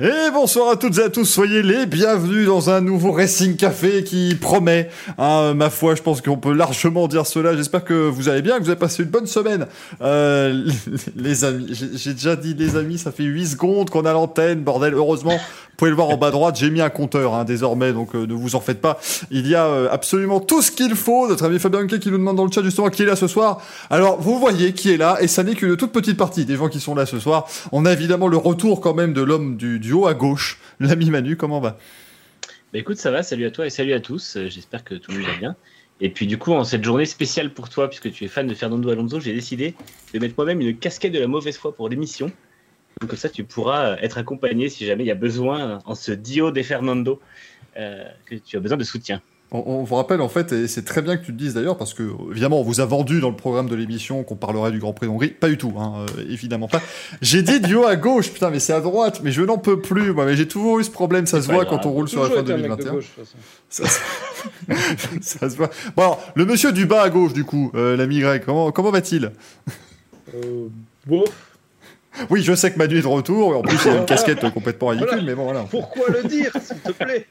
Et bonsoir à toutes et à tous, soyez les bienvenus dans un nouveau Racing Café qui promet, hein, ma foi, je pense qu'on peut largement dire cela, j'espère que vous allez bien, que vous avez passé une bonne semaine. Euh, les amis, j'ai déjà dit les amis, ça fait 8 secondes qu'on a l'antenne, bordel, heureusement, vous pouvez le voir en bas à droite, j'ai mis un compteur hein, désormais, donc euh, ne vous en faites pas. Il y a euh, absolument tout ce qu'il faut. Notre ami Fabien qui nous demande dans le chat justement qui est là ce soir. Alors vous voyez qui est là, et ça n'est qu'une toute petite partie des gens qui sont là ce soir. On a évidemment le retour quand même de l'homme du, du à gauche, l'ami Manu, comment va? Bah écoute, ça va, salut à toi et salut à tous. Euh, j'espère que tout le monde va bien. Et puis du coup, en cette journée spéciale pour toi, puisque tu es fan de Fernando Alonso, j'ai décidé de mettre moi-même une casquette de la mauvaise foi pour l'émission. Comme ça, tu pourras être accompagné si jamais il y a besoin, en ce dio de Fernando, euh, que tu as besoin de soutien. On, vous rappelle en fait, et c'est très bien que tu le dises d'ailleurs, parce que évidemment on vous a vendu dans le programme de l'émission qu'on parlerait du Grand Prix d'Hongrie, pas du tout, hein, euh, évidemment pas. J'ai dit duo à gauche, putain, mais c'est à droite, mais je n'en peux plus, moi, mais j'ai toujours eu ce problème, ça se voit quand on roule sur la fin 2021. ça, ça, se voit. Bon, alors, le monsieur du bas à gauche, du coup, euh, l'ami grec, comment, comment va-t-il? Euh, Bof. Oui, je sais que Manu est de retour, et en plus il a une casquette complètement ridicule, mais bon voilà. Pourquoi le dire, s'il te plaît?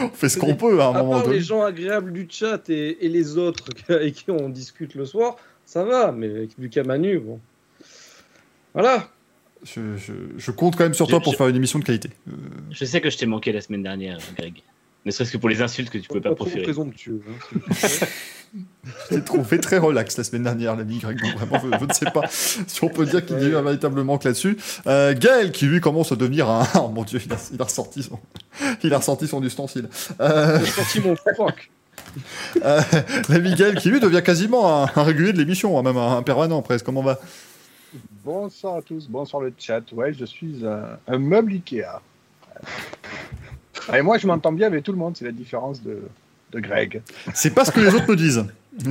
On fait ce qu'on peut à un moment donné. les gens agréables du chat et, les autres avec qui on discute le soir, ça va, mais avec Lucas Manu, bon. Voilà. Je, compte quand même sur toi pour faire une émission de qualité. Euh, je sais que je t'ai manqué la semaine dernière, Greg. Ne serait-ce que pour les insultes que tu pouvais pas, pas proférer. présomptueux. Hein, Je t'ai trouvé très relax la semaine dernière, l'ami Greg. Donc vraiment, je, ne sais pas si on peut dire qu'il y a eu un véritable manque là-dessus. Euh, Gaël, qui lui commence à devenir un. Oh mon dieu, il a, il a ressorti son, il a ressorti son ustensile. Euh... Il a sorti mon froc. euh, l'ami Gaël, qui lui devient quasiment un, régulier de l'émission, hein, même un, permanent presque. Comment va? Bonsoir à tous, bonsoir le chat. Ouais, je suis un, un meuble Ikea. Et moi, je m'entends bien avec tout le monde, c'est la différence de, de Greg. C'est pas ce que les autres me disent.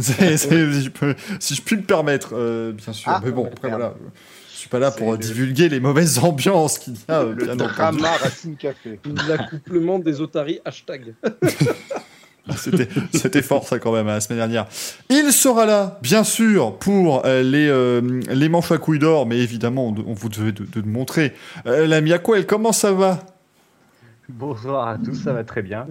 si, je puis me permettre, euh, bien sûr. Ah, mais bon, après, voilà. Je suis pas là pour divulguer les mauvaises ambiances qu'il y a. Le drama Racine Café. L'accouplement des otaries, hashtag. C'était fort ça quand même hein, la semaine dernière. Il sera là, bien sûr, pour euh, les, euh, les manches à couilles d'or, mais évidemment, on, vous devait de, de, montrer. la Miaquel, comment ça va? Bonsoir à tous, ça va très bien.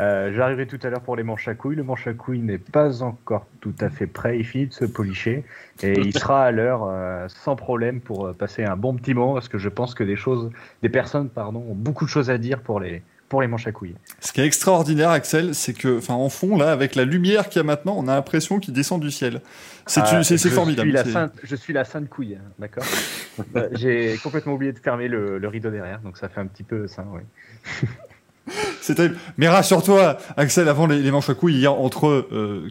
Euh, J'arriverai tout à l'heure pour les manches à couilles. Le manche à couilles n'est pas encore tout à fait prêt, il finit de se policher et il sera à l'heure euh, sans problème pour euh, passer un bon petit moment parce que je pense que des choses, des personnes pardon, ont beaucoup de choses à dire pour les, pour les manches à couilles. Ce qui est extraordinaire, Axel, c'est que, enfin, en fond, là, avec la lumière qu'il y a maintenant, on a l'impression qu'il descend du ciel. C'est ah, formidable. Suis la sainte, je suis la sainte couille, hein, d'accord euh, J'ai complètement oublié de fermer le, le, rideau derrière, donc ça fait un petit peu ça, oui. C'est terrible. Mais rassure-toi, Axel, avant les, manches à couilles, il y a entre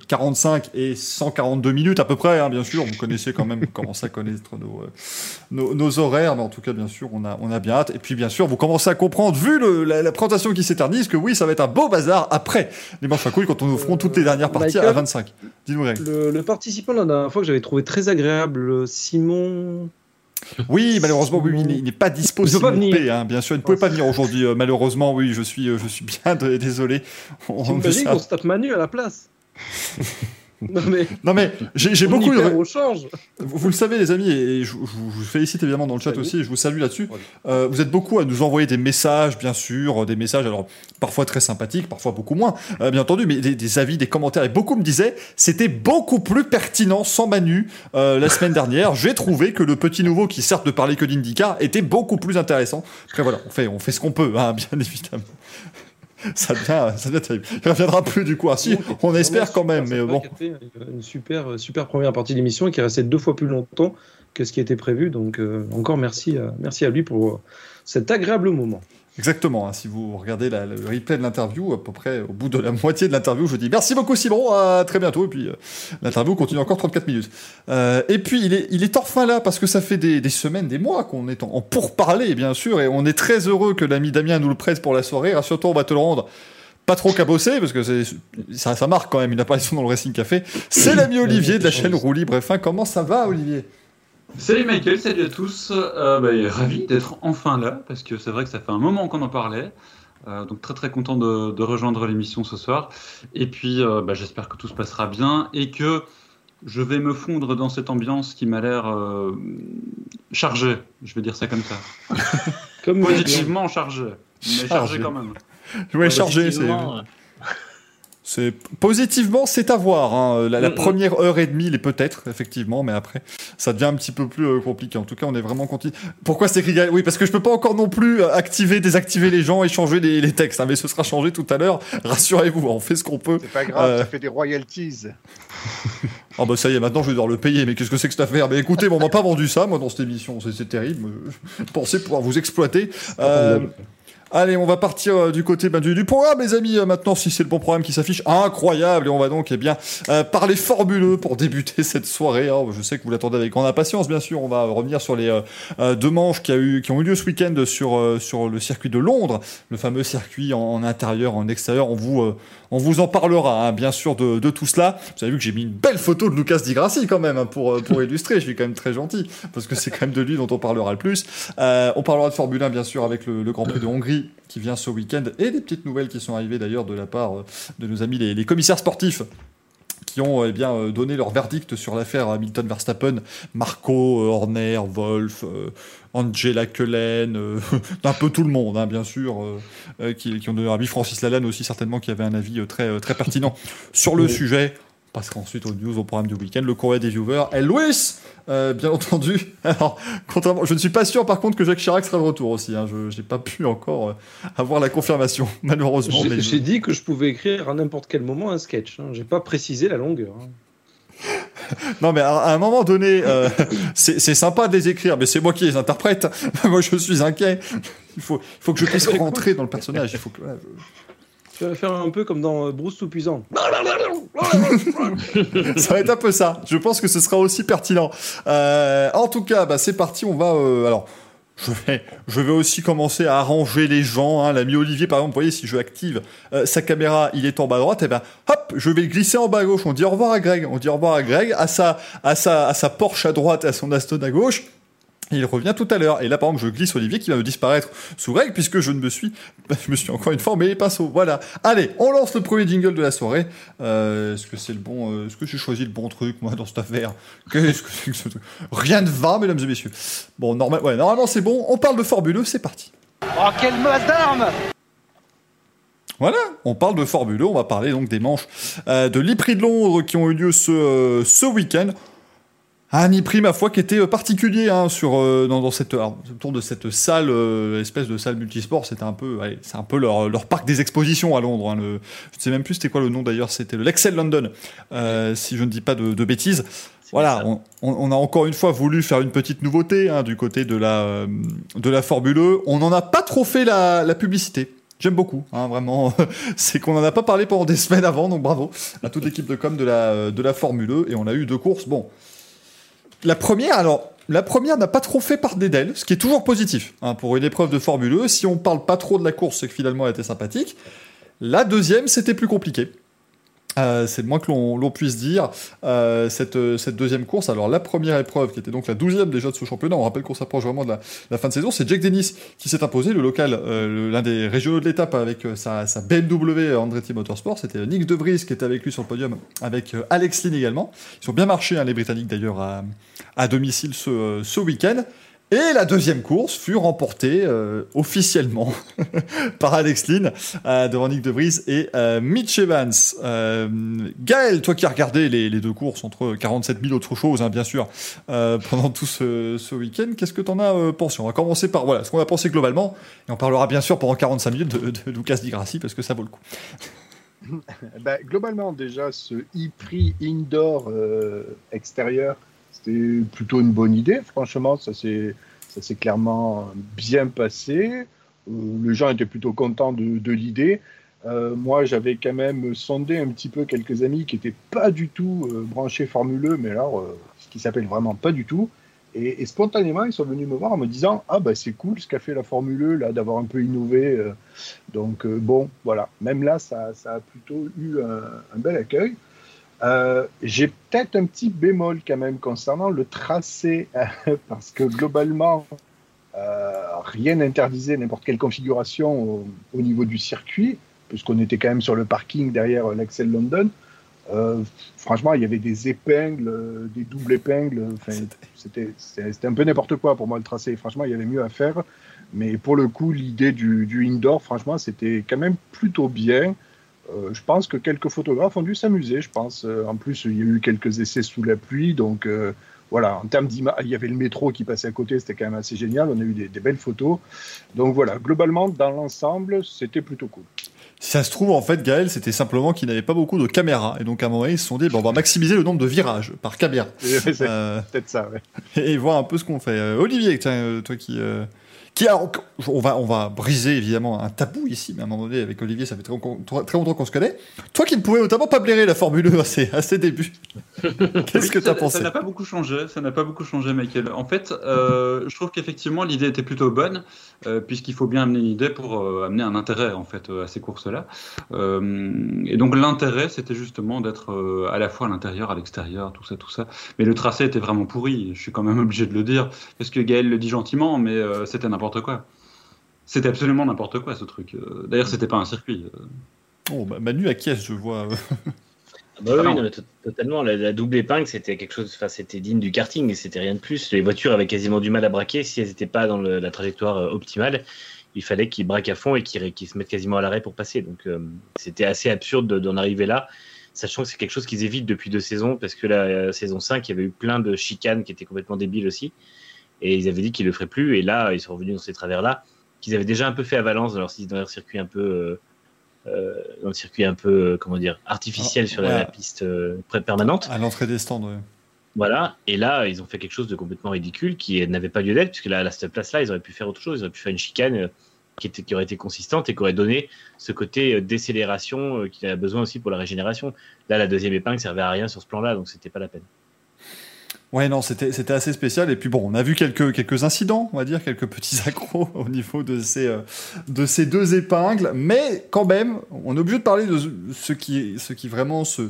45 euh, et 142 minutes à peu près, hein, bien sûr. Vous connaissez quand même, commencez à connaître euh, nos, nos, horaires, mais en tout cas, bien sûr, on a, on a bien hâte. Et puis, bien sûr, vous commencez à comprendre, vu le, la, présentation qui s'éternise, que oui, ça va être un beau bazar après les manches à couilles quand on nous ferons toutes les dernières parties à 25. Dis-nous, Le, le participant, la dernière fois que j'avais trouvé très agréable, Simon. Oui, malheureusement, oui, il n'est pas disponible. pas venir. Hein, bien sûr, il ne pouvait pas venir aujourd'hui. Euh, malheureusement, oui, je suis, euh, je suis bien désolé. On, on se tape Manu à la place Non mais, j'ai beaucoup. De... change. Vous, vous, le savez les amis et je, vous félicite évidemment dans le chat aussi. Et je vous salue là-dessus. Euh, vous êtes beaucoup à nous envoyer des messages, bien sûr, des messages alors parfois très sympathiques, parfois beaucoup moins, euh, bien entendu, mais des, avis, des commentaires. Et beaucoup me disaient c'était beaucoup plus pertinent sans Manu euh, la semaine dernière. J'ai trouvé que le petit nouveau qui certes ne parlait que d'IndyCar était beaucoup plus intéressant. Après voilà, on fait on fait ce qu'on peut, hein, bien évidemment. Ça devient, ça devient terrible. Il reviendra plus du coup. Ah, si, on espère quand même, mais bon. Une super, super première partie de l'émission qui est restée deux fois plus longtemps que ce qui était prévu. Donc euh, encore merci, merci à lui pour cet agréable moment. Exactement. Hein, si vous regardez le replay de l'interview, à peu près au bout de la moitié de l'interview, je dis merci beaucoup Simon, à très bientôt. Et puis euh, l'interview continue encore 34 minutes. Euh, et puis il est, enfin là parce que ça fait des, semaines, des mois qu'on est en, en pourparler, bien sûr, et on est très heureux que l'ami Damien nous le prête pour la soirée. Rassure-toi, on va te le rendre pas trop cabossé, parce que ça, ça marque quand même une apparition dans le Racing Café. C'est l'ami Olivier de la chaîne Roue Libre F1. Comment ça va, Olivier? Salut Michael, salut à tous. Euh, bah, ravi d'être enfin là, parce que c'est vrai que ça fait un moment qu'on en parlait. Euh, donc très très content de, de rejoindre l'émission ce soir. Et puis euh, bah, j'espère que tout se passera bien et que je vais me fondre dans cette ambiance qui m'a l'air euh, chargée. Je vais dire ça comme ça. Comme Positivement chargée, mais chargée quand même. Ouais, chargé, c'est. C'est positivement, c'est à voir. hein. La, la Mm, mm. première heure et demie, les peut-être, effectivement, mais après, ça devient un petit peu plus euh, compliqué. En tout cas, on est vraiment content. Pourquoi c'est écrit Oui, parce que je peux pas encore non plus euh, activer, désactiver les gens et changer les, les textes. hein, mais ce sera changé tout à l'heure. Rassurez-vous, on fait ce qu'on peut. C'est pas grave, Euh. ça fait des royalties. Ah bah ça y est, maintenant je vais devoir le payer. Mais qu'est-ce que c'est que cette affaire? Mais écoutez, bon, on m'a pas vendu ça, moi, dans cette émission. C'est c'est terrible. Je pensais pouvoir vous exploiter. Euh, Allez, on va partir euh, du côté ben, du, du programme, les amis. euh, maintenant, si c'est le bon programme qui s'affiche, incroyable. Et on va donc, eh bien, euh, parler formuleux pour débuter cette soirée. hein. Je sais que vous l'attendez avec grande impatience, bien sûr. On va revenir sur les deux manches qui, ont eu lieu ce week-end sur, le circuit de Londres, le fameux circuit en, intérieur, en extérieur. On vous, en parlera, hein, bien sûr, de, tout cela. Vous avez vu que j'ai mis une belle photo de Lucas Di Grassi quand même hein, pour, illustrer. Je suis quand même très gentil parce que c'est quand même de lui dont on parlera le plus. On parlera de Formule 1, bien sûr, avec le Grand Prix de Hongrie qui vient ce week-end et des petites nouvelles qui sont arrivées d'ailleurs de la part euh, de nos amis les, les commissaires sportifs qui ont eh bien euh, donné leur verdict sur l'affaire Hamilton Verstappen, Marco, euh, Horner, Wolf, euh, Angela Cullen, euh, un peu tout le monde, hein, bien sûr, euh, qui, qui ont donné leur avis. Francis Lalanne aussi certainement qui avait un avis très très pertinent sur le Oui. sujet. On passera ensuite aux news, au programme du week-end, le courrier des viewers. Et Louis, euh, bien entendu. Alors, contrairement, je ne suis pas sûr par contre que Jacques Chirac sera de retour aussi. Hein. Je n'ai pas pu encore euh, avoir la confirmation, malheureusement. J'ai je- dit que je pouvais écrire à n'importe quel moment un sketch. Hein. J'ai pas précisé la longueur. hein. Non, mais à, un moment donné, euh, c'est c'est sympa de les écrire, mais c'est moi qui les interprète. moi, je suis inquiet. Il faut, il faut que je puisse rentrer dans le personnage. Il faut que, voilà, je- Tu vas faire un peu comme dans euh, Bruce Tout-Puissant. Ça va être un peu ça. Je pense que ce sera aussi pertinent. Euh, en tout cas, bah, c'est parti. On va. euh, alors. Je vais, je vais aussi commencer à arranger les gens. Hein. L'ami Olivier, par exemple, vous voyez, si je active euh, sa caméra, il est en bas à droite, et ben hop, je vais le glisser en bas à gauche. On dit au revoir à Greg. On dit au revoir à Greg, à sa, à sa, à sa Porsche à droite et à son Aston à gauche. Il revient tout à l'heure. Et là, par exemple, je glisse Olivier qui va me disparaître sous Greg puisque je ne me suis, je me suis encore une fois emmêlé les pinceaux. Voilà. Allez, on lance le premier jingle de la soirée. Euh, est-ce que c'est le bon, euh, est-ce que j'ai choisi le bon truc, moi, dans cette affaire? Qu'est-ce que c'est que ce truc? Rien ne va, mesdames et messieurs. Bon, normal, ouais, normalement, c'est bon. On parle de Formule, c'est parti. Oh, quelle masse d'armes Voilà, on parle de Formule 1, on va parler donc des manches euh, de l'E-Prix de Londres qui ont eu lieu ce, ce week-end. Un e-prix, ma foi, qui était euh, particulier hein, sur, euh, dans, dans cette, alors, autour de cette salle, euh, espèce de salle multisport. C'était un peu, c'est un peu leur, leur parc des expositions à Londres. hein, le, je ne sais même plus c'était quoi le nom d'ailleurs, c'était le l'Excel London, euh, si je ne dis pas de, de bêtises. Voilà, on, on- on a encore une fois voulu faire une petite nouveauté hein, du côté de la, euh, de la Formule 1. On n'en a pas trop fait la, la publicité. J'aime beaucoup, hein, vraiment. C'est qu'on n'en a pas parlé pendant des semaines avant, donc bravo à toute l'équipe de com de la, de la Formule 1. Et on a eu deux courses. Bon, la première, alors, la première n'a pas trop fait parler d'elle, ce qui est toujours positif hein, pour une épreuve de Formule 1. Si on parle pas trop de la course, c'est que finalement elle était sympathique. La deuxième, c'était plus compliqué. Euh, c'est le moins que l'on puisse dire. Euh, cette, euh, cette deuxième course, alors la première épreuve, qui était donc la douzième déjà de ce championnat, on rappelle qu'on s'approche vraiment de la, la fin de saison, c'est Jack Dennis qui s'est imposé, le local, euh, l'un des régionaux de l'étape avec euh, sa, sa BMW Andretti Motorsport. C'était Nick De Vries qui était avec lui sur le podium, avec euh, Alex Lynn également. Ils ont bien marché, hein, les Britanniques d'ailleurs, à, à domicile ce, euh, ce week-end. Et la deuxième course fut remportée euh, officiellement par Alex Lynn euh, devant De Vries et euh, Mitch Evans. Euh, Gaël, toi qui as regardé les, deux courses entre 47 000 autres choses, hein, bien sûr, pendant tout ce, week-end, qu'est-ce que tu en as pensé? On va commencer par voilà, ce qu'on a pensé globalement, et on parlera bien sûr pendant 45 minutes de, Lucas Di Grassi parce que ça vaut le coup. Ben, globalement, déjà, ce e-prix indoor extérieur, c'était plutôt une bonne idée. Franchement, ça s'est clairement bien passé. Euh, les gens étaient plutôt contents de, de l'idée. Euh, moi, j'avais quand même sondé un petit peu quelques amis qui n'étaient pas du tout euh, branchés Formule 1, mais alors, euh, ce qui s'appelle vraiment pas du tout. Et, spontanément, ils sont venus me voir en me disant Ah, bah, c'est cool ce qu'a fait la Formule 1, là, d'avoir un peu innové. donc bon, voilà. Même là, ça, ça a plutôt eu un bel accueil. Euh, J'ai peut-être un petit bémol quand même concernant le tracé, parce que globalement, Euh, rien n'interdisait n'importe quelle configuration au, au niveau du circuit, puisqu'on était quand même sur le parking derrière l'Axel London. Euh, franchement, il y avait des épingles, des doubles épingles. C'était un peu n'importe quoi pour moi le tracé. Franchement, il y avait mieux à faire. Mais pour le coup, l'idée du indoor, franchement, c'était quand même plutôt bien. Euh, je pense que quelques photographes ont dû s'amuser. Je pense. Euh, en plus, il y a eu quelques essais sous la pluie, donc euh, voilà. En termes d'image, il y avait le métro qui passait à côté. C'était quand même assez génial. On a eu des, des belles photos. Donc voilà. Globalement, dans l'ensemble, c'était plutôt cool. Si ça se trouve, en fait, Gaël, c'était simplement qu'il n'avait pas beaucoup de caméras. Et donc, à un moment donné, ils se sont dit, bon, on va maximiser le nombre de virages par caméra. C'est Euh, peut-être ça. Ouais. et voir un peu ce qu'on fait. Euh, Olivier, tiens, toi qui. euh, qui a, on, va, on va briser évidemment un tabou ici, mais à un moment donné, avec Olivier, ça fait très, très- longtemps qu'on se connaît. Toi qui ne pouvais notamment pas blairer la Formule 1 à ses, à ses débuts, qu'est-ce que tu as pensé Ça n'a pas beaucoup changé. Ça n'a pas beaucoup changé, Michael. En fait, euh, je trouve qu'effectivement l'idée était plutôt bonne, euh, puisqu'il faut bien amener une idée pour euh, amener un intérêt en fait à ces courses-là. Et donc l'intérêt, c'était justement d'être à la fois à l'intérieur, à l'extérieur, tout ça, tout ça. Mais le tracé était vraiment pourri. Je suis quand même obligé de le dire, parce que Gaël le dit gentiment, mais c'était n'importe quoi. C'était absolument n'importe quoi ce truc. Euh, D'ailleurs, c'était pas un circuit. Euh, Oh, bah, Manu acquiesce, je vois. euh. Ah Bah oui, non. totalement. La, la double épingle, c'était quelque chose. Enfin, c'était digne du karting, et c'était rien de plus. Les voitures avaient quasiment du mal à braquer si elles n'étaient pas dans le- la trajectoire optimale. Il fallait qu'ils braquent à fond et qu'ils se mettent quasiment à l'arrêt pour passer. Donc, euh, c'était assez absurde de- d'en arriver là, sachant que c'est quelque chose qu'ils évitent depuis deux saisons, parce que la euh, saison 5, il y avait eu plein de chicanes qui étaient complètement débiles aussi. Et ils avaient dit qu'ils le feraient plus. Et là, ils sont revenus dans ces travers-là, qu'ils avaient déjà un peu fait à Valence dans leur, dans leur circuit un peu. euh, euh, dans le circuit un peu, euh, comment dire, artificiel Ah, sur la, ouais. la piste permanente. À l'entrée des stands, ouais. Voilà. Et là, ils ont fait quelque chose de complètement ridicule qui n'avait pas lieu d'être, puisque là, à cette place-là, ils auraient pu faire autre chose. Ils auraient pu faire une chicane qui, était, qui aurait été consistante et qui aurait donné ce côté décélération qu'il a besoin aussi pour la régénération. Là, la deuxième épingle servait à rien sur ce plan-là, donc c'était pas la peine. Ouais, non, c'était assez spécial. Et puis bon, on a vu quelques, quelques incidents, on va dire, quelques petits accros au niveau de ces, euh, de ces deux épingles. Mais quand même, on est obligé de parler de ce qui, ce qui vraiment se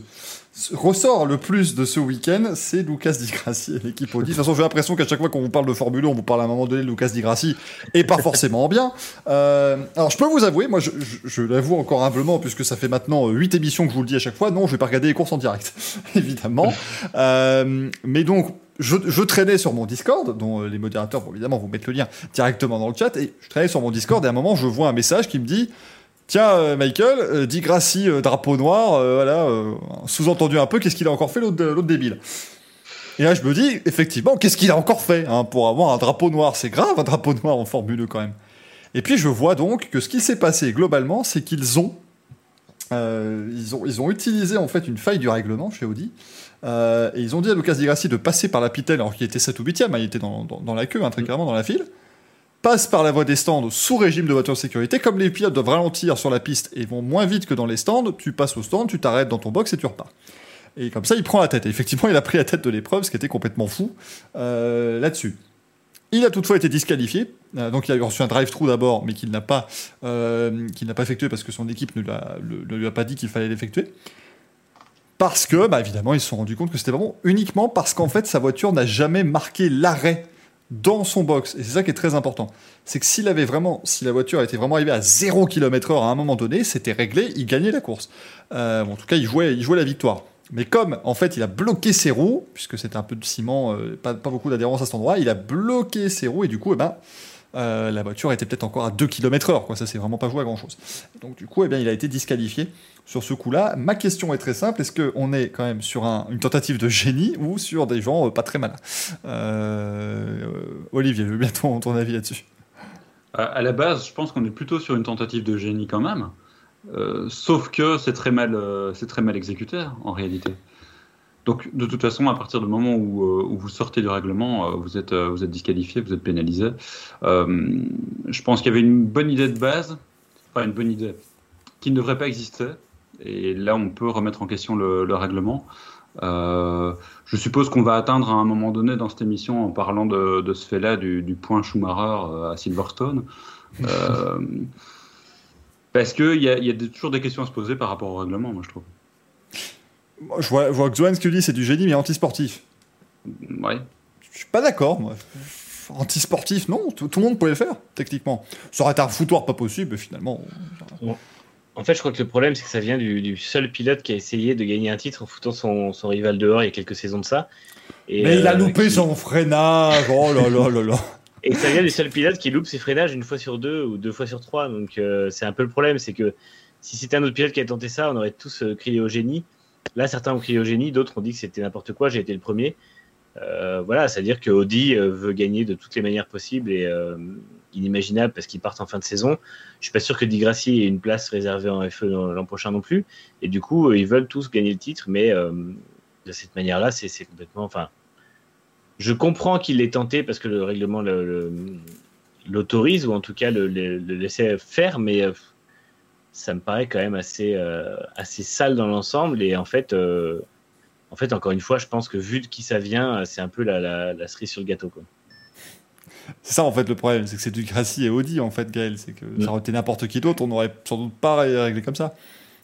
ressort le plus de ce week-end, c'est Lucas Di Grassi et l'équipe Audi. De toute façon, j'ai l'impression qu'à chaque fois qu'on vous parle de Formule 1, on vous parle à un moment donné de Lucas Di Grassi, et pas forcément bien. Euh, alors, je peux vous avouer, moi, je, je, je l'avoue encore humblement, puisque ça fait maintenant 8 émissions que je vous le dis à chaque fois, non, je vais pas regarder les courses en direct, évidemment. Euh, mais donc, je, je traînais sur mon Discord, dont euh, les modérateurs évidemment vous mettre le lien directement dans le chat, et je traînais sur mon Discord, et à un moment, je vois un message qui me dit Tiens, euh, Michael, euh, Di Grassi, euh, drapeau noir, voilà, sous-entendu un peu, qu'est-ce qu'il a encore fait l'autre débile? Et là, je me dis, effectivement, qu'est-ce qu'il a encore fait hein, pour avoir un drapeau noir? C'est grave, un drapeau noir en Formule 1 quand même. Et puis, je vois donc que ce qui s'est passé globalement, c'est qu'ils ont, euh, ils ont, ils ont utilisé en fait une faille du règlement chez Audi. Euh, et ils ont dit à Lucas Di Grassi de passer par la pitelle alors qu'il était 7 ou 8 il était dans, dans- dans la queue, hein, très clairement dans la file. Passe par la voie des stands sous régime de voiture sécurité. Comme les pilotes doivent ralentir sur la piste et vont moins vite que dans les stands, tu passes au stand, tu t'arrêtes dans ton box et tu repars. Et comme ça, il prend la tête. Effectivement, il a pris la tête de l'épreuve, ce qui était complètement fou euh, là-dessus. Il a toutefois été disqualifié, Euh, donc il a reçu un drive-through d'abord, mais qu'il n'a pas, euh, qu'il n'a pas effectué parce que son équipe ne lui a pas dit qu'il fallait l'effectuer. Parce que, bah, évidemment, ils se sont rendus compte que c'était vraiment uniquement parce qu'en fait, sa voiture n'a jamais marqué l'arrêt dans son box. Et c'est ça qui est très important. C'est que s'il avait vraiment, si la voiture était vraiment arrivée à 0 km/h à un moment donné, c'était réglé, il gagnait la course. Euh, en tout cas, il jouait, il jouait la victoire. Mais comme, en fait, il a bloqué ses roues, puisque c'était un peu de ciment, euh, pas, pas beaucoup d'adhérence à cet endroit, il a bloqué ses roues, et du coup, eh ben, euh, la voiture était peut-être encore à 2 km/h, quoi. Ça, c'est vraiment pas joué à grand chose. Donc, du coup, eh bien, il a été disqualifié sur ce coup-là. Ma question est très simple est-ce qu'on est quand même sur un- une tentative de génie ou sur des gens euh, pas très malins? Euh, Olivier, je veux bien ton, ton avis là-dessus. À, la base, je pense qu'on est plutôt sur une tentative de génie quand même. Sauf que c'est très mal, c'est très mal exécuté en réalité. Donc, de toute façon, à partir du moment où, euh, où vous sortez du règlement, euh, vous êtes, euh, vous êtes disqualifié, vous êtes pénalisé. Euh, je pense qu'il y avait une bonne idée de base, enfin une bonne idée, qui ne devrait pas exister. Et là, on peut remettre en question le, le règlement. Euh, je suppose qu'on va atteindre à un moment donné dans cette émission, en parlant de, de ce fait-là, du, du point Schumacher à Silverstone. Euh, parce qu'il y a, y toujours des questions à se poser par rapport au règlement, moi je trouve. Moi, Je vois, je vois que Zohan, ce qu'il dit, c'est du génie, mais anti-sportif. Ouais. Je suis pas d'accord, moi. anti-sportif, non, tout, tout le monde pouvait le faire, techniquement. Ça aurait été un foutoir pas possible, finalement. En fait, je crois que le problème, c'est que ça vient du, du seul pilote qui a essayé de gagner un titre en foutant son, son rival dehors il y a quelques saisons de ça. Et, Mais il a euh, loupé qui- son freinage, oh là là là là. Et ça vient du seul pilote qui loupe ses freinages une fois sur deux ou deux fois sur trois. Donc euh, c'est un peu le problème, c'est que si c'était un autre pilote qui avait tenté ça, on aurait tous euh, crié au génie. Là, certains ont crié au génie, d'autres ont dit que c'était n'importe quoi. J'ai été le premier. Euh, voilà, c'est-à-dire que Audi euh, veut gagner de toutes les manières possibles et euh, inimaginables parce qu'ils partent en fin de saison. Je suis pas sûr que Di Grassi ait une place réservée en FE l'an prochain non plus. Et du coup, ils veulent tous gagner le titre, mais de cette manière-là, c'est complètement. Enfin, je comprends qu'il l'ait tenté parce que le règlement le- le- l'autorise ou en tout cas le, le- le laissait faire, mais ça me paraît quand même assez, euh, assez sale dans l'ensemble. Et en fait, euh, en fait, encore une fois, je pense que vu de qui ça vient, euh, c'est un peu la, la, la cerise sur le gâteau. Quoi. C'est ça en fait le problème, c'est que c'est du Grassi et Audi en fait, Gaël. C'est que Mm. ça aurait été n'importe qui d'autre, on n'aurait sans doute pas ré- réglé comme ça.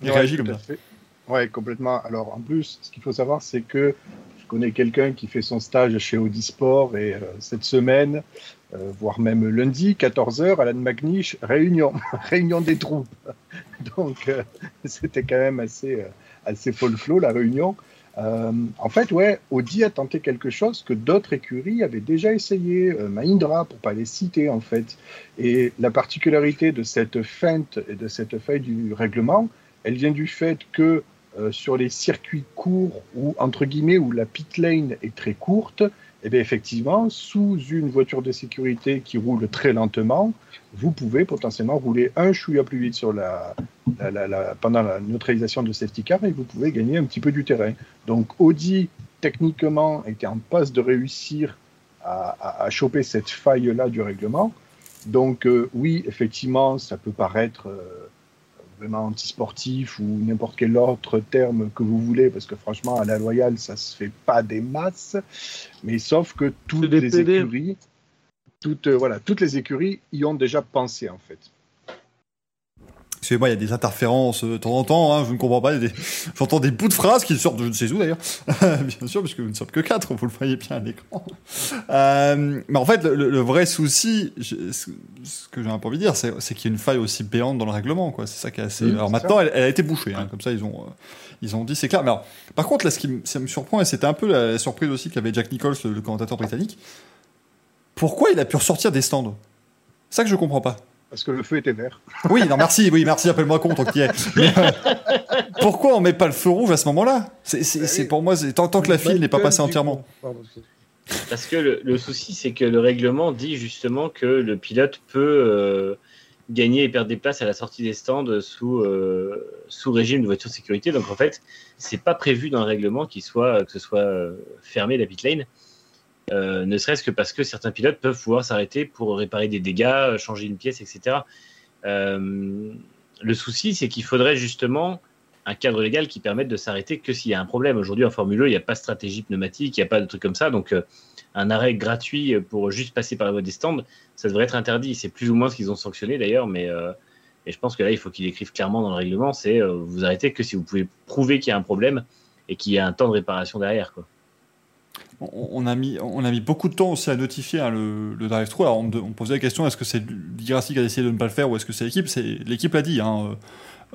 Il Ouais, réagit comme ça. fait. Ouais, complètement. Alors, en plus, ce qu'il faut savoir, c'est que je connais quelqu'un qui fait son stage chez Audi Sport et euh, cette semaine, euh, voire même lundi, 14h, Alan McNish, réunion, réunion des troupes. Donc, euh, c'était quand même assez, euh, assez folklore, la réunion. Euh, en fait, ouais, Audi a tenté quelque chose que d'autres écuries avaient déjà essayé, euh, Mahindra, pour pas les citer, en fait. Et la particularité de cette feinte et de cette faille du règlement, elle vient du fait que euh, sur les circuits courts ou entre guillemets où la pit lane est très courte, eh bien effectivement, sous une voiture de sécurité qui roule très lentement, vous pouvez potentiellement rouler un chouïa plus vite sur la, la- la- pendant la neutralisation de safety car et vous pouvez gagner un petit peu du terrain. Donc Audi techniquement était en passe de réussir à, à- à choper cette faille-là du règlement. Donc euh, oui, effectivement, ça peut paraître euh, vraiment antisportif ou n'importe quel autre terme que vous voulez, parce que franchement, à la loyale, ça se fait pas des masses. Mais sauf que toutes les écuries, toutes, euh, voilà, toutes les écuries y ont déjà pensé en fait. Excusez-moi, il y a des interférences euh, de temps en temps, hein, je ne comprends pas. des- J'entends des bouts de phrases qui sortent de je ne sais où d'ailleurs. bien sûr, parce que nous ne sommes que quatre, vous le voyez bien à l'écran. Euh, mais en fait, le, vrai souci, ce que j'ai un peu envie de dire, c'est qu'il y a une faille aussi béante dans le règlement. C'est ça qui est assez. Oui, alors maintenant, elle, elle a été bouchée, hein, comme ça, ils ont, euh, ils ont dit, c'est clair. Mais alors, par contre, là, ce qui me, ça me surprend, et c'était un peu la, surprise aussi qu'avait Jack Nichols, le, le commentateur britannique, pourquoi il a pu ressortir des stands? C'est ça que je comprends pas. Parce que le feu était vert. Oui, non, merci, oui, merci, appelle-moi con tant qu'il est. Mais, euh, pourquoi on met pas le feu rouge à ce moment-là? C'est Bah pour moi, c'est- tant, tant que la file n'est pas passée entièrement. Parce que le, le souci, c'est que le règlement dit justement que le pilote peut euh, gagner et perdre des places à la sortie des stands sous, euh, sous régime de voiture de sécurité. Donc en fait, c'est pas prévu dans le règlement qu'il soit, que ce soit fermé la pit lane. Euh, ne serait-ce que parce que certains pilotes peuvent pouvoir s'arrêter pour réparer des dégâts, changer une pièce, etc. Euh, le souci, c'est qu'il faudrait justement un cadre légal qui permette de s'arrêter que s'il y a un problème. Aujourd'hui, en Formule 1, il n'y a pas de stratégie pneumatique, il n'y a pas de truc comme ça. Donc, euh, un arrêt gratuit pour juste passer par la voie des stands, ça devrait être interdit. C'est plus ou moins ce qu'ils ont sanctionné d'ailleurs, mais euh, et je pense que là, il faut qu'ils écrivent clairement dans le règlement c'est euh, vous arrêtez que si vous pouvez prouver qu'il y a un problème et qu'il y a un temps de réparation derrière. On, a mis, beaucoup de temps aussi à notifier hein, le, drive-thru. Alors, on, posait la question est-ce que c'est Ligrassi qui a décidé de ne pas le faire ou est-ce que c'est l'équipe? L'équipe l'a dit. hein, euh,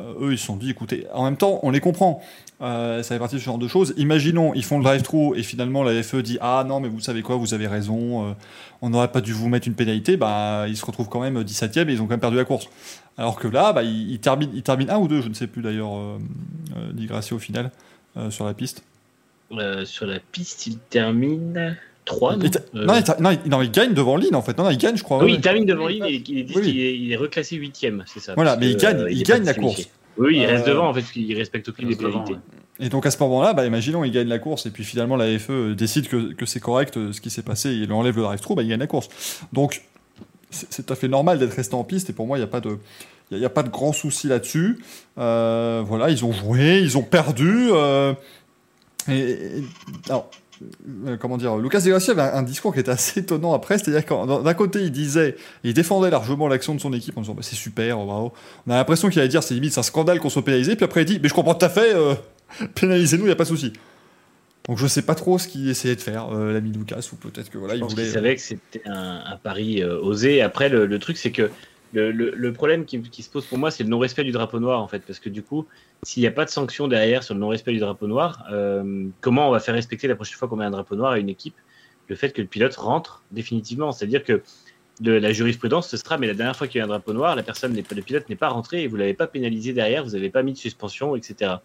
euh, eux, ils se sont dit écoutez, en même temps, on les comprend. Euh, ça fait partie de ce genre de choses. Imaginons, ils font le drive-thru et finalement la FE dit ah non, mais vous savez quoi, vous avez raison, on n'aurait pas dû vous mettre une pénalité. Bah, ils se retrouvent quand même 17ème et ils ont quand même perdu la course. Alors que là, bah, ils, terminent, ils terminent un ou deux, je ne sais plus d'ailleurs, Ligrassi au final, sur la piste. Euh, sur la piste, il termine 3. Il ter- non, il non, il- non, il gagne devant Lynn en fait. Non, il gagne, je crois. oui, ouais. il termine devant lui, il, il, Oui. est, il est reclassé 8ème, c'est ça. Voilà, mais il gagne- euh, il gagne la course. Oui, il reste Euh, devant en fait, parce qu'il respecte aucune des pénalités. Et donc à ce moment-là, bah, imaginons, il gagne la course, et puis finalement la FE euh, décide que, que c'est correct euh, ce qui s'est passé, et il enlève le drive-thru, bah, il gagne la course. Donc c'est tout à fait normal d'être resté en piste, et pour moi, il n'y a pas de. Il n'y a, pas de grand souci là-dessus. Euh, voilà, ils ont joué, ils ont perdu. euh, et, alors, euh, comment dire, Lucas De Grassi avait un, discours qui était assez étonnant après, c'est-à-dire qu'en- d'un côté, il disait, il défendait largement l'action de son équipe en disant bah, c'est super, bravo. On a l'impression qu'il allait dire c'est limite c'est un scandale qu'on soit pénalisé, puis après il dit mais je comprends tout à fait, euh, pénalisez-nous, il n'y a pas de souci. Donc je sais pas trop ce qu'il essayait de faire, euh, l'ami Lucas, ou peut-être que voilà, Je il voulait. qu'il savait que c'était un, un pari euh, osé. Après, le, le truc, c'est que le, le- le problème qui, qui se pose pour moi, c'est le non-respect du drapeau noir, en fait. Parce que du coup, s'il n'y a pas de sanction derrière sur le non-respect du drapeau noir, euh, comment on va faire respecter la prochaine fois qu'on met un drapeau noir à une équipe le fait que le pilote rentre définitivement? C'est-à-dire que le- la jurisprudence, ce sera, mais la dernière fois qu'il y a un drapeau noir, la personne, le pilote n'est pas rentré et vous l'avez pas pénalisé derrière, vous n'avez pas mis de suspension, etc.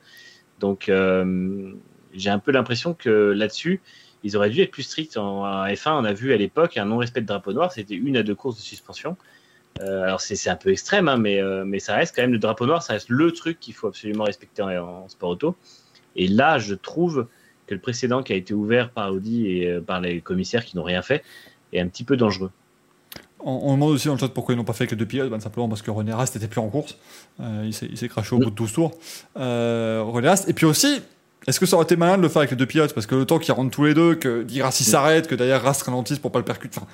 Donc, euh, j'ai un peu l'impression que là-dessus, ils auraient dû être plus stricts. En F1, on a vu à l'époque un non-respect de drapeau noir, c'était une à deux courses de suspension. Euh, alors c'est c'est un peu extrême, hein, mais, euh, mais ça reste quand même le drapeau noir, ça reste le truc qu'il faut absolument respecter en, en sport auto. Et là, je trouve que le précédent qui a été ouvert par Audi et euh, par les commissaires qui n'ont rien fait est un petit peu dangereux. On, on demande aussi dans le chat pourquoi ils n'ont pas fait avec les deux pilotes, ben, simplement parce que René Rast n'était plus en course. Il s'est il s'est craché au bout de 12 tours. René Rast. Et puis aussi, est-ce que ça aurait été malin de le faire avec les deux pilotes? Parce que le temps qu'ils rentrent tous les deux, que Di Grassi s'arrête, que d'ailleurs Rast ralentisse pour pas le percuter, enfin,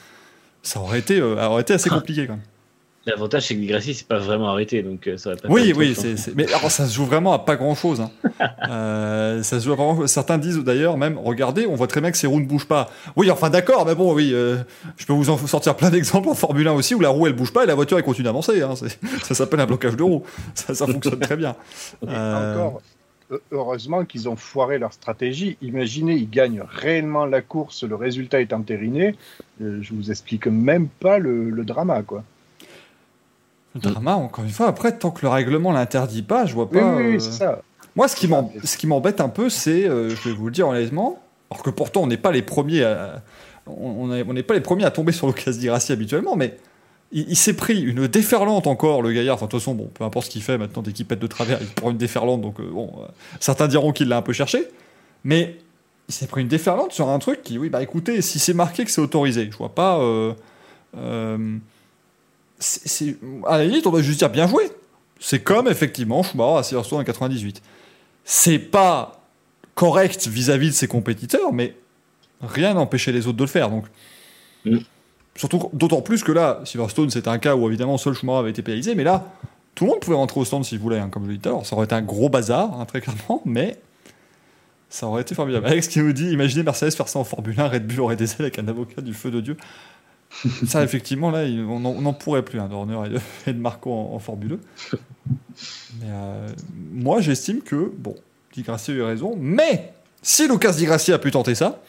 ça aurait été, aurait été assez compliqué quand même. L'avantage, c'est que Di Grassi, c'est pas vraiment arrêté, donc euh, ça va pas Oui, oui, c'est, c'est- mais alors, ça se joue vraiment à pas grand chose. ça se joue à pas grand Certains disent d'ailleurs même, regardez, on voit très bien que ces roues ne bougent pas. Oui, enfin d'accord, mais bon, oui, euh, je peux vous en sortir plein d'exemples en Formule 1 aussi où la roue elle bouge pas et la voiture elle continue d'avancer. hein. C'est- ça s'appelle un blocage de roue. Ça, ça fonctionne très bien. Euh, encore, heureusement qu'ils ont foiré leur stratégie. Imaginez, ils gagnent réellement la course, le résultat est entériné. Euh, je vous explique même pas le, le drama, quoi. Le drama, encore une fois, après, tant que le règlement l'interdit pas, je vois pas. oui, oui, euh, c'est ça. Moi, ce qui m'embête un peu, c'est, euh, je vais vous le dire honnêtement, alors que pourtant on n'est pas les premiers à, on on est- on n'est pas les premiers à tomber sur l'occasion d'Irassi habituellement, mais il, il s'est pris une déferlante encore, le gaillard. Enfin, de toute façon, bon, peu importe ce qu'il fait maintenant, dès qu'il pète de travers, il prend une déferlante. Donc, euh, bon, euh, certains diront qu'il l'a un peu cherché, mais il s'est pris une déferlante sur un truc qui, oui, bah écoutez, si c'est marqué que c'est autorisé, je vois pas. C'est- à la limite, on doit juste dire bien joué. C'est comme effectivement Schumacher à Silverstone en 98. C'est pas correct vis-à-vis de ses compétiteurs, mais rien n'empêchait les autres de le faire. Donc, Mm. surtout d'autant plus que là, Silverstone, c'était un cas où évidemment seul Schumacher avait été pénalisé, mais là, tout le monde pouvait rentrer au stand s'il voulait, hein, comme je l'ai dit tout à l'heure. Ça aurait été un gros bazar, hein, très clairement, mais ça aurait été formidable. Alex qui nous dit imaginez Mercedes faire ça en Formule 1, Red Bull aurait des ailes avec un avocat du feu de Dieu. ça, effectivement, là, on n'en pourrait plus, hein, d'Horner et de, et de Marco en, en Formule 2. Mais euh, moi, j'estime que, bon, Di Grassi a eu raison, mais si Lucas Di Grassi a pu tenter ça,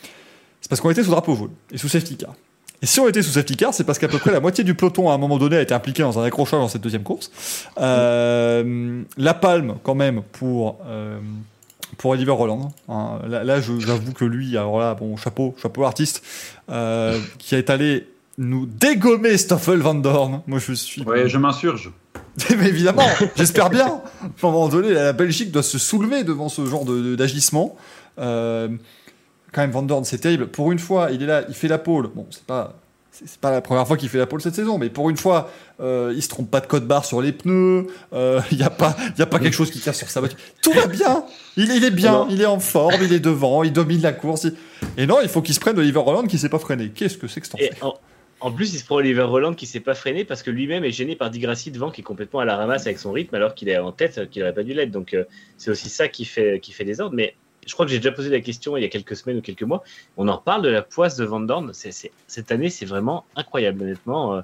c'est parce qu'on était sous drapeau jaune et sous safety car. Et si on était sous safety car, c'est parce qu'à peu près la moitié du peloton à un moment donné a été impliqué dans un accrochage dans cette deuxième course. Euh, la palme, quand même, pour. euh, pour Oliver Roland. hein. Là, là, j'avoue que lui, alors là, bon, chapeau, chapeau artiste, euh, qui est allé nous dégommer Stoffel Van Dorn. Moi, je suis. Ouais, je m'insurge. Mais évidemment, j'espère bien. À un moment donné, la Belgique doit se soulever devant ce genre de- de- d'agissement. Euh, quand même, Van Dorn, c'est terrible. Pour une fois, il est là, il fait la pole. Bon, c'est pas. C'est pas la première fois qu'il fait la pole cette saison, mais pour une fois, euh, il se trompe pas de code barre sur les pneus. euh, Il n'y a pas, il y a pas quelque chose qui casse sur sa voiture. Tout va bien. Il, il est bien, Non. il est en forme, il est devant, il domine la course. il- Et non, il faut qu'il se prenne Oliver Holland qui s'est pas freiné. Qu'est-ce que c'est que ce Et en, plus, il se prend Oliver Roland qui s'est pas freiné parce que lui-même est gêné par Di Grassi devant qui est complètement à la ramasse avec son rythme alors qu'il est en tête, euh, qu'il n'aurait pas dû l'être. Donc euh, c'est aussi ça qui fait, qui fait des ordres. Mais je crois que j'ai déjà posé la question il y a quelques semaines ou quelques mois. On en reparle de la poisse de Van Dorn. Cette année, c'est vraiment incroyable, honnêtement.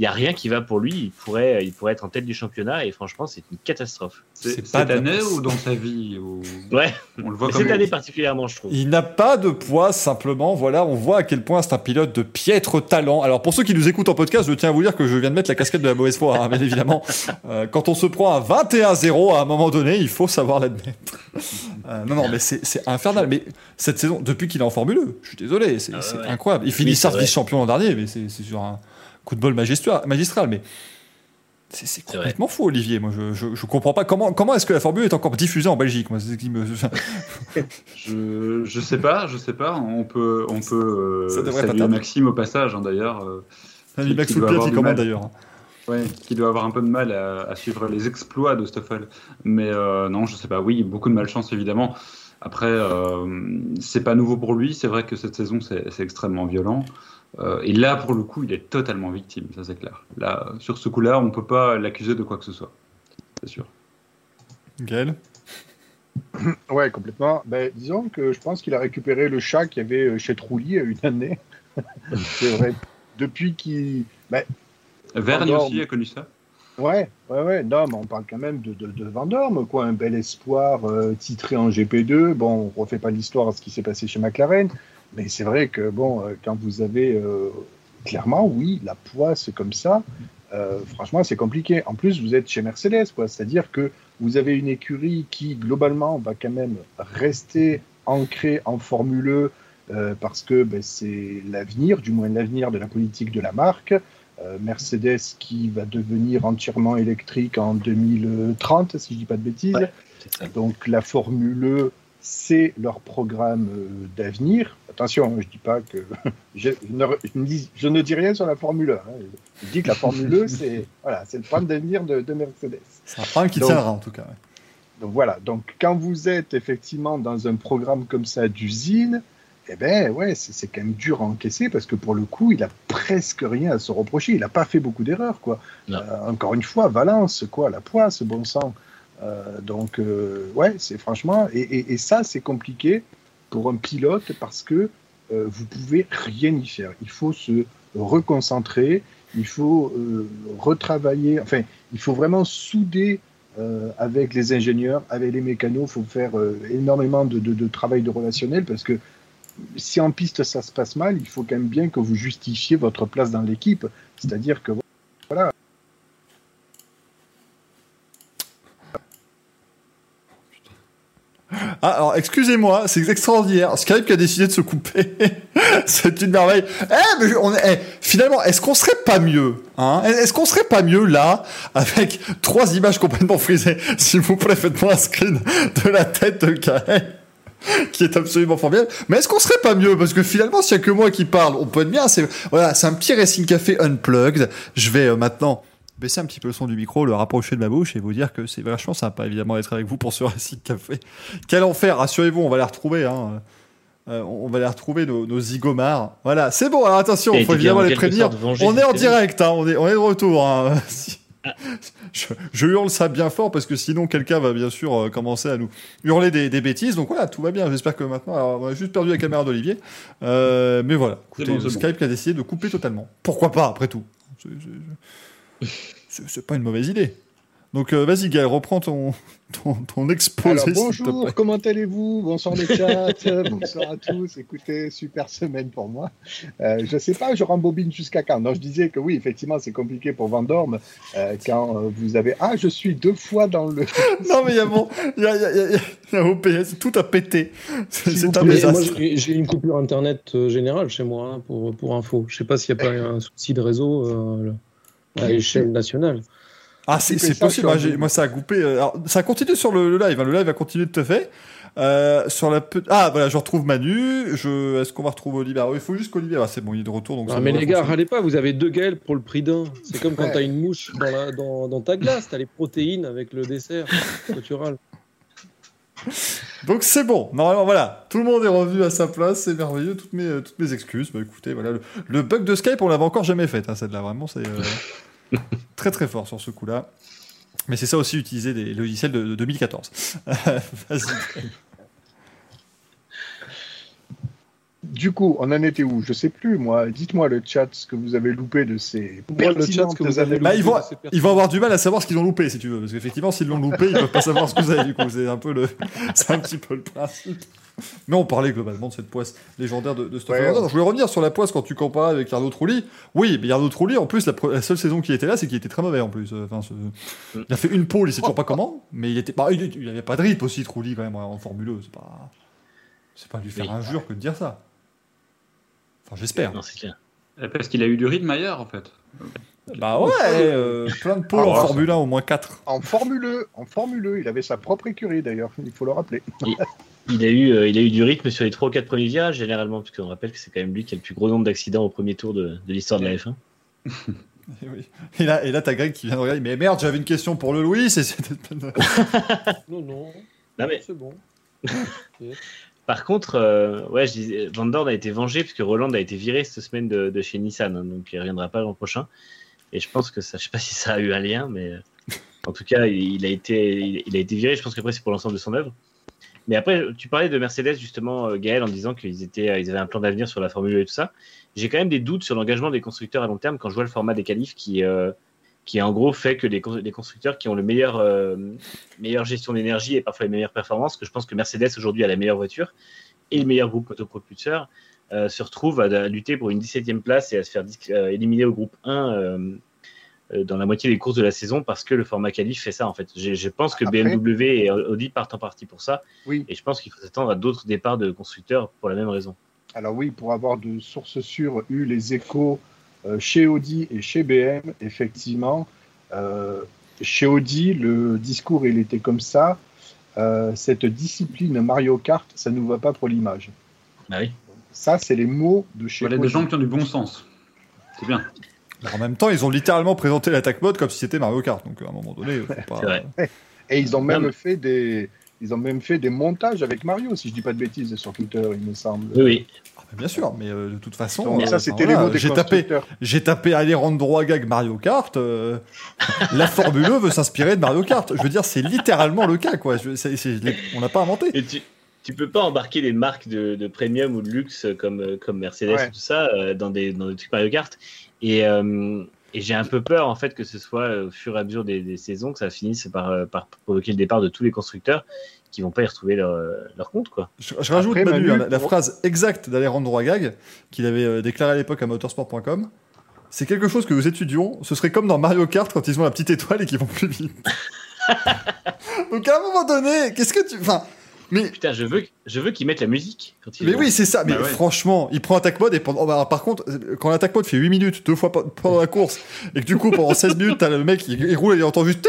Il n'y a rien qui va pour lui. Il pourrait, il pourrait être en tête du championnat et franchement, c'est une catastrophe. C'est C'est pas cette de la année masse. ou dans sa vie ou- Ouais, On le voit cette année particulièrement, je trouve. Il n'a pas de poids, simplement. Voilà, on voit à quel point c'est un pilote de piètre talent. Alors, pour ceux qui nous écoutent en podcast, je tiens à vous dire que je viens de mettre la casquette de la mauvaise foi, hein, bien évidemment. Euh, quand on se prend à 21-0 à un moment donné, il faut savoir l'admettre. Euh, non, non, mais c'est c'est infernal. Mais cette saison, depuis qu'il est en Formule 1, je suis désolé, c'est Ah c'est ouais. incroyable. Il finit vrai. vice-champion l'an dernier, mais c'est c'est sur un coup de bol magistral, mais. C'est complètement fou, Olivier. Moi, je, je, je comprends pas comment, comment est-ce que la Formule 1 est encore diffusée en Belgique. Moi, c'est ce qui me. Je, je sais pas, je sais pas. On peut, on peut Ça euh, saluer. Maxime au passage, hein, d'ailleurs. euh, Salut Max qui qui commande mal. d'ailleurs. Ouais, qui doit avoir un peu de mal à, à suivre les exploits de Stoffel. Mais euh, non, je sais pas. Oui, beaucoup de malchance évidemment. Après, euh, c'est pas nouveau pour lui. C'est vrai que cette saison, c'est c'est extrêmement violent. Euh, et là, pour le coup, il est totalement victime, ça c'est clair. Là, sur ce coup-là, on peut pas l'accuser de quoi que ce soit. C'est sûr. Gaël? Ouais, complètement. Ben, disons que je pense qu'il a récupéré le chat qu'il y avait euh, chez Trulli à une année. c'est vrai. Depuis qu'il. Ben, Verne Vendorme. aussi a connu ça? ouais, ouais, ouais. Non, mais on parle quand même de, de, de Vendorme, quoi. Un bel espoir euh, titré en GP2. Bon, on refait pas l'histoire à ce qui s'est passé chez McLaren. Mais c'est vrai que, bon, euh, quand vous avez. euh, clairement, oui, la poisse comme ça. euh, franchement, c'est compliqué. En plus, vous êtes chez Mercedes, quoi. C'est-à-dire que vous avez une écurie qui, globalement, va quand même rester ancrée en Formule E euh, parce que ben, c'est l'avenir, du moins l'avenir de la politique de la marque. Euh, Mercedes qui va devenir entièrement électrique en 2030, si je dis pas de bêtises. Ouais. Donc la Formule E, c'est leur programme euh, d'avenir. Attention, je dis pas que je, ne, je ne dis, je ne dis rien sur la Formule 1. hein. Je dis que la Formule E, c'est voilà, c'est le programme d'avenir de, de Mercedes. C'est un programme qui tiendra en tout cas. ouais. Donc voilà. Donc quand vous êtes effectivement dans un programme comme ça d'usine, eh ben ouais, c'est c'est quand même dur à encaisser parce que pour le coup, il a presque rien à se reprocher. Il n'a pas fait beaucoup d'erreurs, quoi. Euh, encore une fois, Valence, quoi, la poisse, bon sang. Euh, donc euh, ouais, c'est franchement et, et- et ça c'est compliqué pour un pilote parce que euh, vous pouvez rien y faire. Il faut se reconcentrer, il faut euh, retravailler. Enfin, il faut vraiment souder euh, avec les ingénieurs, avec les mécanos. Il faut faire euh, énormément de, travail de relationnel parce que si en piste ça se passe mal, il faut quand même bien que vous justifiez votre place dans l'équipe. C'est-à-dire que voilà. Ah, alors excusez-moi, c'est extraordinaire. Skype qui a décidé de se couper. c'est une merveille. Eh, mais on eh, finalement, est-ce qu'on serait pas mieux hein? Est-ce qu'on serait pas mieux là, avec trois images complètement frisées? S'il vous plaît, faites-moi un screen de la tête de Gaël. qui est absolument formidable. Mais est-ce qu'on serait pas mieux? Parce que finalement, s'il y a que moi qui parle, on peut être bien. C'est voilà, c'est un petit Racing Café unplugged. Je vais euh, maintenant baisser un petit peu le son du micro, le rapprocher de ma bouche et vous dire que c'est vachement sympa, évidemment, d'être avec vous pour ce Racing Café. Quel enfer Rassurez-vous, on va les retrouver. Hein. Euh, on va les retrouver, nos, nos zigomards. Voilà, c'est bon. Alors attention, il faut évidemment en les prévenir. On est en direct, hein, on, est, on est de retour. hein. je, je hurle ça bien fort parce que sinon quelqu'un va bien sûr euh, commencer à nous hurler des, des bêtises. Donc voilà, tout va bien. J'espère que maintenant, alors, on a juste perdu la caméra d'Olivier. Euh, mais voilà, écoutez, bon, Skype qui a décidé de couper totalement. Pourquoi pas, après tout C'est pas une mauvaise idée. Donc euh, vas-y Gaël, reprends ton, ton, ton exposé. Alors bonjour, comment allez-vous? Bonsoir les chats, bonsoir à tous. Écoutez, super semaine pour moi. Euh, je sais pas, je rembobine jusqu'à quand? Non, je disais que oui, effectivement, c'est compliqué pour Vendorme euh, quand euh, vous avez ah, je suis deux fois dans le. Non mais il y a bon, il y a, y a- y a- y a OPS, tout a pété. C'est un désastre. moi, j'ai une coupure internet générale chez moi, hein, pour, pour info. Je sais pas s'il n'y a pas un souci de réseau euh, à l'échelle nationale. Ah, c'est possible. sur Moi, ça a coupé. euh, alors, ça continue sur le, le live. hein, Le live a continué de te faire. Euh, sur la pe- ah voilà je retrouve Manu je est-ce qu'on va retrouver Olivier Alors, il faut juste qu'Olivier ah, c'est bon il est de retour donc Ah, mais les gars, râlez pas, vous avez deux Gaël pour le prix d'un. C'est comme quand Ouais. t'as une mouche dans, la, dans, dans ta glace, t'as les protéines avec le dessert. Toi, tu râles. donc c'est bon. Normalement voilà. Tout le monde est revenu à sa place. C'est merveilleux. Toutes mes euh, toutes mes excuses. Bah écoutez voilà. Le, le bug de Skype on l'avait encore jamais fait hein, celle-là. Vraiment c'est euh, très très fort sur ce coup-là. Mais c'est ça aussi utiliser des logiciels de, de 2014 vas-y Du coup, on en était où? Je sais plus moi. Dites-moi le chat ce que vous avez loupé de ces Moi, le chat, ce que vous avez. Bah, ils, vont, ils avoir du mal à savoir ce qu'ils ont loupé, si tu veux. Parce qu'effectivement, s'ils l'ont loupé, ils peuvent pas savoir ce que vous avez. Du coup, c'est un peu le, un petit peu le principe. Mais on parlait globalement de cette poisse légendaire de, de Stoffel Ouais. Je voulais revenir sur la poisse quand tu compares avec Arnaud Trulli. Oui, mais Arnaud Trulli, en plus, la, seule saison qui était là, c'est qu'il était très mauvais en plus. Euh, Enfin, ce- il a fait une pole, il sait toujours pas comment, mais il était pas, il, il avait pas de rip aussi, Trulli, quand même, en Formule 1. C'est pas, c'est pas lui faire injure que de dire ça. Enfin, j'espère. Non, c'est clair. Eh, Parce qu'il a eu du rythme ailleurs, en fait. Bah ouais, euh, plein de pôles Ah, en ouais, Formule 1, au moins 4. En Formule 1, en Formule 1, il avait sa propre écurie d'ailleurs, il faut le rappeler. Il a, eu, euh, il a eu du rythme sur les 3 ou 4 premiers virages, généralement, puisqu'on rappelle que c'est quand même lui qui a le plus gros nombre d'accidents au premier tour de, de l'histoire de la F1. Et, oui. et là, et là t'as Greg qui vient de regarder. Mais merde, j'avais une question pour le Louis. Non, non. Non, mais- C'est bon. Par contre, euh, ouais, je Van Dorn a été vengé puisque Roland a été viré cette semaine de, chez Nissan, hein, donc il reviendra pas l'an prochain. Et je pense que ça, je sais pas si ça a eu un lien, mais euh, en tout cas, il, a été, il, viré. Je pense qu'après c'est pour l'ensemble de son œuvre. Mais après, tu parlais de Mercedes justement, euh, Gaël, en disant qu'ils étaient, ils avaient un plan d'avenir sur la Formule 1 et tout ça. J'ai quand même des doutes sur l'engagement des constructeurs à long terme quand je vois le format des qualifs qui, qui en gros fait que les, cons- les constructeurs qui ont le meilleur, euh, meilleure gestion d'énergie et parfois les meilleures performances, que je pense que Mercedes aujourd'hui a la meilleure voiture et le meilleur groupe autopropulseur, euh, se retrouvent à, à lutter pour une 17e place et à se faire euh, éliminer au groupe 1 euh, euh, dans la moitié des courses de la saison parce que le format qualif fait ça en fait. Je, je pense que Après- BMW et Audi partent en partie pour ça Oui. et je pense qu'il faut s'attendre à d'autres départs de constructeurs pour la même raison. Alors oui, pour avoir de sources sûres eu les échos chez Audi et chez BM, effectivement, euh, chez Audi, le discours il était comme ça. euh, cette discipline Mario Kart, ça nous va pas pour l'image. Bah oui. Ça, c'est les mots de chez Voilà Audi. des gens qui ont du bon sens. C'est bien. En même temps, ils ont littéralement présenté l'attaque mode comme si c'était Mario Kart. Donc, à un moment donné, faut pas- C'est vrai. Et ils ont même fait des, ils ont même fait des montages avec Mario, si je dis pas de bêtises, sur Twitter, il me semble. Oui, oui. Ah, mais bien sûr, mais euh, de toute façon, euh, voilà, j'ai tapé, j'ai tapé Alejandro Agag Mario Kart. euh, la Formule 1 veut s'inspirer de Mario Kart. Je veux dire, c'est littéralement le cas, quoi. Je- c'est- c'est- je l'ai- on n'a pas inventé. Et tu, tu peux pas embarquer des marques de, de premium ou de luxe comme, comme Mercedes Ouais. et tout ça euh, dans, des, dans des trucs Mario Kart. Et, euh, et j'ai un peu peur en fait que ce soit au fur et à mesure des, des saisons que ça finisse par, par provoquer le départ de tous les constructeurs qui vont pas y retrouver leur, euh, leur compte quoi. Je, je rajoute Après, Manu, Manu, hein, la, la pour- phrase exacte d'Alejandro Agag, qu'il avait euh, déclaré à l'époque à motorsport.com. C'est quelque chose que nous étudions. Ce serait comme dans Mario Kart quand ils ont la petite étoile et qu'ils vont plus vite. Donc à un moment donné, qu'est-ce que tu. Enfin. Mais, Putain, je veux, je veux qu'ils mettent la musique quand ils mais oui, c'est ça. Mais Bah ouais. franchement, il prend attaque mode et pendant. oh, bah, par contre, quand l'attaque mode fait 8 minutes, deux fois pe- pendant la course, et que du coup, pendant 16 minutes, t'as le mec, il, il roule et il entend juste.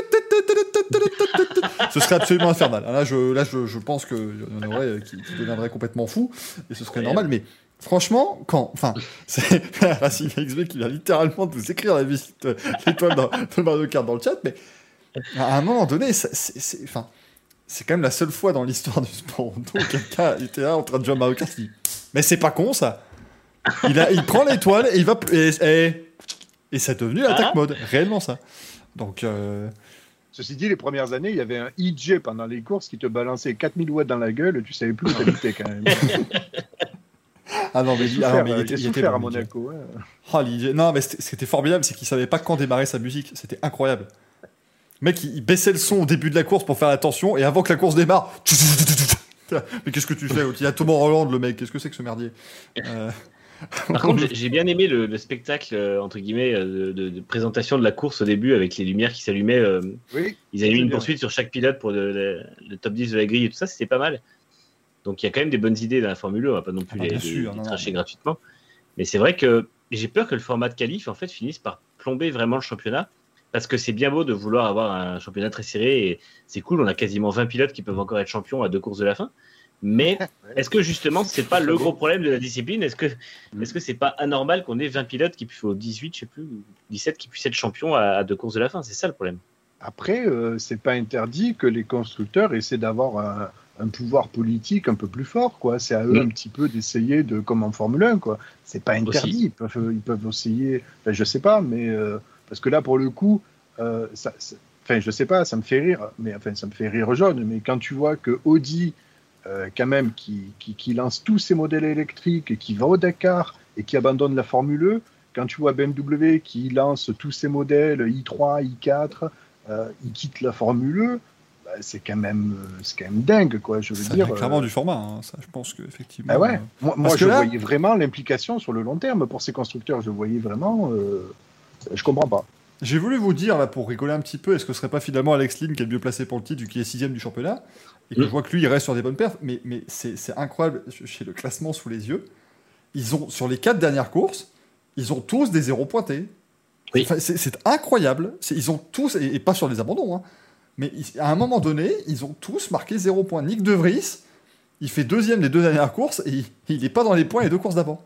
Ce serait absolument infernal. Là, je, là, je, je pense qu'il y en aurait euh, qui, qui deviendraient complètement fous, et ce serait normal. Mais franchement, quand. Enfin, c'est Racing XB qui vient littéralement de vous écrire la visite euh, l'étoile dans- de Mario Kart dans le chat, mais à un moment donné, c'est. Enfin. C'est quand même la seule fois dans l'histoire du sport auto où quelqu'un était là en train de jouer à Mario Kart. il dit, Mais c'est pas con ça. Il, a, il prend l'étoile et il va. Et, et, et c'est devenu l'attaque mode. Réellement ça. Donc. euh, Ceci dit, les premières années, il y avait un IJ pendant les courses qui te balançait 4000 watts dans la gueule, tu savais plus où t'habitais quand même. Ah non, mais, ah mais il euh, était, il était à. Monaco. ouais. Ah, l'idée- non, mais c'était- ce qui était formidable, c'est qu'il savait pas quand démarrer sa musique. C'était incroyable. Le mec, il, il baissait le son au début de la course pour faire attention, et avant que la course démarre. Mais qu'est-ce que tu fais Il y a Thomas Roland, le mec. Qu'est-ce que c'est que ce merdier? Euh, Par contre, j'ai- bien aimé le, le spectacle euh, entre guillemets euh, de, de présentation de la course au début avec les lumières qui s'allumaient. euh, Oui, Ils avaient eu C'est une bien. poursuite sur chaque pilote pour le, le- le top 10 de la grille et tout ça, c'était pas mal. Donc il y a quand même des bonnes idées dans la Formule 1, on va pas non plus Ah bah, les, bien les- sûr, les non, non, tracher mais- gratuitement. Mais c'est vrai que j'ai peur que le format de qualif en fait finisse par plomber vraiment le championnat. Parce que c'est bien beau de vouloir avoir un championnat très serré et c'est cool, on a quasiment 20 pilotes qui peuvent encore être champions à deux courses de la fin. Mais est-ce que justement c'est pas le gros problème de la discipline? Est-ce que est-ce que c'est pas anormal qu'on ait 20 pilotes qui puissent au 18, je sais plus, ou 17 qui puissent être champions à, à deux courses de la fin? C'est ça le problème. Après, euh, c'est pas interdit que les constructeurs essaient d'avoir un, un pouvoir politique un peu plus fort, quoi. C'est à eux Mm. un petit peu d'essayer de, comme en Formule 1, quoi. C'est pas interdit. Ils peuvent, ils peuvent essayer. Enfin, je sais pas, mais euh, parce que là, pour le coup, euh, ça- enfin, je sais pas, ça me fait rire, mais enfin, ça me fait rire jaune. Mais quand tu vois que Audi, euh, quand même, qui, qui, qui lance tous ses modèles électriques et qui va au Dakar et qui abandonne la Formule 1, quand tu vois BMW qui lance tous ses modèles i3, i4, euh, il quitte la Formule 1, bah, c'est quand même, euh, c'est quand même dingue, quoi. Je veux ça dire. clairement euh, du format, hein, ça, je pense que effectivement. ah ouais. Moi, je là- voyais vraiment l'implication sur le long terme pour ces constructeurs. Je voyais vraiment. je comprends pas. J'ai voulu vous dire, là, pour rigoler un petit peu, est-ce que ce serait pas finalement Alex Lynn qui est le mieux placé pour le titre, vu qu'il est sixième du championnat? Et que Mm. je vois que lui, il reste sur des bonnes perfs. Mais, mais c'est incroyable, j'ai le classement sous les yeux. Ils ont, sur les quatre dernières courses, ils ont tous des zéros pointés. Oui. Enfin, c'est incroyable. Ils ont tous, et, et pas sur les abandons, hein, mais ils- à un moment donné, ils ont tous marqué zéro point. Nick De Vries, il fait deuxième les deux dernières courses, et il- n'est pas dans les points les deux courses d'avant.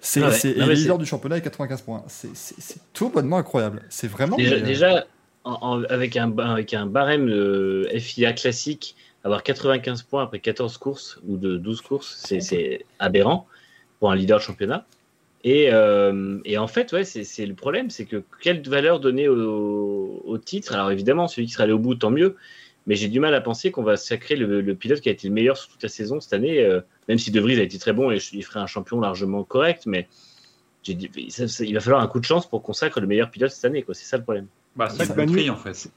C'est Ah ouais. c'est- leader du championnat avec 95 points. C'est- tout bonnement incroyable. C'est vraiment. Déjà, euh, déjà, en- en- avec, un, avec un barème de FIA classique, avoir 95 points après 14 courses ou de 12 courses, c'est- aberrant pour un leader de championnat. Et, euh, et en fait, ouais, c'est le problème, c'est que quelle valeur donner au, au titre? Alors évidemment, celui qui sera allé au bout, tant mieux. Mais j'ai du mal à penser qu'on va sacrer le, le pilote qui a été le meilleur sur toute la saison cette année, euh, même si De Vries a été très bon et il ferait un champion largement correct. Mais j'ai dit- ça- ça- il va falloir un coup de chance pour qu'on sacre le meilleur pilote cette année. C'est ça le problème. Bah, c'est Ça, le Manu, prix en fait.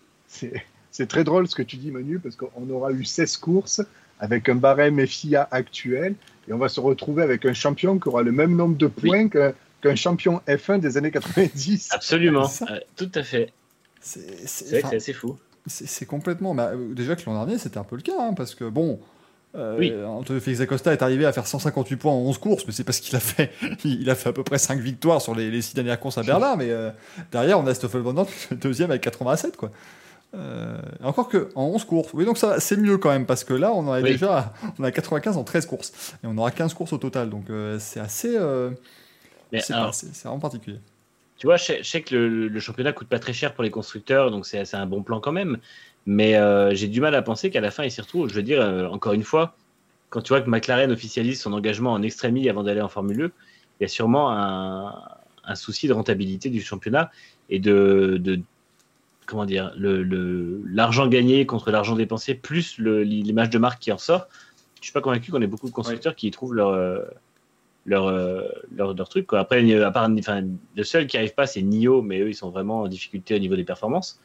C'est très drôle ce que tu dis, Manu, parce qu'on aura eu 16 courses avec un barème FIA actuel et on va se retrouver avec un champion qui aura le même nombre de points qu'un champion F1 des années 90. Absolument. Euh, tout à fait. C'est C'est vrai que enfin, c'est assez fou. c'est- complètement. bah, déjà que l'an dernier, c'était un peu le cas, hein, parce que bon. Euh, Oui. Antonio Félix Acosta est arrivé à faire 158 points en 11 courses, mais c'est parce qu'il a fait, il a fait à peu près 5 victoires sur les, les 6 dernières courses à Berlin, mais euh, derrière on a Stoffel Van deuxième avec 87 quoi. Euh, encore que en 11 courses. Oui, donc ça c'est mieux quand même parce que là on en est Oui. déjà on a 95 en 13 courses et on aura 15 courses au total. Donc euh, c'est assez euh, c'est vraiment particulier. Tu vois, je sais, je sais que le, le championnat coûte pas très cher pour les constructeurs, donc c'est un bon plan quand même. Mais euh, j'ai du mal à penser qu'à la fin, il s'y retrouve. Je veux dire, encore une fois, quand tu vois que McLaren officialise son engagement en extrémie avant d'aller en Formule 1, il y a sûrement un, un souci de rentabilité du championnat et de, de comment dire, le- le- l'argent gagné contre l'argent dépensé, plus l'image de marque qui en sort. Je suis pas convaincu qu'on ait beaucoup de constructeurs qui y trouvent leur, euh, leur, euh, leur, leur truc. Quoi. Après, euh, à part, enfin, le seul qui arrive pas, c'est NIO, mais eux, ils sont vraiment en difficulté au niveau des performances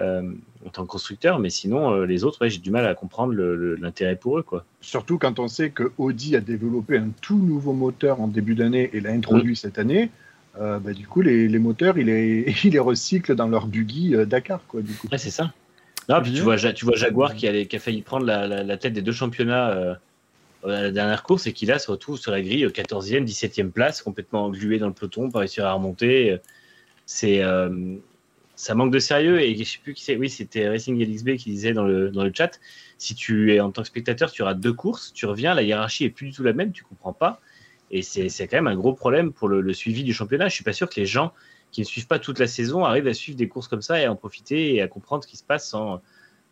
euh, en tant que constructeur. Mais sinon, euh, les autres, ouais, j'ai du mal à comprendre l'intérêt pour eux. Quoi. Surtout quand on sait que Audi a développé un tout nouveau moteur en début d'année et l'a introduit cette année. Euh, bah, du coup, les, les moteurs, il les, il les recycle dans leur buggy euh, Dakar. Quoi, du coup. Ouais, c'est ça. Non, puis tu vois, Ja- tu vois Jaguar qui, a failli prendre la, la- la tête des deux championnats euh, à la dernière course et qui là se retrouve sur la grille euh, 14e, 17e place, complètement englué dans le peloton, pas réussir à remonter. C'est, euh, ça manque de sérieux et je sais plus qui c'est. Oui, c'était Racing LXB qui disait dans le, dans le chat si tu es en tant que spectateur, tu auras deux courses, tu reviens, la hiérarchie est plus du tout la même, tu comprends pas. Et c'est quand même un gros problème pour le, suivi du championnat. Je suis pas sûr que les gens qui ne suivent pas toute la saison arrivent à suivre des courses comme ça et à en profiter et à comprendre ce qui se passe sans,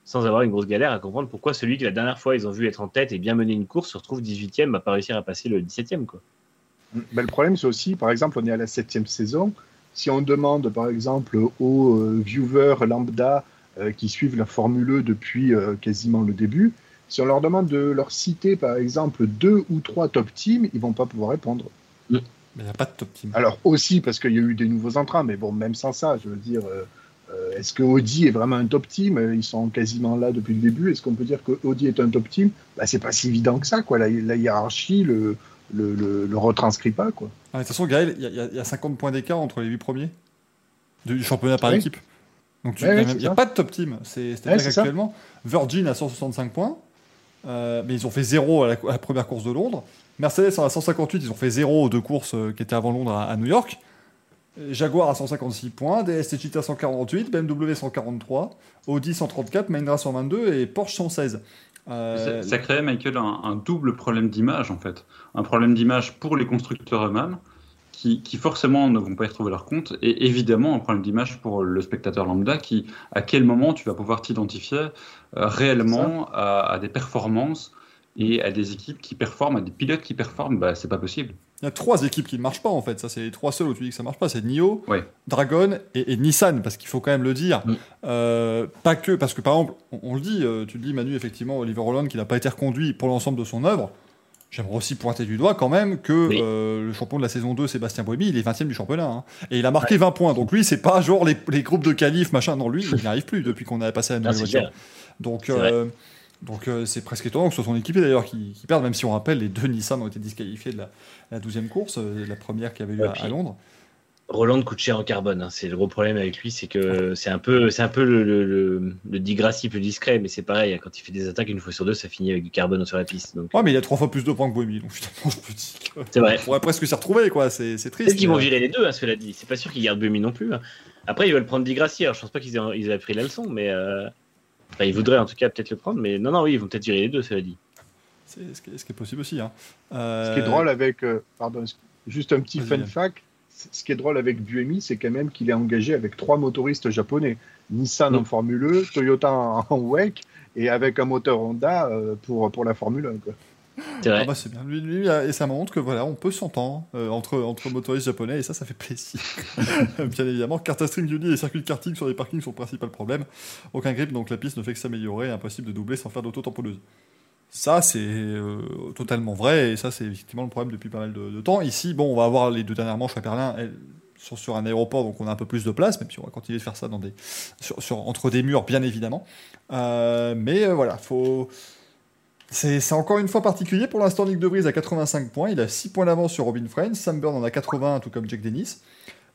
sans avoir une grosse galère, à comprendre pourquoi celui que la dernière fois ils ont vu être en tête et bien mener une course se retrouve 18e, à pas réussir à passer le 17e. Quoi. Le problème, c'est aussi, par exemple, on est à la septième saison. Si on demande, par exemple, aux euh, viewers lambda euh, qui suivent la Formule 1 depuis euh, quasiment le début, si on leur demande de leur citer, par exemple, deux ou trois top teams, ils vont pas pouvoir répondre. Mais il n'y a pas de top team. Alors aussi parce qu'il y a eu des nouveaux entrants, mais bon, même sans ça, je veux dire, euh, euh, est-ce que Audi est vraiment un top team? Ils sont quasiment là depuis le début. Est-ce qu'on peut dire que Audi est un top team? Bah, C'est pas si évident que ça, quoi. La, la hiérarchie le, le, le, le retranscrit pas, quoi. Ah, de toute façon, Gaël, il y, a- il y a- il y a 50 points d'écart entre les 8 premiers du championnat par Oui. équipe. Donc il ouais, n'y a, pas de top team. C'est- Ouais, C'est-à-dire qu'actuellement, Virgin a 165 points, euh, mais ils ont fait 0 à la, la première course de Londres. Mercedes en a 158, ils ont fait 0 aux deux courses euh, qui étaient avant Londres à, New York. Jaguar à 156 points, DS Cheetah 148, BMW 143, Audi 134, Mahindra 122 et Porsche 116. Euh, Ça, ça crée, Michael, un, double problème d'image, en fait. Un problème d'image pour les constructeurs eux-mêmes, qui, forcément ne vont pas y retrouver leur compte, et évidemment un problème d'image pour le spectateur lambda, qui, à quel moment tu vas pouvoir t'identifier réellement à, à des performances et à des équipes qui performent, à des pilotes qui performent, bah, c'est pas possible. Il y a trois équipes qui ne marchent pas en fait. Ça, c'est les trois seuls où tu dis que ça marche pas. C'est NIO, Ouais. Dragon et, et Nissan, parce qu'il faut quand même le dire. Mm. Euh, pas que, parce que par exemple, on, on le dit, euh, tu le dis Manu, effectivement, Oliver Holland, qui n'a pas été reconduit pour l'ensemble de son œuvre. J'aimerais aussi pointer du doigt quand même que Oui. euh, le champion de la saison 2, Sébastien Boemi, il est 20 e du championnat. hein. Et il a marqué 20 points. Donc lui, c'est pas genre les, les groupes de qualif, machin. Non, lui, il n'y arrive plus depuis qu'on a passé à la Ah, nouvelle voiture. clair. Donc, C'est euh, donc euh, c'est presque étonnant que ce soit son équipier d'ailleurs qui, qui perde, même si on rappelle, les deux Nissan ont été disqualifiés de la, la 12e course, euh, la première qui avait lieu à, à Londres. Roland coûte cher en carbone. hein. C'est le gros problème avec lui, c'est que c'est un peu, c'est un peu le, le, le, le digrassi plus discret, mais c'est pareil. Quand il fait des attaques une fois sur deux, ça finit avec du carbone sur la piste. Donc Ouais, mais il a trois fois plus de points que Boemi, donc finalement, je dis que- c'est vrai. on pourrait presque s'y retrouver, quoi. C'est triste. Peut-être qu'ils vont virer les deux, hein, cela dit. C'est pas sûr qu'ils gardent Bumi non plus. hein. Après, ils veulent prendre Digrassi. Alors, je pense pas qu'ils aient, ils aient appris la leçon, mais euh, enfin, ils voudraient en tout cas peut-être le prendre. Mais non, non, oui, ils vont peut-être virer les deux, cela dit. C'est ce, qui est- ce qui est possible aussi. Hein. Ce qui Euh, est drôle avec, euh, pardon, juste un petit fun fact, ce qui est drôle avec Buemi, c'est quand même qu'il est engagé avec trois motoristes japonais. Nissan en Mm. Formule 1, Toyota en, en WEC, et avec un moteur Honda euh, pour, pour la Formule 1. Quoi. C'est vrai. Ah bah c'est bien. Lui, lui, et ça montre que voilà, on peut s'entendre euh, entre, entre motoristes japonais et ça, ça fait plaisir. bien évidemment, Kartastream Uni et circuit de karting sur les parkings sont le principal problème. Aucun grip, donc la piste ne fait que s'améliorer, impossible de doubler sans faire d'auto-tamponneuse. Ça, c'est euh, totalement vrai et ça, c'est effectivement le problème depuis pas mal de, de temps. Ici, bon, on va avoir les deux dernières manches à Berlin. Elles sont sur un aéroport, donc on a un peu plus de place, même si on va continuer de faire ça dans des, sur, sur- entre des murs, bien évidemment. Euh, mais euh, voilà, faut. C'est encore une fois particulier. Pour l'instant, Nick De Vries a 85 points. Il a 6 points d'avance sur Robin Friends. Sam Burn en a 80, tout comme Jack Dennis.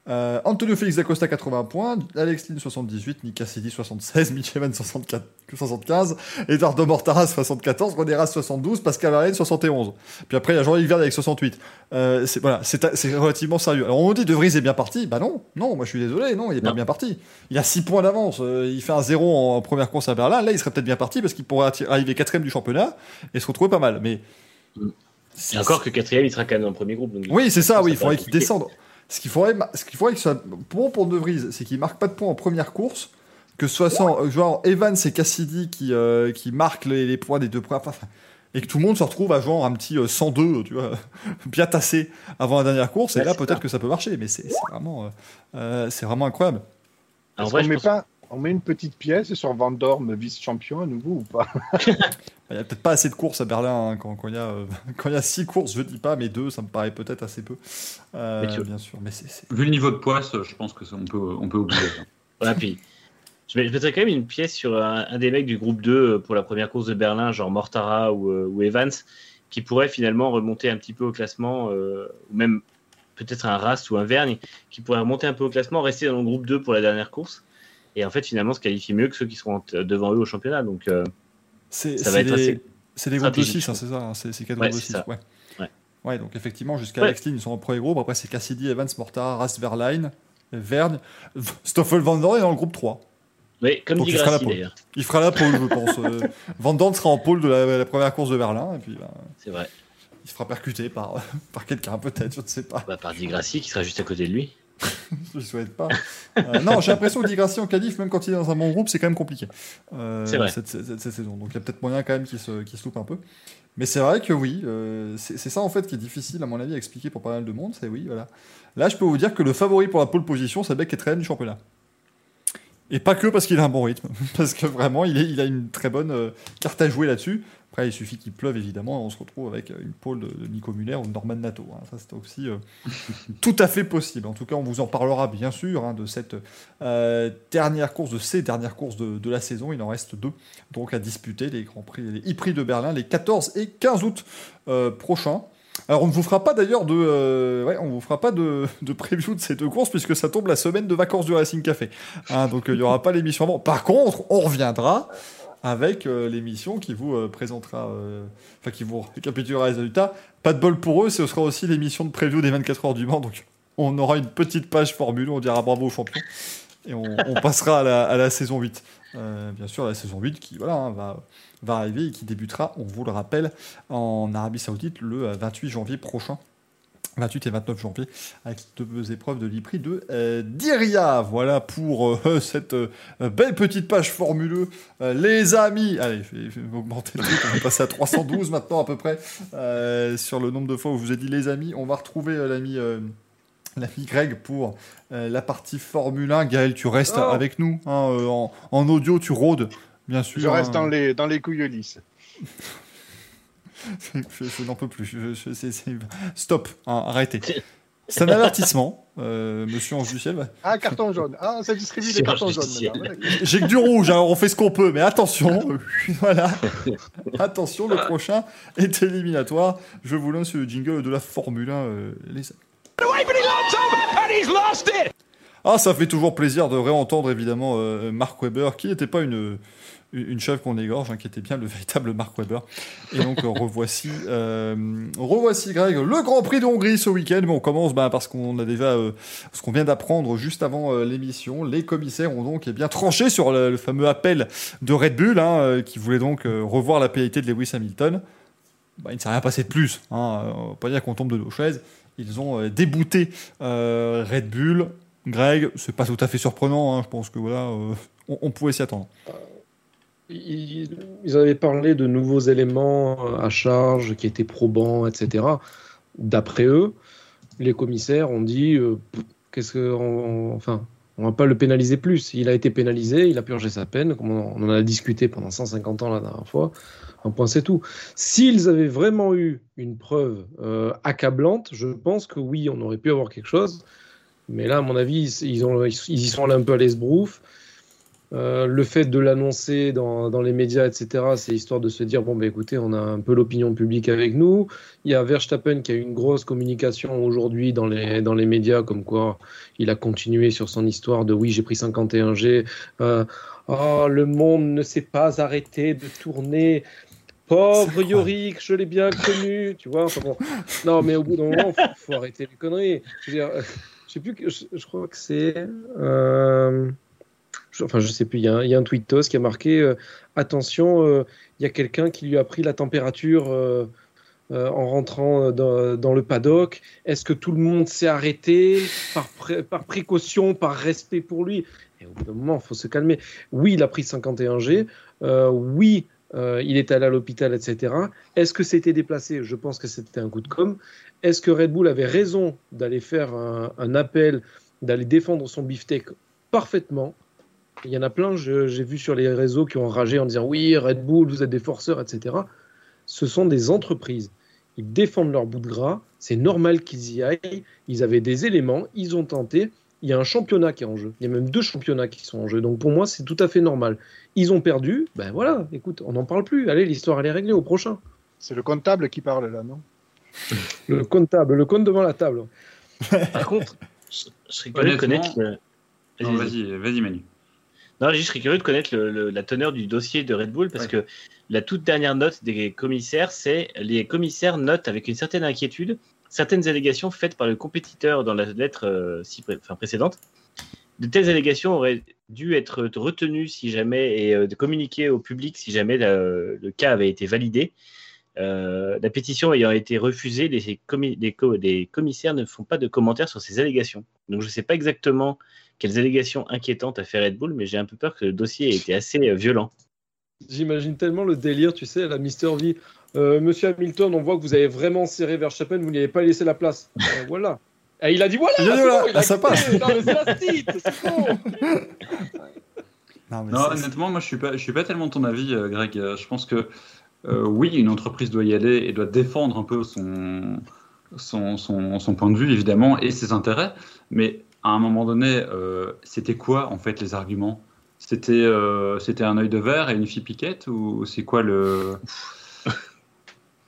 Euh, Antonio Félix d'Acosta 80 points, Alex Lynn 78, Nick Cassidy 76, Mitch Evans 64 75, Eduardo Mortaras 74, René Ras 72, Pascal Arène 71. Puis après il y a Verne avec 68. Euh, c'est voilà, c'est c'est relativement sérieux. Alors on nous dit De Vries est bien parti, bah non, non, moi je suis désolé, non, il est pas bien parti. Il a 6 points d'avance, euh, il fait un 0 en première course à Berlin, là il serait peut-être bien parti parce qu'il pourrait arriver quatrième du championnat et se retrouver pas mal. Mais Mm. c'est Et encore que quatrième, il sera quand même dans le premier groupe. donc- oui, c'est ça, oui, il faudrait qu'il descende. Ce qu'il faudrait, ce qu'il faudrait que ce soit bon pour De Vries, c'est qu'il marque pas de points en première course, que ce soit sans, euh, genre Evans et Cassidy qui, euh, qui marquent les, les points des deux premières, enfin, et que tout le monde se retrouve à genre un petit euh, 102, tu vois, bien tassé avant la dernière course, et là peut-être que ça peut marcher, mais c'est vraiment, euh, euh, c'est vraiment incroyable. En vrai, qu'on je met pense- pas, on met une petite pièce sur Van Dorme vice-champion à nouveau ou pas? Il y a peut-être pas assez de courses à Berlin hein, quand, quand il y a euh, quand il y a six courses, je dis pas, mais deux, ça me paraît peut-être assez peu, Euh, Mais tu- bien sûr, mais c'est c'est- Vu le niveau de poisse, je pense que ça, on peut, on peut oublier. ça. Ouais, puis je mettrais quand même une pièce sur un, un des mecs du groupe 2 pour la première course de Berlin, genre Mortara ou, euh, ou Evans, qui pourrait finalement remonter un petit peu au classement, euh, ou même peut-être un Rast ou un Vergne, qui pourrait remonter un peu au classement, rester dans le groupe 2 pour la dernière course, et en fait finalement se qualifier mieux que ceux qui seront devant eux au championnat. Donc euh, c'est. C'est des groupes de stratégique, 6, hein, c'est ça, hein, c'est c'est quatre Ouais, groupes de c'est 6. ça. Ouais. Ouais. Ouais, donc effectivement, jusqu'à Ouais. Ils sont en premier groupe. Après, c'est Cassidy, Evans, Mortar, Rast, Verline, Verne. Stoffel Van Dorn est dans le groupe 3. Oui, comme Donc dit il sera la Grassi Il fera la pole, je pense. Euh, Van Dorn sera en pole de la, la première course de Berlin. Et puis, bah, c'est vrai. il se fera percuter par, par quelqu'un, peut-être, je ne sais pas. Bah, par Di Grassi qui sera juste à côté de lui. Je ne souhaite pas. Euh, non, j'ai l'impression que Di Grassi en qualif, même quand il est dans un bon groupe, c'est quand même compliqué. Euh, C'est vrai. Cette, cette- cette saison. Donc il y a peut-être moyen quand même qu'il se, qu'il se loupe un peu. Mais c'est vrai que oui, euh, c'est ça en fait qui est difficile à mon avis à expliquer pour pas mal de monde. C'est oui, voilà. Là, je peux vous dire que le favori pour la pole position, c'est Beck Ketren du championnat. Et pas que parce qu'il a un bon rythme, parce que vraiment, il, est, il a une très bonne euh, carte à jouer là-dessus. Après, il suffit qu'il pleuve évidemment, et on se retrouve avec une pole de, de Nico Muller ou de Norman Nato. hein. Ça, c'est aussi euh, tout à fait possible. En tout cas, on vous en parlera bien sûr hein, de cette euh, dernière course, de ces dernières courses de, de la saison. Il en reste deux donc à disputer les grands prix, les e-prix de Berlin, les 14 et 15 août euh, prochains. Alors on ne vous fera pas d'ailleurs de, euh, ouais, on vous fera pas de, de preview de ces deux courses puisque ça tombe la semaine de vacances du Racing Café. Hein, donc euh, il n'y aura pas l'émission avant. Par contre, on reviendra avec euh, l'émission qui vous euh, présentera, euh, enfin qui vous récapitulera les résultats. Pas de bol pour eux, ce sera aussi l'émission de preview des 24 heures du Mans. Donc on aura une petite page formule, on dira bravo aux champions et on, passera à la, saison 8. Euh, bien sûr, la saison 8 qui hein, va, arriver et qui débutera, on vous le rappelle, en Arabie Saoudite le euh, 28 janvier prochain. 28 et 29 janvier, avec deux épreuves de l'IPRI de euh, Diria. Voilà pour euh, cette euh, belle petite page formuleux. Euh, les amis, allez, je vais, je vais augmenter le truc, on va passer à 312 maintenant à peu près, sur le nombre de fois où je vous ai dit les amis. On va retrouver l'ami l'ami Greg pour la partie Formule 1. Gaël, tu restes Oh. avec nous. hein, en, en audio, tu rôdes, bien sûr. Je reste hein. dans les, dans les couilles lisses. Je, je n'en peux plus. Je- je- c'est- c'est- Stop, hein, arrêtez. C'est un avertissement, euh, monsieur Ange du Ciel. Ah, carton jaune. Ah, ça distribue des cartons jaunes. J'ai que du rouge, hein, on fait ce qu'on peut, mais attention, euh, voilà. Attention, le prochain est éliminatoire. Je vous lance le jingle de la Formule 1, euh, les Ah, ça fait toujours plaisir de réentendre évidemment euh, Mark Webber, qui n'était pas une, une chèvre qu'on égorge, hein, qui était bien le véritable Mark Webber. Et donc euh, revoici, euh, revoici Greg, le Grand Prix de Hongrie ce week-end. Mais on commence bah, parce qu'on a déjà, euh, ce qu'on vient d'apprendre juste avant l'émission. Les commissaires ont donc eh bien tranché sur le, fameux appel de Red Bull, hein, qui voulait donc revoir la pénalité de Lewis Hamilton. Bah, il ne s'est rien passé de plus. Hein, on va pas dire qu'on tombe de nos chaises. Ils ont débouté Red Bull. Greg, c'est pas tout à fait surprenant. hein, je pense que voilà, on pouvait s'y attendre. Ils, avaient parlé de nouveaux éléments à charge qui étaient probants, etc. D'après eux, les commissaires ont dit euh, qu'est-ce que. on- on- enfin, on va pas le pénaliser plus. Il a été pénalisé, il a purgé sa peine, comme on en a discuté pendant 150 ans la dernière fois. Un point, c'est tout. S'ils avaient vraiment eu une preuve euh, accablante, je pense que oui, on aurait pu avoir quelque chose. Mais là, à mon avis, ils, ils y sont allés un peu à l'esbrouf. Euh, le fait de l'annoncer dans, dans les médias, etc., c'est histoire de se dire bon, bah, écoutez, on a un peu l'opinion publique avec nous. Il y a Verstappen qui a eu une grosse communication aujourd'hui dans les, dans les médias, comme quoi il a continué sur son histoire de oui, j'ai pris 51G. Euh, oh, le monde ne s'est pas arrêté de tourner. Pauvre Yorick, je l'ai bien connu, tu vois. Enfin bon. Non, mais au bout d'un moment, faut, faut arrêter les conneries. Je veux dire, euh, je sais plus, que, je, je crois que c'est. euh, enfin, je sais plus, il y, a un- qui a marqué euh, attention, euh, il y a quelqu'un qui lui a pris la température euh, en rentrant dans, le paddock. Est-ce que tout le monde s'est arrêté par, pré- par précaution, par respect pour lui? Et au bout d'un moment, il faut se calmer. Oui, il a pris 51G. euh, oui, il est allé à l'hôpital, etc. Est-ce que c'était déplacé? Je pense que c'était un coup de com'. Est-ce que Red Bull avait raison d'aller faire un appel, d'aller défendre son beefsteak parfaitement? Il y en a plein, j'ai vu sur les réseaux qui ont ragé en disant oui, Red Bull, vous êtes des forceurs, etc. Ce sont des entreprises. Ils défendent leur bout de gras. C'est normal qu'ils y aillent. Ils avaient des éléments, ils ont tenté. Il y a un championnat qui est en jeu. Il y a même deux championnats qui sont en jeu. Donc pour moi, c'est tout à fait normal. Ils ont perdu. Ben voilà, écoute, on n'en parle plus. Allez, l'histoire, elle est réglée au prochain. C'est le comptable qui parle là, non? Le comptable, le compte devant la table. Par contre, je, je serais curieux de connaître. Vas-y, vas-y, Manu. Non, je serais curieux de connaître le- le- la teneur du dossier de Red Bull parce que la toute dernière note des commissaires, c'est les commissaires notent avec une certaine inquiétude certaines allégations faites par le compétiteur dans la lettre euh, pré- enfin, précédente. De telles allégations auraient dû être retenues si jamais et euh, de communiquer au public si jamais le cas avait été validé. Euh, la pétition ayant été refusée, les, commi- les co- les commissaires ne font pas de commentaires sur ces allégations. Donc je ne sais pas exactement quelles allégations inquiétantes a fait Red Bull, mais j'ai un peu peur que le dossier ait été assez euh, violent. J'imagine tellement le délire, tu sais, à la Mister V. Euh, Monsieur Hamilton, on voit que vous avez vraiment serré vers Chapin, vous n'y avez pas laissé la place. Euh, voilà. Et il a dit voilà, Il a dit c'est voilà, bon, il a ça passe. Non, mais. Non, mais Non, c'est- honnêtement, moi je suis pas, je suis pas tellement de ton avis, euh, Greg. Euh, Je pense que euh, oui, une entreprise doit y aller et doit défendre un peu son, son, son, son point de vue, évidemment, et ses intérêts. Mais à un moment donné, euh, c'était quoi en fait les arguments? C'était euh, c'était un œil de verre et une fille piquette ou c'est quoi le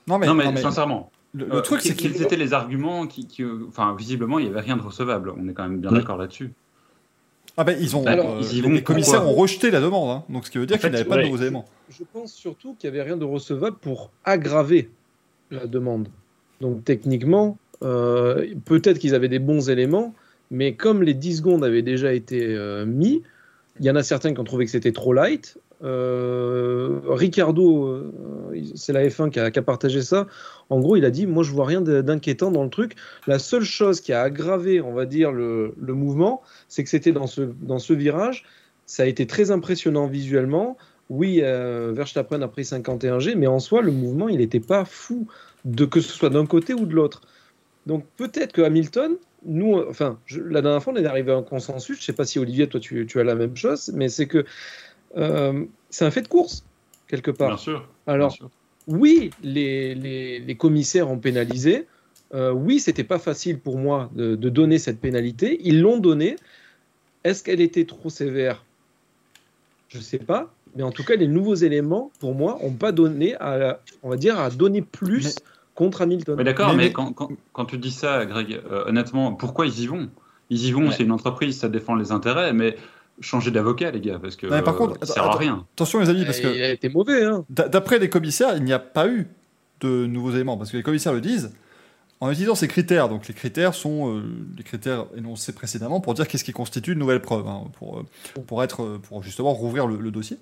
non, mais, Non mais, non, mais sincèrement, le, le euh, truc, c'est quels qu'il étaient les arguments qui, qui- enfin visiblement il y avait rien de recevable. On est quand même bien d'accord là-dessus. Ah ben, ils ont, Alors, euh, ils y les- vont les commissaires ont rejeté la demande, hein. donc ce qui veut dire qu'ils n'avaient pas ouais. de nouveaux éléments. Je pense surtout qu'il n'y avait rien de recevable pour aggraver la demande. Donc techniquement, euh, peut-être qu'ils avaient des bons éléments, mais comme les 10 secondes avaient déjà été euh, mis, il y en a certains qui ont trouvé que c'était trop light. Euh, Ricardo, euh, c'est la F1 qui a, partagé ça. En gros, il a dit Moi, je vois rien d'inquiétant dans le truc. La seule chose qui a aggravé, on va dire, le, le mouvement, c'est que c'était dans ce, dans ce virage. Ça a été très impressionnant visuellement. Oui, euh, Verstappen a pris 51G, mais en soi, le mouvement, il n'était pas fou, de que ce soit d'un côté ou de l'autre. Donc peut-être que Hamilton, nous, enfin, je- la dernière fois, on est arrivé à un consensus. Je ne sais pas si Olivier, toi, tu, tu as la même chose, mais c'est que euh, c'est un fait de course, quelque part. Bien sûr. Alors, bien sûr. oui, les, les- les commissaires ont pénalisé. Euh, oui, c'était pas facile pour moi de, de donner cette pénalité. Ils l'ont donnée. Est-ce qu'elle était trop sévère? Je ne sais pas. Mais en tout cas, les nouveaux éléments, pour moi, n'ont pas donné à, on va dire, à donner plus Mais- contre Hamilton. Mais d'accord, Mais- mais, mais- Quand, quand, quand tu dis ça, Greg, euh, honnêtement, pourquoi ils y vont? Ils y vont, Ouais. c'est une entreprise, ça défend les intérêts, mais changez d'avocat, les gars, parce que Non, par euh, contre, ça sert à rien. Attention les amis, parce que Il a été mauvais. Hein. d'a- d'après les commissaires, il n'y a pas eu de nouveaux éléments, parce que les commissaires le disent, en utilisant ces critères. Donc les critères sont euh, les critères énoncés précédemment pour dire qu'est-ce qui constitue une nouvelle preuve, hein, pour, euh, pour, être, euh, pour justement rouvrir le, le dossier.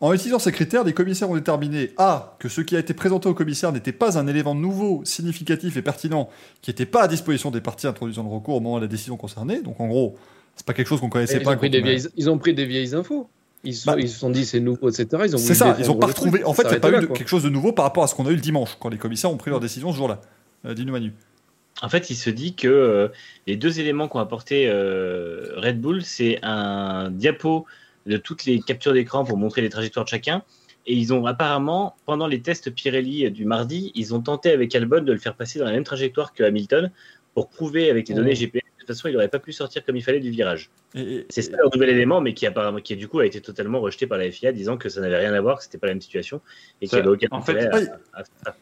En utilisant ces critères, les commissaires ont déterminé A, que ce qui a été présenté aux commissaires n'était pas un élément nouveau, significatif et pertinent, qui n'était pas à disposition des parties introduisant le recours au moment de la décision concernée. Donc en gros, c'est pas quelque chose qu'on connaissait Ils pas. ont, pris quand des on a- vieilles, ils ont pris des vieilles infos. Ils, sont- Bah, ils se sont dit c'est nouveau, etc. Ils ont C'est ça, ils défendre ont pas retrouvé. En fait, il n'y a pas eu de- quelque chose de nouveau par rapport à ce qu'on a eu le dimanche, quand les commissaires ont pris leur décision ce jour-là. Euh, Dis-nous Manu. En fait, il se dit que euh, les deux éléments qu'ont apporté euh, Red Bull, c'est un diapo de toutes les captures d'écran pour montrer les trajectoires de chacun. Et ils ont apparemment, pendant les tests Pirelli du mardi, ils ont tenté avec Albon de le faire passer dans la même trajectoire que Hamilton pour prouver avec les Oh. données GPS. De toute façon, il n'aurait pas pu sortir comme il fallait du virage. C'est ça leur nouvel élément, mais qui, apparemment, qui du coup a été totalement rejeté par la FIA, disant que ça n'avait rien à voir, que c'était pas la même situation et qu'il Ça- n'y avait aucun en fait, intérêt oui. à- à- à-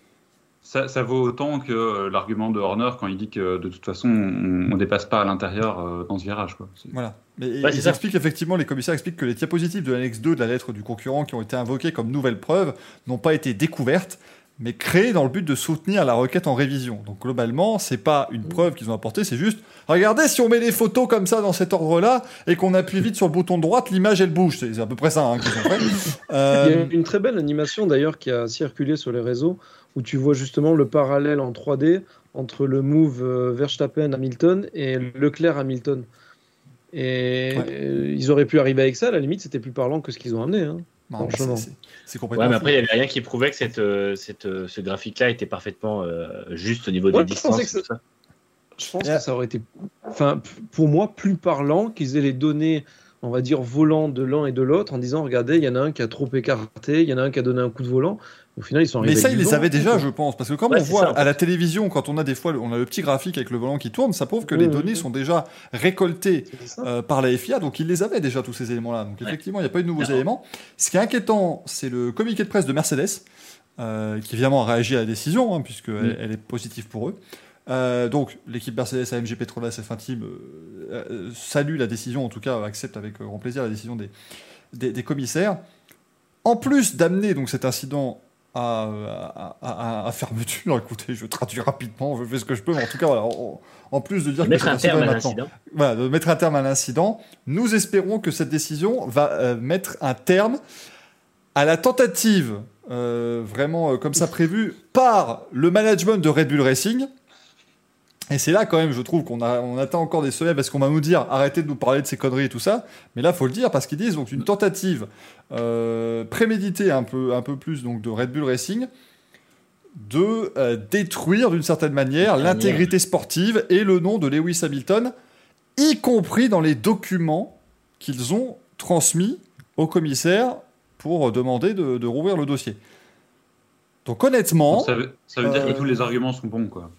Ça, ça vaut autant que euh, l'argument de Horner quand il dit que de toute façon on, on dépasse pas à l'intérieur euh, dans ce virage. Quoi. Voilà. Mais ils expliquent effectivement, les commissaires expliquent que les diapositives de l'annexe 2 de la lettre du concurrent qui ont été invoquées comme nouvelles preuves n'ont pas été découvertes, mais créées dans le but de soutenir la requête en révision. Donc globalement, c'est pas une preuve qu'ils ont apportée, c'est juste regardez si on met des photos comme ça dans cet ordre-là et qu'on appuie vite sur le bouton de droite, l'image elle bouge. C'est à peu près ça hein. Il y Euh, a une très belle animation d'ailleurs qui a circulé sur les réseaux où tu vois justement le parallèle en 3D entre le move euh, Verstappen-Hamilton et Leclerc-Hamilton. Et Ouais. euh, ils auraient pu arriver avec ça, à la limite c'était plus parlant que ce qu'ils ont amené. hein. non, mais franchement. c'est- complètement. Ouais, mais après, il n'y avait rien qui prouvait que cette, euh, cette, euh, ce graphique-là était parfaitement euh, juste au niveau des Ouais, je distances. tout ça. Je pense Yeah. que ça aurait été, enfin, pour moi, plus parlant qu'ils aient les données, on va dire, volant de l'un et de l'autre en disant regardez, il y en a un qui a trop écarté, il y en a un qui a donné un coup de volant. Au final, ils sont. Mais ça, ils les avaient déjà, quoi. je pense. Parce que Ouais, on voit ça, à la télévision, quand on a des fois, le- on a le petit graphique avec le volant qui tourne, ça prouve que les données sont déjà récoltées euh, par la FIA, donc ils les avaient déjà tous ces éléments-là. Donc Ouais. effectivement, il n'y a pas eu de nouveaux éléments. Ce qui est inquiétant, c'est le communiqué de presse de Mercedes, euh, qui évidemment a réagi à la décision, hein, puisqu'elle Mm. elle est positive pour eux. Euh, donc l'équipe Mercedes AMG Petronas F1 Team salue la décision, en tout cas accepte avec grand plaisir la décision des, des, des commissaires. En plus d'amener donc cet incident à, à, à- à fermeture, écoutez, je traduis rapidement, je fais ce que je peux, mais en tout cas, voilà, en, en plus de dire Mettre que un terme à l'incident. voilà, de mettre un terme à l'incident. Nous espérons que cette décision va euh, mettre un terme à la tentative, euh, vraiment euh, comme ça prévu, par le management de Red Bull Racing. Et c'est là quand même, je trouve qu'on on atteint encore des sommets parce qu'on va nous dire arrêtez de nous parler de ces conneries et tout ça. Mais là, faut le dire parce qu'ils disent donc une tentative euh, préméditée un peu, un peu plus donc de Red Bull Racing de euh, détruire d'une certaine manière Manière. l'intégrité sportive et le nom de Lewis Hamilton, y compris dans les documents qu'ils ont transmis au commissaire pour demander de, de rouvrir le dossier. Donc honnêtement, Ça veut, ça veut dire euh, que tous les arguments sont bons. Quoi.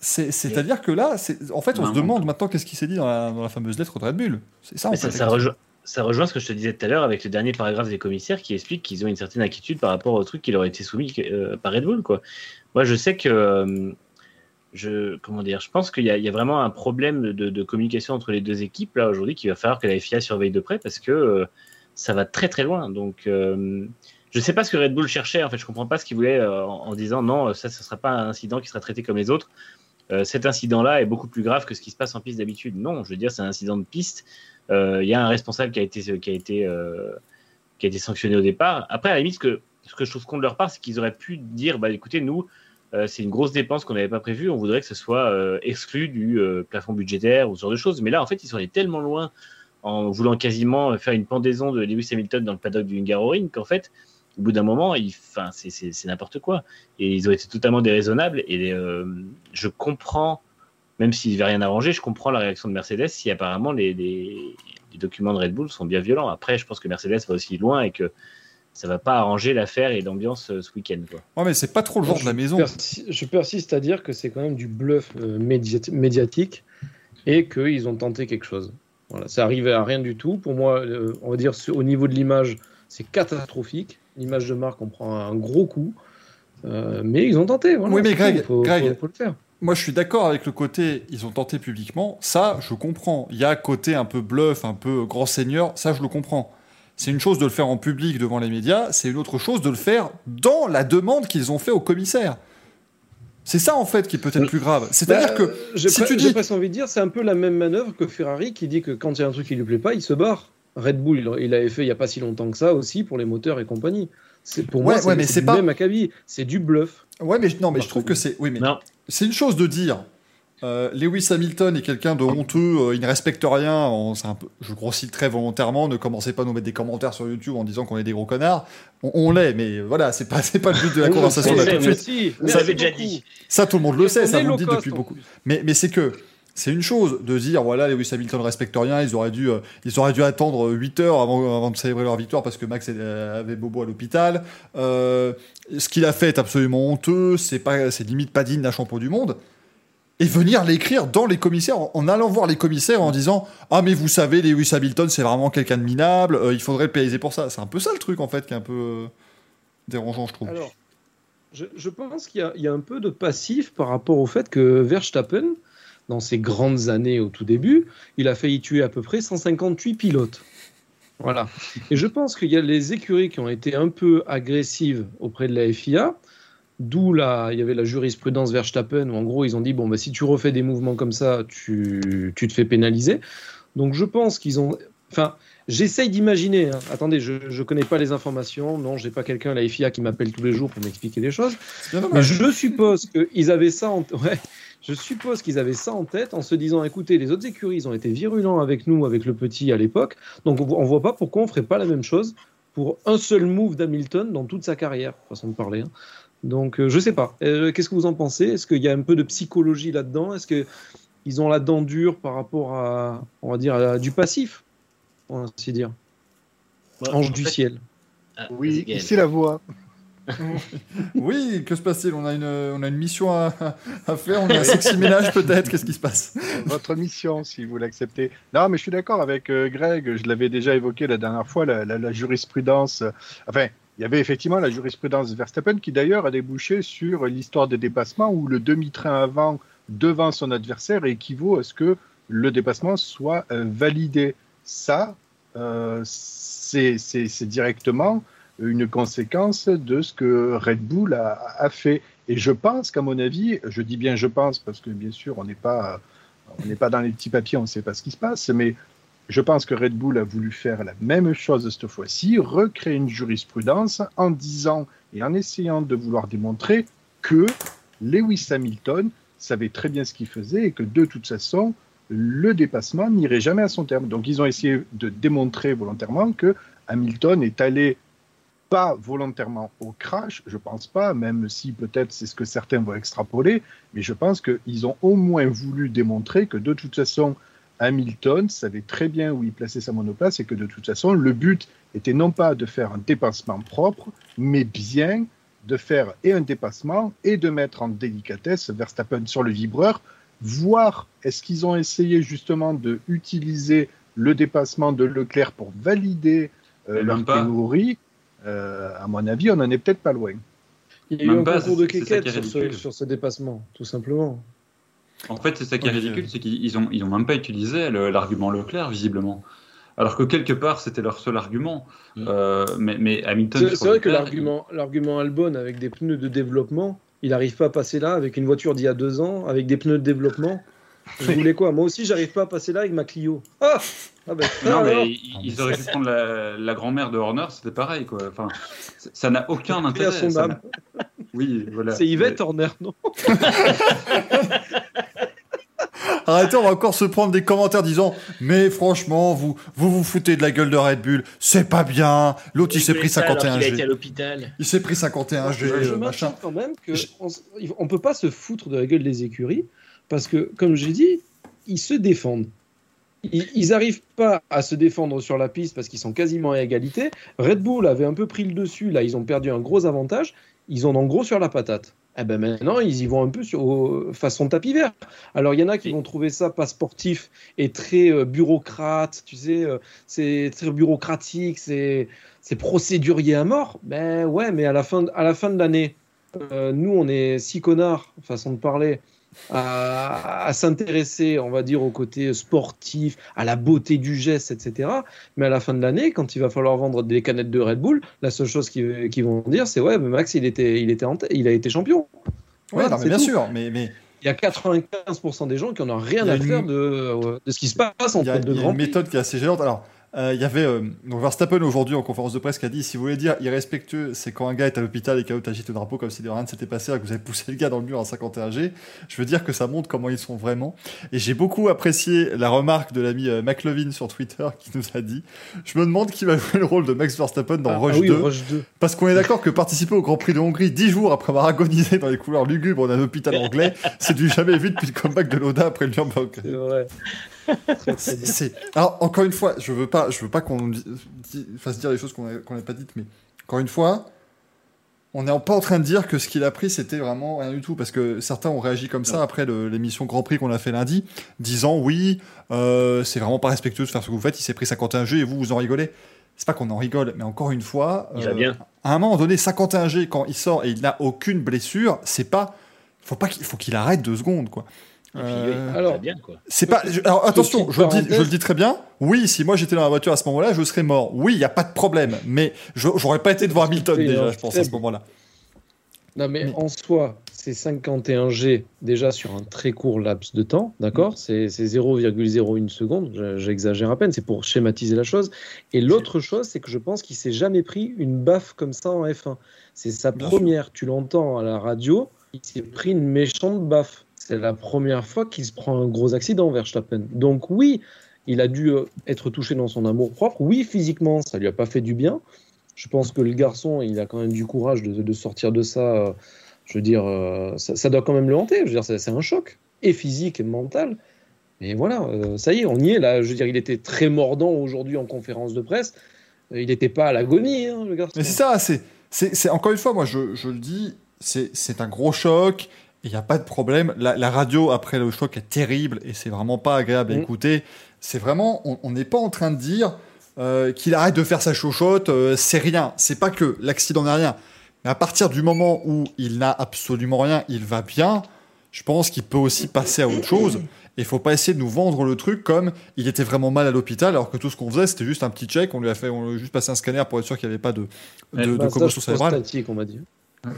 C'est- c'est-à-dire que là, c'est- en fait, on se Non. demande maintenant qu'est-ce qui s'est dit dans la, dans la fameuse lettre de Red Bull. C'est ça, en Mais fait. ça, ça rejoint, ça rejoint ce que je te disais tout à l'heure avec le dernier paragraphe des commissaires qui explique qu'ils ont une certaine inquiétude par rapport au truc qui leur a été soumis euh, par Red Bull. Quoi. Moi, je sais que. euh, je, comment dire, je pense qu'il y, a- il y a vraiment un problème de, de communication entre les deux équipes là aujourd'hui qu'il va falloir que la FIA surveille de près parce que euh, ça va très très loin. Donc, euh, je sais pas ce que Red Bull cherchait. En fait, je comprends pas ce qu'il voulait euh, en, en disant non, ça, ce sera pas un incident qui sera traité comme les autres. Euh, cet incident-là est beaucoup plus grave que ce qui se passe en piste d'habitude. Non, je veux dire, c'est un incident de piste. Euh, Il y a un responsable qui a été, qui a été, euh, qui a été sanctionné au départ. Après, à la limite, ce que, je trouve con de leur part, c'est qu'ils auraient pu dire bah, écoutez, nous, euh, c'est une grosse dépense qu'on n'avait pas prévue. On voudrait que ce soit euh, exclu du euh, plafond budgétaire ou ce genre de choses. Mais là, en fait, ils sont allés tellement loin en voulant quasiment faire une pendaison de Lewis Hamilton dans le paddock du Hungaroring qu'en fait, au bout d'un moment, enfin, c'est- n'importe quoi. Et ils ont été totalement déraisonnables. Et euh, je comprends, même s'il ne va rien arranger, je comprends la réaction de Mercedes si apparemment les, les- les documents de Red Bull sont bien violents. Après, je pense que Mercedes va aussi loin et que ça va pas arranger l'affaire et l'ambiance euh, ce week-end. quoi. Ouais, mais c'est pas trop le genre de la maison. Persi- je persiste à dire que c'est quand même du bluff euh, médiat- médiatique et qu'ils ont tenté quelque chose. Voilà, c'est arrivé à rien du tout. Pour moi, euh, on va dire au niveau de l'image, c'est catastrophique. L'image de marque, on prend un gros coup. Euh, mais ils ont tenté. Voilà, Oui, mais Greg, faut, Greg, faut- faut le faire. Moi, je suis d'accord avec le côté, ils ont tenté publiquement. Ça, je comprends. Il y a côté un peu bluff, un peu grand seigneur. Ça, je le comprends. C'est une chose de le faire en public devant les médias. C'est une autre chose de le faire dans la demande qu'ils ont fait au commissaire. C'est ça, en fait, qui est peut-être plus grave. C'est-à-dire Bah, que si pre- tu j'ai dis- presque envie de dire, c'est un peu la même manœuvre que Ferrari qui dit que quand il y a un truc qui lui plaît pas, il se barre. Red Bull, il, il l'avait fait il y a pas si longtemps que ça aussi pour les moteurs et compagnie. C'est pour Ouais, moi, c'est ouais, mais c'est c'est du pas- même acabit. C'est du bluff. Ouais, mais non, mais je trouve que c'est. Oui, mais Non, c'est une chose de dire. Euh, Lewis Hamilton est quelqu'un de honteux, euh, il ne respecte rien. on- c'est un peu, je grossis très volontairement. Ne commencez pas à nous mettre des commentaires sur YouTube en disant qu'on est des gros connards. On, on l'est, mais voilà, c'est pas, c'est pas le but de la conversation on là sait, tout de suite. si, avez déjà dit. Ça, tout le monde le sait, On ça vous le dit depuis beaucoup. Mais, mais c'est que c'est une chose de dire voilà Lewis Hamilton ne respecte rien ils auraient dû euh, ils auraient dû attendre 8 heures avant, de célébrer leur victoire parce que Max euh, avait Bobo à l'hôpital. Euh, ce qu'il a fait est absolument honteux c'est limite pas digne d'un champion du monde. Et venir l'écrire dans les commissaires en, allant voir les commissaires en disant ah mais vous savez Lewis Hamilton c'est vraiment quelqu'un de minable il faudrait le pénaliser pour ça c'est un peu ça le truc en fait qui est un peu dérangeant je trouve. Alors, je, pense qu'il y a un peu de passif par rapport au fait que Verstappen, dans ses grandes années au tout début, il a failli tuer à peu près 158 pilotes. Voilà. Et je pense qu'il y a les écuries qui ont été un peu agressives auprès de la FIA, d'où il y avait la jurisprudence Verstappen, où en gros ils ont dit bon, bah, si tu refais des mouvements comme ça, tu, tu te fais pénaliser. Donc je pense qu'ils ont. Enfin, j'essaye d'imaginer. hein. Attendez, je ne connais pas les informations. Non, j'ai pas quelqu'un à la FIA qui m'appelle tous les jours pour m'expliquer des choses. Mais je suppose qu'ils avaient ça en ouais, je suppose qu'ils avaient ça en tête en se disant écoutez, les autres écuries, ils ont été virulents avec nous, avec le petit à l'époque, donc on, on voit pas pourquoi on ferait pas la même chose pour un seul move d'Hamilton dans toute sa carrière, façon de parler. hein. Donc euh, je sais pas. Euh, Qu'est-ce que vous en pensez? Est-ce qu'il y a un peu de psychologie là-dedans? Est-ce que ils ont la dent dure par rapport à, on va dire, à du passif, on va ainsi dire, Moi, ange en du ciel. Ah, vas-y, Oui, ici la voix. Oui, que se passe-t-il? On, a une, on a une mission à, à faire, on a un sexy ménage peut-être, qu'est-ce qui se passe? Votre mission, si vous l'acceptez. Non, mais je suis d'accord avec euh, Greg. Je l'avais déjà évoqué la dernière fois, la, jurisprudence. euh, Enfin, il y avait effectivement la jurisprudence Verstappen qui d'ailleurs a débouché sur l'histoire des dépassements où le demi-train avant devant son adversaire équivaut à ce que le dépassement soit euh, validé. Ça, c'est directement une conséquence de ce que Red Bull a, fait. Et je pense qu'à mon avis, je dis bien je pense parce que bien sûr on n'est pas on n'est pas dans les petits papiers, on ne sait pas ce qui se passe, mais je pense que Red Bull a voulu faire la même chose cette fois-ci, recréer une jurisprudence en disant et en essayant de vouloir démontrer que Lewis Hamilton savait très bien ce qu'il faisait et que de toute façon, le dépassement n'irait jamais à son terme. Donc ils ont essayé de démontrer volontairement que Hamilton est allé pas volontairement au crash, je pense pas, même si peut-être c'est ce que certains vont extrapoler, mais je pense qu'ils ont au moins voulu démontrer que de toute façon, Hamilton savait très bien où il plaçait sa monoplace et que de toute façon, le but était non pas de faire un dépassement propre, mais bien de faire et un dépassement et de mettre en délicatesse Verstappen sur le vibreur, voir est-ce qu'ils ont essayé justement de utiliser le dépassement de Leclerc pour valider euh, leur théorie. Euh, à mon avis, on n'en est peut-être pas loin. Il y a eu Même un pas, concours de quéquette sur ce, sur ce dépassement, tout simplement. En fait, c'est ça qui est ridicule, c'est qu'ils ils ont, ils ont même pas utilisé le- l'argument Leclerc, visiblement. Alors que quelque part, c'était leur seul argument. Mm. Euh, mais, mais Hamilton. C'est vrai que l'argument, l'argument Albon avec des pneus de développement, il n'arrive pas à passer là avec une voiture d'il y a deux ans, avec des pneus de développement. Je voulais quoi? Moi aussi, j'arrive pas à passer là avec ma Clio. Ah, ah ben, il- Non, ah, mais ils, ils auraient pu prendre la, la grand-mère de Horner, c'était pareil, quoi. Enfin, ça n'a aucun intérêt. son ça âme. n'a- Oui, voilà. C'est Yvette Horner, non Arrêtez, on va encore se prendre des commentaires disant Mais franchement, vous vous, vous foutez de la gueule de Red Bull, c'est pas bien. L'autre, il s'est pris ça, alors qu'il a été 51G. à l'hôpital. Il s'est pris 51G, Je euh, machin. quand même que Je- on, on peut pas se foutre de la gueule des écuries parce que, comme j'ai dit, ils se défendent. Ils, ils arrivent pas à se défendre sur la piste parce qu'ils sont quasiment à égalité. Red Bull avait un peu pris le dessus, là, ils ont perdu un gros avantage. Ils en ont gros sur la patate. Eh ben maintenant, ils y vont un peu sur, façon tapis vert. Alors, il y en a qui vont trouver ça pas sportif et très euh, bureaucrate, tu sais, euh, c'est très bureaucratique, c'est procédurier à mort. Ben ouais, mais à la fin, de- à la fin de l'année, euh, nous, on est six connards, façon de parler, à, à s'intéresser, on va dire, au côté sportif, à la beauté du geste, etc. Mais à la fin de l'année, quand il va falloir vendre des canettes de Red Bull, la seule chose qu'ils vont dire, c'est ouais, mais Max, il était, il était, il a été champion. Ouais, Voilà, non, mais c'est bien tout. sûr, mais, mais Il y a 95% des gens qui en ont rien à une- faire de, de ce qui se passe entre deux il y a grands une méthode qui est assez gênante. Alors, Euh, Il y avait euh, donc Verstappen aujourd'hui en conférence de presse qui a dit si vous voulez dire irrespectueux, c'est quand un gars est à l'hôpital et qu'un autre agite le drapeau comme si de rien ne s'était passé, et que vous avez poussé le gars dans le mur à 51G. Je veux dire que ça montre comment ils sont vraiment. Et j'ai beaucoup apprécié la remarque de l'ami euh, McLovin sur Twitter qui nous a dit je me demande qui va jouer le rôle de Max Verstappen dans Ah, Rush ah oui, 2. Rush 2. Parce qu'on est d'accord que participer au Grand Prix de Hongrie dix jours après avoir agonisé dans les couleurs lugubres d'un hôpital anglais, c'est du jamais vu depuis le comeback de Loda après le Nürburgring. C'est Alors, encore une fois, je veux pas, je veux pas qu'on fasse dire des choses qu'on n'a pas dites, mais encore une fois, on n'est pas en train de dire que ce qu'il a pris, c'était vraiment rien du tout, parce que certains ont réagi comme ça après l'émission Grand Prix qu'on a fait lundi, disant oui, euh, c'est vraiment pas respectueux de faire ce que vous faites, il s'est pris 51 G et vous, vous en rigolez. C'est pas qu'on en rigole, mais encore une fois, Il euh, bien. à un moment donné, 51 G, quand il sort et il n'a aucune blessure, c'est pas. Faut pas qu'il faut qu'il arrête deux secondes, quoi. Euh, oui, alors- très bien, quoi. c'est pas. je- alors attention, je le, dis, parenthèse. je le dis très bien. Oui, si moi j'étais dans la voiture à ce moment-là, je serais mort. Oui, il y a pas de problème. Mais je- j'aurais pas été devant Hamilton déjà, je pense à ce moment-là. Non, mais Mais- en soi, c'est 51G déjà sur un très court laps de temps, d'accord C'est c'est 0,01 seconde, je- j'exagère à peine, c'est pour schématiser la chose. Et l'autre chose, c'est que je pense qu'il s'est jamais pris une baffe comme ça en F1. C'est sa Bien première, tu l'entends à la radio, il s'est pris une méchante baffe. C'est la première fois qu'il se prend un gros accident, Verstappen. Donc oui, il a dû euh, être touché dans son amour propre. Oui, physiquement, ça lui a pas fait du bien. Je pense que le garçon, il a quand même du courage de, sortir de ça. euh, je veux dire, euh, ça, doit quand même le hanter. Je veux dire, c'est un choc, et physique et mental. Mais voilà, ça y est, on y est là. Je veux dire, il était très mordant aujourd'hui en conférence de presse. Il n'était pas à l'agonie, hein, le garçon. Mais c'est ça, c'est, encore une fois, moi je, le dis, c'est un gros choc. Il n'y a pas de problème. La, la radio après le choc est terrible et c'est vraiment pas agréable à Mm. écouter. C'est vraiment, on- n'est pas en train de dire euh, qu'il arrête de faire sa chochotte. euh, c'est rien. C'est pas que l'accident n'est rien. Mais à partir du moment où il n'a absolument rien, il va bien. Je pense qu'il peut aussi passer à autre chose. Et faut pas essayer de nous vendre le truc comme il était vraiment mal à l'hôpital, alors que tout ce qu'on faisait, c'était juste un petit check. On lui a fait, on lui a juste passé un scanner pour être sûr qu'il n'y avait pas de, de, de Massage commotion cérébrale. on m'a dit.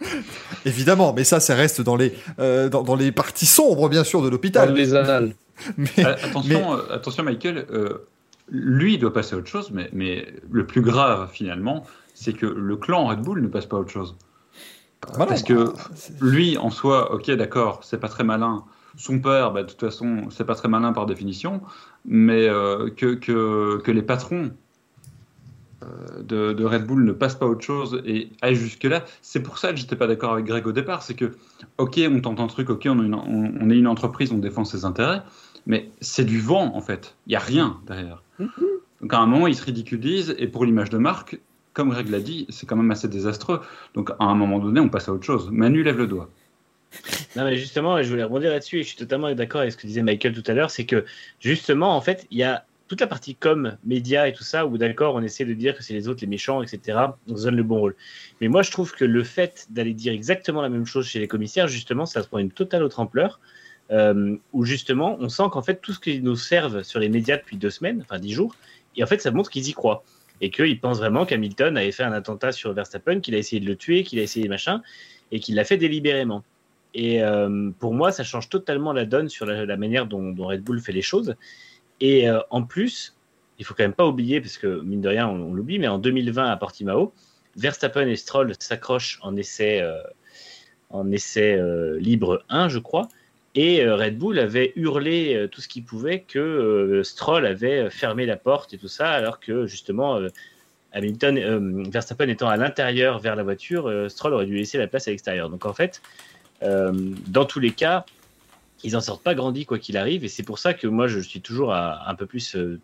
Évidemment, mais ça, ça reste dans les, euh, dans, dans les parties sombres, bien sûr, de Dans l'hôpital. les annales. Mais, Euh, attention, euh, attention, Michael. euh, lui, il doit passer à autre chose, mais, mais le plus grave, finalement, c'est que le clan Red Bull ne passe pas à autre chose. voilà, parce que bah, Lui, en soi, ok, d'accord, c'est pas très malin. Son père, bah, de toute façon, c'est pas très malin par définition, mais euh, que, que, que les patrons de, de Red Bull ne passent pas à autre chose et aillent jusque-là, c'est pour ça que j'étais pas d'accord avec Greg au départ. C'est que, ok, on tente un truc, ok, on, est une entreprise, on défend ses intérêts, mais c'est du vent en fait. Il y a rien derrière. Donc à un moment, ils se ridiculisent et pour l'image de marque, comme Greg l'a dit, c'est quand même assez désastreux. Donc à un moment donné, on passe à autre chose. Manu lève le doigt. Non, mais justement, je voulais rebondir là-dessus et je suis totalement d'accord avec ce que disait Michael tout à l'heure. C'est que justement, en fait, il y a toute la partie com, médias et tout ça, où d'accord, on essaie de dire que c'est les autres les méchants, etc. On se donne le bon rôle. Mais moi, je trouve que le fait d'aller dire exactement la même chose chez les commissaires, justement, ça se prend une totale autre ampleur. euh, où justement, on sent qu'en fait, tout ce qu'ils nous servent sur les médias depuis deux semaines, enfin dix jours, et en fait, ça montre qu'ils y croient. Et qu'ils pensent vraiment qu'Hamilton avait fait un attentat sur Verstappen, qu'il a essayé de le tuer, qu'il a essayé machin, et qu'il l'a fait délibérément. Et euh, pour moi, ça change totalement la donne sur la, manière dont Red Bull fait les choses. Et euh, en plus, il faut quand même pas oublier, parce que mine de rien, on, l'oublie, mais en 2020 à Portimao, Verstappen et Stroll s'accrochent en essai, euh, en essai euh, libre 1, je crois. Et Red Bull avait hurlé tout ce qu'il pouvait que Stroll avait fermé la porte et tout ça, alors que justement, Hamilton, Verstappen étant à l'intérieur vers la voiture, Stroll aurait dû laisser la place à l'extérieur. Donc en fait, dans tous les cas, ils en sortent pas grandis quoi qu'il arrive, et c'est pour ça que moi je suis toujours un peu plus euh,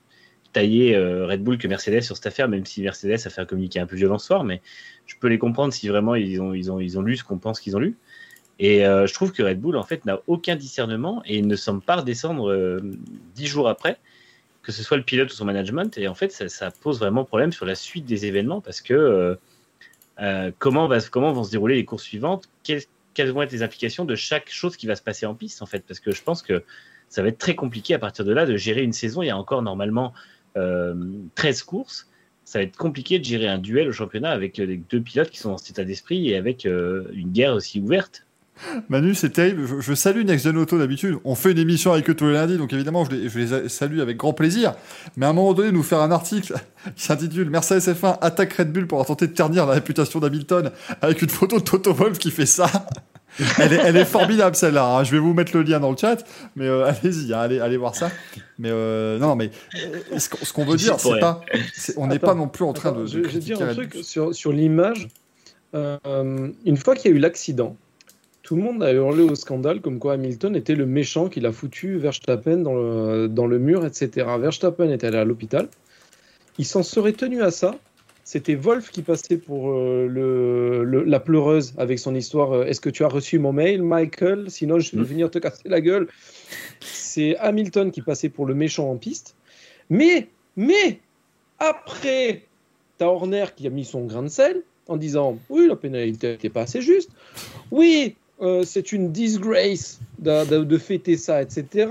taillé euh, Red Bull que Mercedes sur cette affaire, même si Mercedes a fait un communiqué un peu violent ce soir, mais je peux les comprendre si vraiment ils ont, ils ont, ils ont lu ce qu'on pense qu'ils ont lu. Et euh, je trouve que Red Bull en fait n'a aucun discernement et ne semble pas redescendre dix jours après, que ce soit le pilote ou son management. Et en fait, ça, pose vraiment problème sur la suite des événements parce que comment, va, comment vont se dérouler les courses suivantes quelles vont être les implications de chaque chose qui va se passer en piste en fait Parce que je pense que ça va être très compliqué à partir de là de gérer une saison. Il y a encore normalement euh, 13 courses. Ça va être compliqué de gérer un duel au championnat avec les deux pilotes qui sont dans cet état d'esprit et avec euh, une guerre aussi ouverte. Manu, c'est terrible. Je, je salue Next Gen Auto d'habitude. On fait une émission avec eux tous les lundis, donc évidemment, je les, je les salue avec grand plaisir. Mais à un moment donné, nous faire un article qui s'intitule Mercedes F1 attaque Red Bull pour tenter de ternir la réputation d'Hamilton avec une photo de Toto Wolff qui fait ça. elle, est, elle est formidable celle-là. hein. Je vais vous mettre le lien dans le chat, mais euh, allez-y, hein, allez, allez voir ça. Mais euh, non, mais euh, ce qu'on ce qu'on veut dire, c'est pas, c'est- on n'est pas non plus en train de. Attends, de je, je vais dire un truc sur, sur l'image. Euh, une fois qu'il y a eu l'accident, tout le monde a hurlé au scandale comme quoi Hamilton était le méchant qu'il a foutu Verstappen dans le, dans le mur, etc. Verstappen est allé à l'hôpital. Il s'en serait tenu à ça. C'était Wolf qui passait pour euh, le, le- la pleureuse avec son histoire. euh, Est-ce que tu as reçu mon mail, Michael? Sinon, je vais Mm. venir te casser la gueule. C'est Hamilton qui passait pour le méchant en piste. Mais, mais, après, t'as Horner qui a mis son grain de sel en disant oui, la pénalité n'était pas assez juste. Oui, euh, c'est une disgrace de, de- de fêter ça, etc.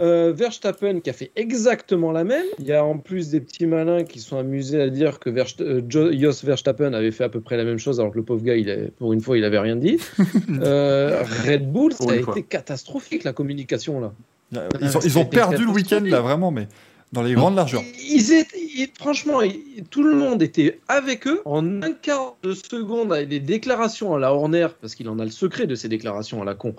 Euh, Verstappen qui a fait exactement la même. Il y a en plus des petits malins qui sont amusés à dire que Verst- euh, Jo- Jos Verstappen avait fait à peu près la même chose alors que le pauvre gars, il est- pour une fois, il avait rien dit. Euh, Red Bull, ça a été catastrophique la communication là. Ils ont, ils ont perdu le week-end là, vraiment, mais dans les grandes largeurs. Ils étaient, franchement, tout le monde était avec eux. En un quart de seconde, des déclarations à la Horner, parce qu'il en a le secret de ces déclarations à la con.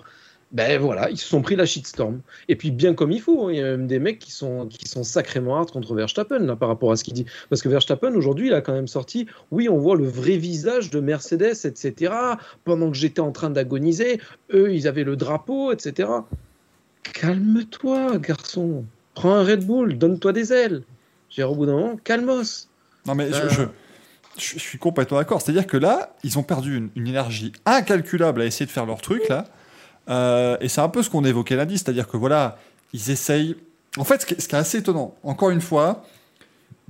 Ben voilà, ils se sont pris la shitstorm. Et puis bien comme il faut, hein, il y a même des mecs qui sont, qui sont sacrément hard contre Verstappen là, par rapport à ce qu'il dit. Parce que Verstappen aujourd'hui, il a quand même sorti, oui, on voit le vrai visage de Mercedes, etc. Pendant que j'étais en train d'agoniser, eux, ils avaient le drapeau, etc. Calme-toi, garçon. Prends un Red Bull, donne-toi des ailes. J'ai au bout d'un moment, calmos. Non, mais je, Euh. je, je- je suis complètement d'accord. C'est-à-dire que là, ils ont perdu une, une énergie incalculable à essayer de faire leur truc, là. Euh, et c'est un peu ce qu'on évoquait lundi. C'est-à-dire que voilà, ils essayent. En fait, ce qui est, ce qui est assez étonnant, encore une fois,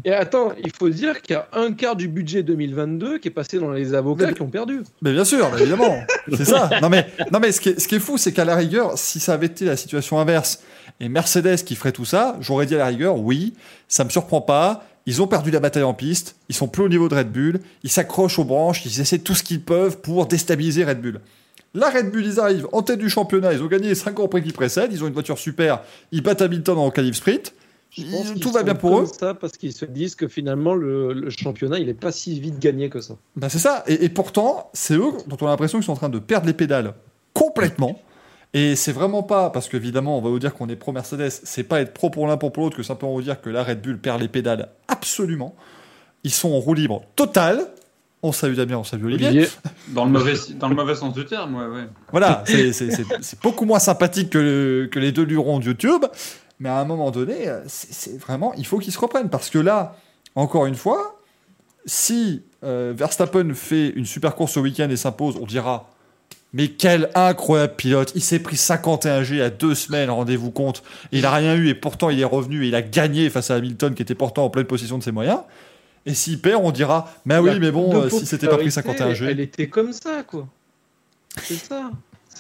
Et attends, il faut dire qu'il y a un quart du budget 2022 qui est passé dans les avocats qui ont perdu. mais bien sûr, évidemment, c'est ça. Non, mais, non, mais ce, qui est, ce qui est fou, c'est qu'à la rigueur, si ça avait été la situation inverse et Mercedes qui ferait tout ça, j'aurais dit à la rigueur, oui, ça me surprend pas. Ils ont perdu la bataille en piste, ils sont plus au niveau de Red Bull, ils s'accrochent aux branches, ils essaient tout ce qu'ils peuvent pour déstabiliser Red Bull. Là, Red Bull, ils arrivent en tête du championnat, ils ont gagné les 5 grands prix qui précèdent, ils ont une voiture super, ils battent Hamilton en qualif sprint, Je pense Ils- qu'ils tout va bien pour comme eux. ça parce qu'ils se disent que finalement le, le championnat il est pas si vite gagné que ça. Ben c'est ça. Et, et pourtant, c'est eux dont on a l'impression qu'ils sont en train de perdre les pédales complètement. Et c'est vraiment pas, parce qu'évidemment, on va vous dire qu'on est pro Mercedes, c'est pas être pro pour l'un pour l'autre que simplement vous dire que la Red Bull perd les pédales absolument. Ils sont en roue libre totale. On salue Damien, on salue Olivier. Olivier, Dans le mauvais, dans le mauvais sens du terme, ouais, ouais. Voilà, c'est- c'est c'est- c'est beaucoup moins sympathique que, le- que les deux lurons de YouTube. Mais à un moment donné, euh, c'est vraiment, il faut qu'ils se reprennent. Parce que là, encore une fois, si euh, Verstappen fait une super course au week-end et s'impose, on dira mais quel incroyable pilote Il s'est pris 51 G à deux semaines, rendez-vous compte. Il a rien eu et pourtant il est revenu et il a gagné face à Hamilton qui était pourtant en pleine possession de ses moyens. Et s'il perd, on dira mais oui, mais bon, euh, si c'était pas pris popularité, 51 G. Elle était comme ça quoi. C'est ça.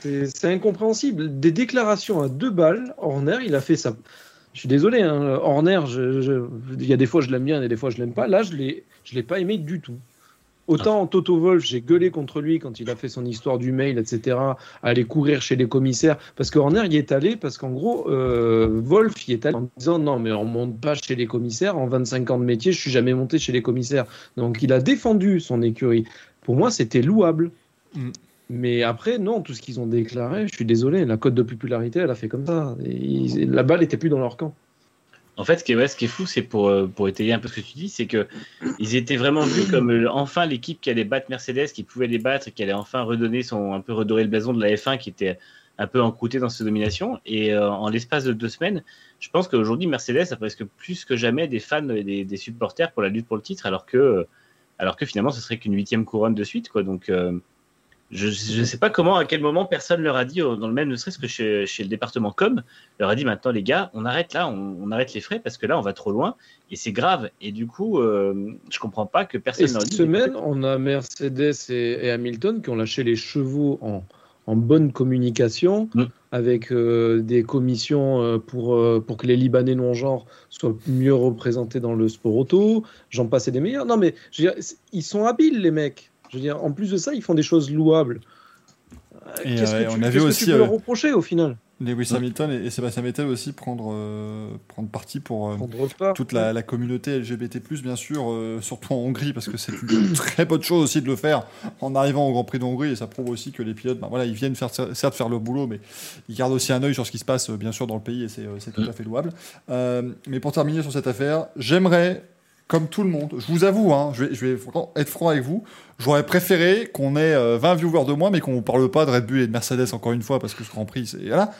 C'est incompréhensible. Des déclarations à deux balles. Horner, il a fait ça. Je suis désolé, hein, Horner, je- je- il y a des fois je l'aime bien et des fois je l'aime pas. Là, je je l'ai pas aimé du tout. Autant Toto Wolf, j'ai gueulé contre lui quand il a fait son histoire du mail, etc., aller courir chez les commissaires. Parce que Horner y est allé, parce qu'en gros, euh, Wolf y est allé en disant non, mais on monte pas chez les commissaires. En 25 ans de métier, je suis jamais monté chez les commissaires. Donc il a défendu son écurie. Pour moi, c'était louable. Mm. Mais après, non, tout ce qu'ils ont déclaré, je suis désolé, la cote de popularité, elle a fait comme ça. La balle était plus dans leur camp. En fait, ce qui est, fou, c'est pour, euh, pour étayer un peu ce que tu dis, c'est que ils étaient vraiment vus comme euh, enfin l'équipe qui allait battre Mercedes, qui pouvait les battre, qui allait enfin redonner son, un peu redorer le blason de la F1 qui était un peu encrouté dans sa domination. Et euh, en l'espace de deux semaines, je pense qu'aujourd'hui, Mercedes a presque plus que jamais des fans et des, supporters pour la lutte pour le titre, alors que, alors que finalement, ce serait qu'une huitième couronne de suite. Quoi. Donc, je ne sais pas comment, à quel moment personne leur a dit, euh, dans le même, ne serait-ce que chez, chez le département com, leur a dit maintenant les gars, on arrête là, on, on arrête les frais parce que là on va trop loin et c'est grave. Et du coup, euh, je comprends pas que Et personne leur cette dise. semaine, on a Mercedes et, et Hamilton qui ont lâché les chevaux en, en bonne communication Mm. avec euh, des commissions euh, pour, pour que les Libanais non-genres soient mieux représentés dans le sport auto. J'en passe et des meilleurs. Non, mais je veux dire, c'est- ils sont habiles, les mecs. Je veux dire, en plus de ça, ils font des choses louables. Et, Qu'est-ce euh, que tu, on a vu que aussi, tu peux leur euh, reprocher au final Lewis Hamilton et, et Sébastien Vettel aussi prendre, euh, prendre parti pour euh, Prendre part. toute la, la communauté LGBT+, bien sûr, euh, surtout en Hongrie, parce que c'est une très bonne chose aussi de le faire en arrivant au Grand Prix de Hongrie, et ça prouve aussi que les pilotes, ben voilà, ils viennent faire, certes faire le boulot, mais ils gardent aussi un œil sur ce qui se passe, euh, bien sûr, dans le pays, et c'est euh, c'est tout à fait louable. Euh, mais pour terminer sur cette affaire, j'aimerais, comme tout le monde, je vous avoue, hein, je vais, être franc avec vous, j'aurais préféré qu'on ait euh, 20 viewers de moins, mais qu'on ne parle pas de Red Bull et de Mercedes encore une fois, parce que ce Grand Prix, c'est... Voilà.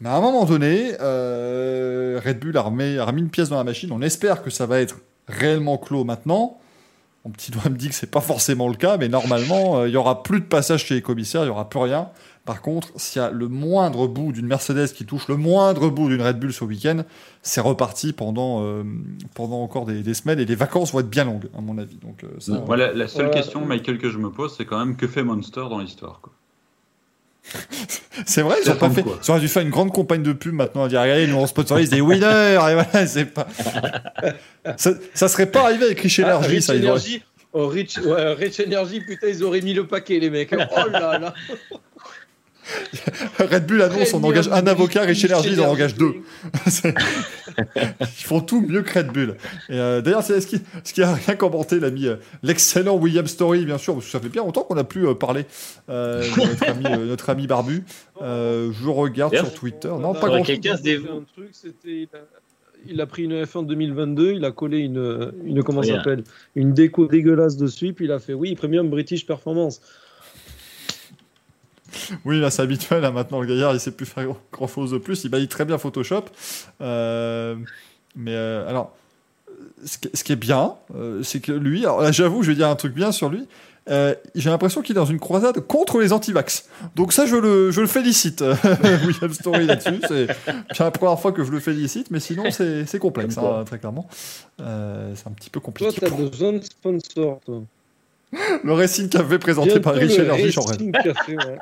Mais à un moment donné, euh, Red Bull a remis, une pièce dans la machine. On espère que ça va être réellement clos maintenant. Mon petit doigt me dit que c'est pas forcément le cas, mais normalement, euh, il y aura plus de passage chez les commissaires, il y aura plus rien. Par contre, s'il y a le moindre bout d'une Mercedes qui touche le moindre bout d'une Red Bull ce week-end, c'est reparti pendant, euh, pendant encore des, des semaines et les vacances vont être bien longues, à mon avis. Donc, euh, la, la seule Ouais. question, Michael, que je me pose, c'est quand même que fait Monster dans l'histoire quoi. C'est vrai, ils ont Ça pas fait. Ils auraient dû faire une grande campagne de pub maintenant à dire regardez, nous on sponsorise des winners et voilà, c'est pas. ça, ça serait pas arrivé avec Rich Ah, Energy, Rich ça. ils auraient- Energy. Oh, Rich, ouais, Rich Energy, putain, ils auraient mis le paquet, les mecs. Oh là là. Red Bull annonce on engage un avocat, Rich Energy ils en engagent deux. Ils font tout mieux que Red Bull. Et euh, d'ailleurs, c'est ce qui, ce qui a rien commenté l'ami, euh, l'excellent William Story, bien sûr, parce que ça fait bien longtemps qu'on n'a plus euh, parlé euh, de notre ami, euh, notre ami Barbu. Euh, je regarde sur Twitter. Non, on pas a- grand quelqu'un se il a fait dévoue. un truc, c'était- il a- Il a pris une F1 2022, il a collé une, une comment s'appelle, une déco dégueulasse dessus, puis il a fait oui, Premium British Performance. Oui, là, c'est habituel. Là, maintenant, le gaillard, il sait plus faire grand chose de plus. Il balaye très bien Photoshop. Euh, mais euh, alors, ce qui, ce qui est bien, euh, c'est que lui, alors là, j'avoue, je vais dire un truc bien sur lui. J'ai l'impression qu'il est dans une croisade contre les antivax. Donc ça, je le, je le félicite, William Story là-dessus. C'est la première fois que je le félicite, mais sinon c'est complexe, hein, très clairement. C'est un petit peu Toi, compliqué. t'as besoin de sponsor, toi. Le Racing Café présenté Bientôt par Rich Energy, j'en rêve. Ouais.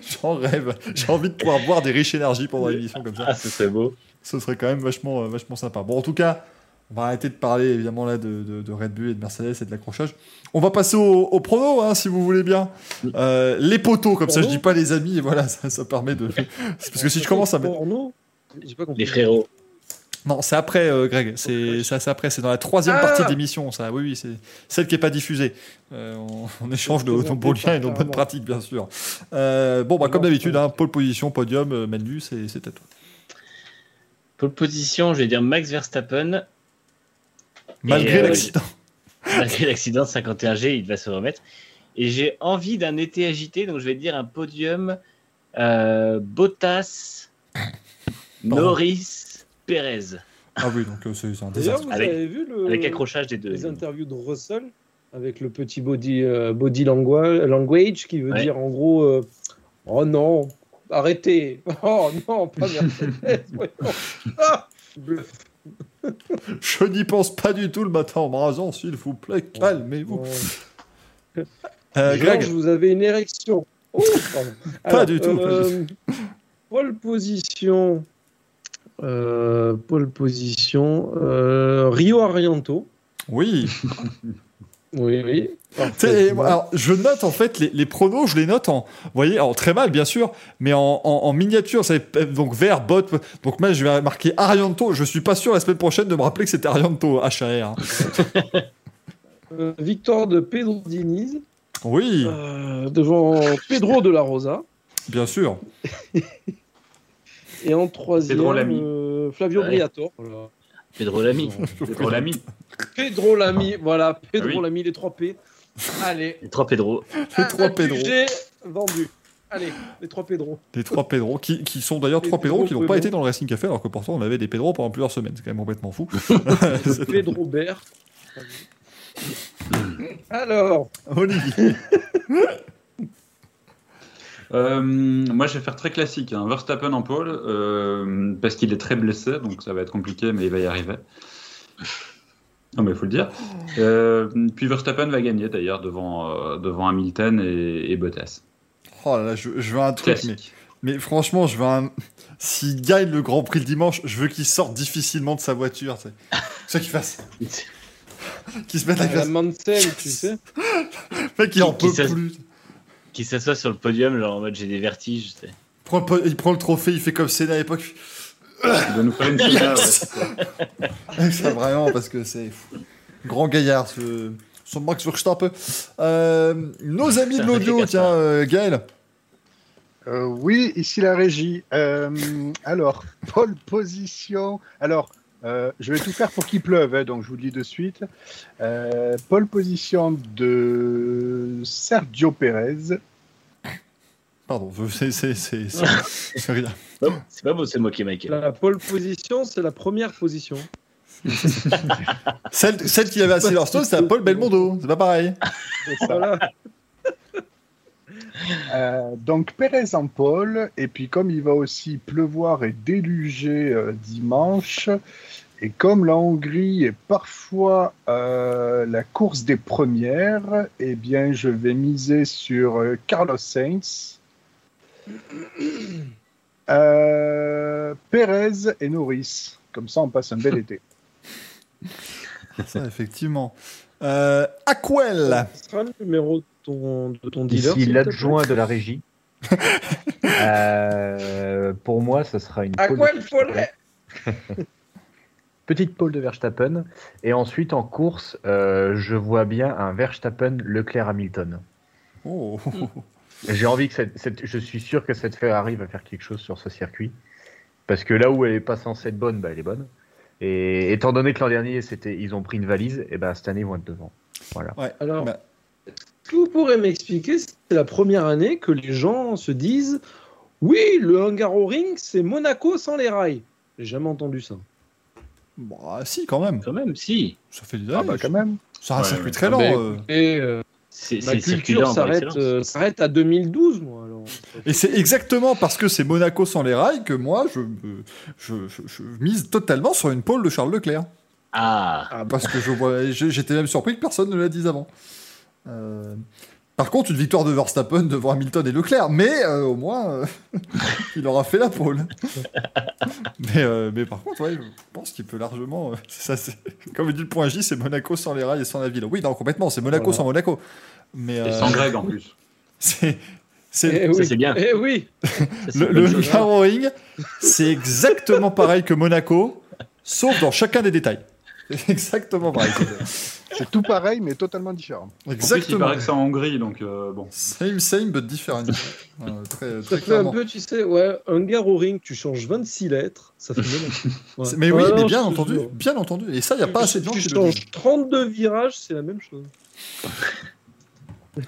J'en rêve. J'ai envie de pouvoir boire des Rich Energy pendant l'émission comme ça. Ah, ce serait beau. Ce serait quand même vachement, euh, vachement sympa. Bon, en tout cas, on va arrêter de parler évidemment là de, de- de Red Bull et de Mercedes et de l'accrochage. On va passer au, au prono, hein, si vous voulez bien. Euh, les poteaux, comme ça, je dis pas les amis, et voilà, ça, ça permet de. Parce que si je commence à mettre. Les frérots. Non, c'est après, euh, Greg. C'est ça, c'est après. C'est dans la troisième Ah partie de l'émission, ça. Oui, oui, c'est celle qui est pas diffusée. Euh, on, on échange de nos beaux liens et nos bonnes pratiques, bien sûr. Euh, bon, bah, comme d'habitude, hein, pole position, podium, euh, Manu, c'est c'est à toi. Pole position, je vais dire Max Verstappen. Malgré euh, l'accident. Malgré l'accident de 51G, il va se remettre. Et j'ai envie d'un été agité, donc je vais dire un podium euh, Bottas, Norris, Perez. Ah oui, donc euh, c'est un désastre. vous Avec- avez vu le, Avec accrochage des deux. les interviews de Russell avec le petit body, euh, body langua- language qui veut Ouais. dire en gros euh, Oh non, arrêtez Oh non, pas Mercedes. Ah Bluff. Je n'y pense pas du tout le matin en me rasant, s'il vous plaît, calmez-vous. Bon. Euh, Greg, vous avez une érection. Oh. Pas du tout, pas Pole position. Euh, pole position. euh, Rio Arianto. oui. Oui, oui. Alors, je note en fait les, les pronos, je les note en, vous voyez, alors très mal bien sûr, mais en, en, en miniature, c'est donc vert, bot. Donc moi je vais marquer Arianto. Je suis pas sûr la semaine prochaine de me rappeler que c'était Arianto, HAR. hein. Euh, victoire de Pedro Diniz Oui, euh, devant Pedro de la Rosa. bien sûr. Et en troisième, Pedro Lamy. euh, Flavio Ouais. Briatore. Voilà. Pedro Lamy. C'est trop l'ami. Pedro Lamy, voilà, Pedro Ah oui. Lamy, les trois P. Allez, Les trois Pedro. Les trois Pedro. J'ai vendu. Allez, les trois Pedro. Les trois Pedro, qui, qui sont d'ailleurs trois Pedro qui n'ont Pedro pas Pedro. été dans le Racing Café, alors que pourtant on avait des Pedro pendant plusieurs semaines. C'est quand même complètement fou. C'est- Pedro Bert. Alors, Olivier. Euh, moi, je vais faire très classique. Hein. Verstappen en pole, euh, parce qu'il est très blessé, donc ça va être compliqué, mais il va y arriver. Non, mais il faut le dire. Euh, puis Verstappen va gagner d'ailleurs devant, euh, devant Hamilton et, et Bottas. Oh là là, je, je veux un truc, mais, mais franchement, je veux un. S'il gagne le Grand Prix le dimanche, je veux qu'il sorte difficilement de sa voiture. tu sais. Ça qu'il fasse. Qu'il se mette la la glace. Mansell, tu sais. Le mec, il en peut plus. Qui s'assoit sur le podium, genre en mode j'ai des vertiges. tu sais. Il prend, le, po- il prend le trophée, il fait comme Senna à l'époque. Il doit nous faire une finale, ouais, ça. vraiment, parce que c'est fou. grand gaillard, ce, son Max Verstappen. Euh, nos amis de l'audio, tiens, euh, Gaël. Euh, oui, ici la régie. Euh, alors, pole position. Alors, euh, je vais tout faire pour qu'il pleuve, hein, donc je vous le dis de suite. Euh, pole position de Sergio Perez. Pardon, c'est c'est- c'est- c'est- c'est rien. C'est pas beau, c'est moqué, Michael. La pole position, c'est la première position. Celle, celle qui avait à Silverstone, c'était à Paul Belmondo. C'est pas pareil. C'est. Voilà. Euh, donc Perez en pole, et puis comme il va aussi pleuvoir et déluger euh, dimanche, et comme la Hongrie est parfois euh, la course des premières, eh bien je vais miser sur euh, Carlos Sainz, euh, Perez et Norris. Comme ça on passe un bel été. Ça, effectivement. Euh, Aquel. Ce sera le numéro de ton, de ton dealer. Ici l'adjoint de la régie. Euh, pour moi, ce sera une Aquel. Follet. petite pole de Verstappen. Et ensuite, en course, euh, je vois bien un Verstappen Leclerc Hamilton. Oh. J'ai envie que cette, cette- je suis sûr que cette Ferrari va faire quelque chose sur ce circuit. Parce que là où elle est pas censée être bonne, bah, elle est bonne. Et étant donné que l'an dernier, c'était, ils ont pris une valise, et ben cette année, ils vont être devant. Voilà. Ouais. Alors, Bah, est-ce que vous pourrez m'expliquer, c'est la première année que les gens se disent Oui, le Hungaroring, c'est Monaco sans les rails. J'ai jamais entendu ça. bah, si, quand même. Quand même, si. Ça fait des Ah années. bah quand même. C'est un Ouais, circuit très Ah lent. bah, euh. Et euh, ma culture s'arrête euh, s'arrête à 2012, moi. Alors. Et c'est exactement parce que c'est Monaco sans les rails que moi, je, me- je, je- je mise totalement sur une pole de Charles Leclerc. Ah, Ah, Parce que je vois, j'ai- j'étais même surpris que personne ne l'a dit avant. Euh, par contre, une victoire de Verstappen devant Hamilton et Leclerc, mais euh, au moins, euh, il aura fait la pole. mais, euh, mais par contre, ouais, je pense qu'il peut largement. euh, ça, c'est- comme dit le point J, c'est Monaco sans les rails et sans la ville. Oui, non, complètement, c'est Monaco Voilà. sans Monaco. Mais Et sans Greg en plus. c'est. c'est- Eh oui. c'est bien. Eh oui. Le, le c'est exactement pareil que Monaco, sauf dans chacun des détails. C'est exactement pareil. C'est tout pareil mais totalement différent. En plus, il Exactement. paraît que c'est en Hongrie, donc euh, bon. Same, same, but different. Euh, très, Ça très fait un peu, tu sais, ouais, Hungaroring, tu changes 26 lettres, ça fait Monaco. Ouais. Mais oui, Ouais, mais non, bien entendu, jure. bien entendu. Et ça, il n'y a pas assez de gens tu qui le changes disent. 32 virages, c'est la même chose.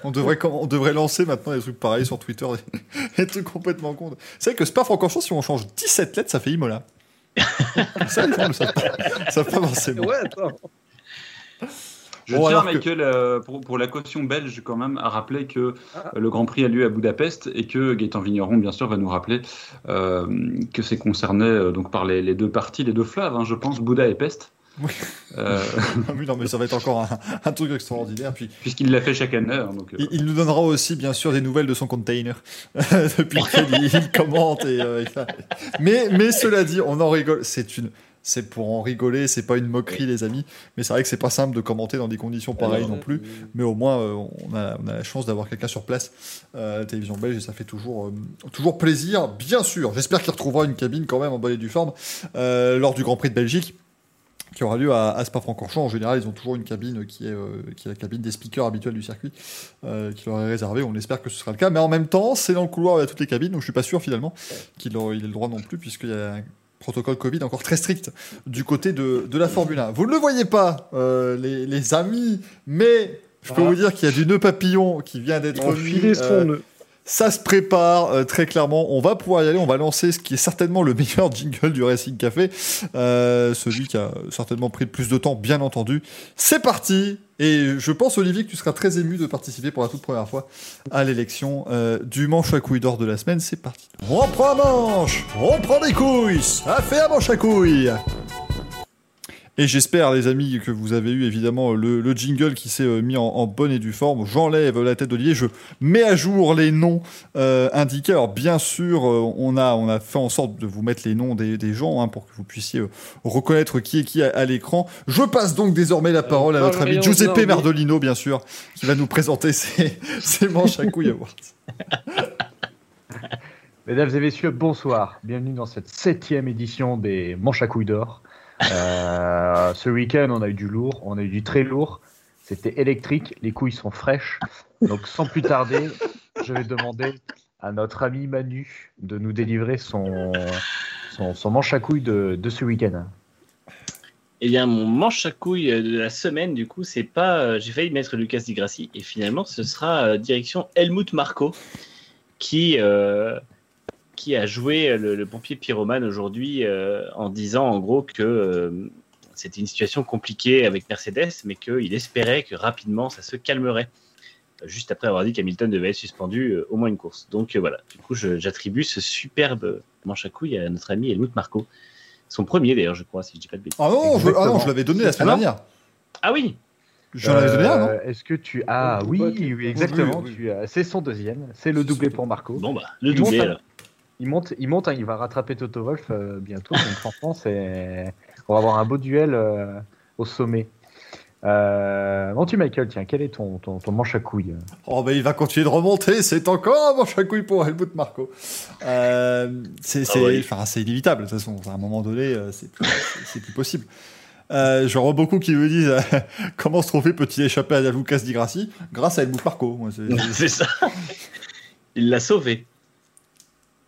On devrait, on devrait lancer maintenant des trucs pareils sur Twitter, des, trucs complètement cons. C'est vrai que Spa-Francorchamps, si on change 17 lettres, ça fait Imola. ça, les gens ne savent pas forcément. Ouais, attends. Je Bon, tiens, alors que- Michael, euh, pour, pour la caution belge, quand même, à rappeler que Ah. euh, le Grand Prix a lieu à Budapest et que Gaëtan Vigneron, bien sûr, va nous rappeler euh, que c'est concerné euh, donc par les, les deux parties, les deux fleuves, hein, je pense, Bouddha et Pest. Oui. Euh, Ah oui, non, mais ça va être encore un, un truc extraordinaire. Puis, Puisqu'il l'a fait chaque année. hein, donc, euh, il, il nous donnera aussi, bien sûr, des nouvelles de son container. Depuis qu'il il commente. Et, euh, et ça. mais, mais cela dit, on en rigole. C'est une. C'est pour en rigoler, c'est pas une moquerie, les amis. Mais c'est vrai que c'est pas simple de commenter dans des conditions pareilles non plus. Mais au moins, euh, on, a, on a la chance d'avoir quelqu'un sur place euh, à la télévision belge et ça fait toujours, euh, toujours plaisir, bien sûr. J'espère qu'il retrouvera une cabine quand même en bonne et due forme euh, lors du Grand Prix de Belgique qui aura lieu à, à Spa-Francorchamps. En général, ils ont toujours une cabine qui est, euh, qui est la cabine des speakers habituels du circuit euh, qui leur est réservée. On espère que ce sera le cas. Mais en même temps, c'est dans le couloir, il y a toutes les cabines, donc je suis pas sûr finalement qu'il ait le droit non plus puisqu'il y a protocole Covid encore très strict du côté de, de la Formule 1. Vous ne le voyez pas, euh, les, les amis, mais je peux Ah. vous dire qu'il y a du nœud papillon qui vient d'être mis, son euh, nœud. Ça se prépare euh, très clairement. On va pouvoir y aller. On va lancer ce qui est certainement le meilleur jingle du Racing Café. Euh, celui qui a certainement pris le plus de temps, bien entendu. C'est parti. Et je pense, Olivier, que tu seras très ému de participer pour la toute première fois à l'élection euh, du manche à couilles d'or de la semaine. C'est parti. On prend un manche. On prend des couilles. Ça fait un manche à couilles. Et j'espère, les amis, que vous avez eu évidemment le, le jingle qui s'est euh, mis en, en bonne et due forme. J'enlève la tête d'Olivier, je mets à jour les noms euh, indiqués. Alors bien sûr, euh, on a on a fait en sorte de vous mettre les noms des, des gens hein, pour que vous puissiez euh, reconnaître qui est qui à, à l'écran. Je passe donc désormais la parole à notre ami Giuseppe non, Merdolino, bien sûr, qui va nous présenter ses, ses manches à couilles awards. Mesdames et messieurs, bonsoir. Bienvenue dans cette septième édition des Manches à couilles d'or. Euh, ce week-end, on a eu du lourd, on a eu du très lourd. C'était électrique, les couilles sont fraîches. Donc, sans plus tarder, je vais demander à notre ami Manu de nous délivrer son, son, manche à couilles de, de ce week-end. Eh bien, mon manche à couilles de la semaine, du coup, c'est pas. euh, J'ai failli mettre Lucas Di Grassi, et finalement, ce sera euh, direction Helmut Marco, qui, qui a joué le, le pompier pyromane aujourd'hui euh, en disant, en gros, que euh, c'était une situation compliquée avec Mercedes, mais qu'il espérait que rapidement, ça se calmerait. euh, Juste après avoir dit qu'Hamilton devait être suspendu euh, au moins une course. Donc euh, voilà, du coup, j'attribue ce superbe manche à couilles à notre ami Helmut Marco. Son premier d'ailleurs, je crois, si je dis pas de bêtises. Ah non, je, ah non, Exactement. je l'avais donné la semaine Ah dernière. Ah oui, J'en avais donné un, non? Euh, Est-ce que tu as. Oh, oui, oui, exactement. oui, oui. tu as- C'est son deuxième. C'est le doublé pour Marco. bon bah, le doublé alors. Il monte, il monte, hein, il va rattraper Toto Wolf euh, bientôt. Donc franchement, c'est, on va avoir un beau duel euh, au sommet. Euh, bon, tu Michael, tiens, quel est ton, ton, ton manche à couilles Oh, ben il va continuer de remonter, c'est encore un manche à couilles pour Helmut Marco. Euh, c'est c'est- Ah ouais. c'est inévitable, de toute façon. À un moment donné, euh, c'est plus, c'est- c'est plus possible. Euh, J'en vois beaucoup qui me disent euh, comment ce trophée peut-il échapper à Lucas Di Grassi? Grâce à Helmut Marco. Moi, c'est- c'est- C'est ça. Il l'a sauvé.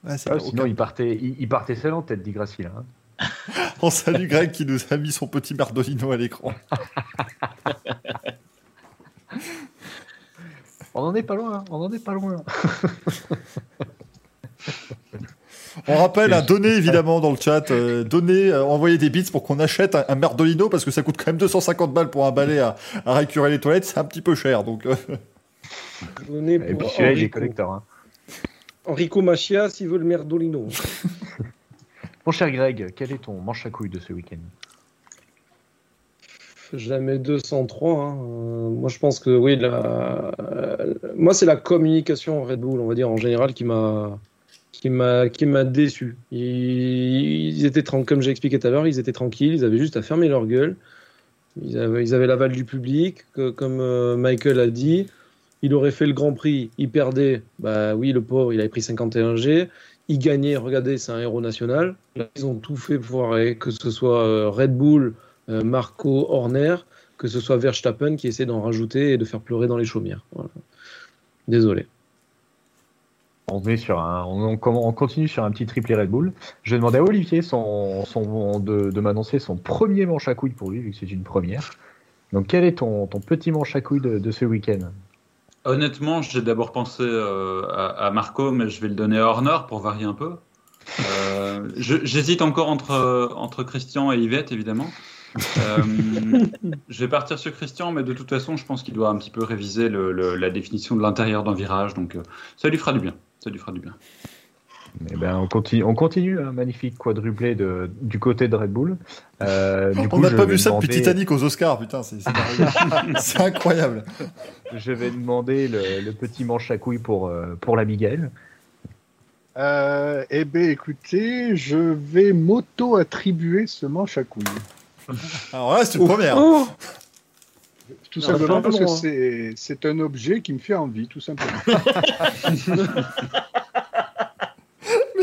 Ah, Sinon, il partait, il, il partait seul en tête, dit Gracie, là. hein. On salue Greg qui nous a mis son petit Merdolino à l'écran. On en est pas loin, on en est pas loin. On rappelle, hein, donnez évidemment dans le chat, euh, donnez, euh, envoyez des bits pour qu'on achète un, un Merdolino parce que ça coûte quand même 250 balles pour un balai à, à récurer les toilettes, c'est un petit peu cher. Donc, euh, Et pour puis celui-là, il est collector. hein. Enrico Machia s'il veut le Merdolino. Mon cher Greg, quel est ton manche à couilles de ce week-end? Jamais 203. hein. Euh, moi, je pense que oui. La... euh, moi, c'est la communication Red Bull, on va dire en général, qui m'a qui m'a qui m'a déçu. Ils, ils étaient comme j'ai expliqué tout à l'heure, ils étaient tranquilles. Ils avaient juste à fermer leur gueule. Ils avaient, ils avaient l'aval du public, que, comme euh, Michael a dit. Il aurait fait le Grand Prix, il perdait. Bah oui, le pauvre, il avait pris 51 G. Il gagnait, regardez, c'est un héros national. Ils ont tout fait pour euh, que ce soit euh, Red Bull, euh, Marco Horner, que ce soit Verstappen qui essaie d'en rajouter et de faire pleurer dans les chaumières. Désolé. on, met sur un, on, on- on continue sur un petit triplé Red Bull. Je vais demander à Olivier son, son, de, m'annoncer son premier manche à couilles pour lui, vu que c'est une première. Donc, quel est ton, ton petit manche à couilles de ce week-end? Honnêtement, j'ai d'abord pensé euh, à, Marco, mais je vais le donner à Horner pour varier un peu. Euh, J'hésite encore entre, entre Christian et Yvette, évidemment. Euh, je vais partir sur Christian, mais de toute façon, je pense qu'il doit un petit peu réviser le- la définition de l'intérieur d'un virage, donc euh, ça lui fera du bien. Ça lui fera du bien. Eh ben, on continue, on continue un magnifique quadruplé de, du côté de Red Bull. Euh, du on n'a pas vu ça depuis Titanic aux Oscars, putain, c'est c'est merveilleux. C'est incroyable. Je vais demander le, le petit manche à couilles pour, euh, pour la Miguel. Euh, eh bien, écoutez, je vais m'auto-attribuer ce manche à couilles. Alors là, c'est une première. Oh Tout Non, simplement parce que hein. c'est un objet qui me fait envie, tout simplement.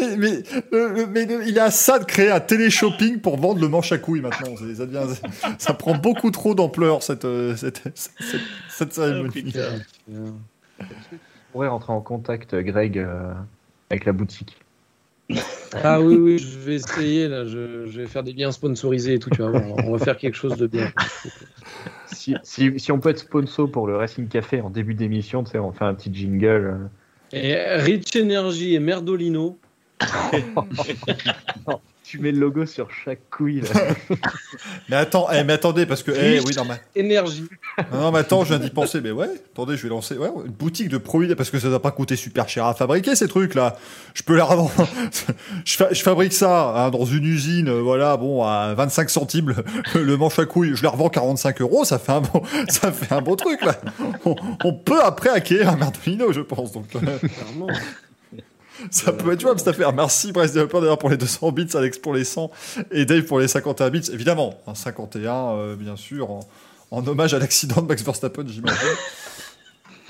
Mais, mais, le- mais le- il à ça de créer un télé-shopping pour vendre le manche à couilles maintenant. Ça, devient, ça prend beaucoup trop d'ampleur, cette, euh, cette, cette, cette cérémonie. putain. On pourrait rentrer en contact, Greg, euh, avec la boutique. Ah oui, oui, je vais essayer, là. Je, je vais faire des biens sponsorisés et tout, tu voir. On va faire quelque chose de bien. Si, si, si on peut être sponsor pour le Racing Café en début d'émission, tu sais, on fait un petit jingle. euh. Et Rich Energy et Merdolino. Tu mets le logo sur chaque couille. Là. Mais attends, eh, mais attendez, parce que. eh, oui, non, mais, Énergie. non, non, mais attends, je viens d'y penser. Mais ouais, attendez, je vais lancer ouais, une boutique de produits, parce que ça doit pas coûter super cher à fabriquer ces trucs-là. Je peux les revendre. je, fa- je fabrique ça hein, dans une usine, euh, voilà, bon, à 25 centimes le, le manche à couilles. Je les revends 45 euros, ça fait un bon, ça fait un beau truc, là. On, on peut après acquérir un Merdolino, je pense. Donc, euh, Clairement. Ça peut être jouable cette affaire. Merci Bryce Developer d'ailleurs pour les 200 bits, Alex pour les 100 et Dave pour les 51 bits. Évidemment, un 51, euh, bien sûr, en, en hommage à l'accident de Max Verstappen, j'imagine.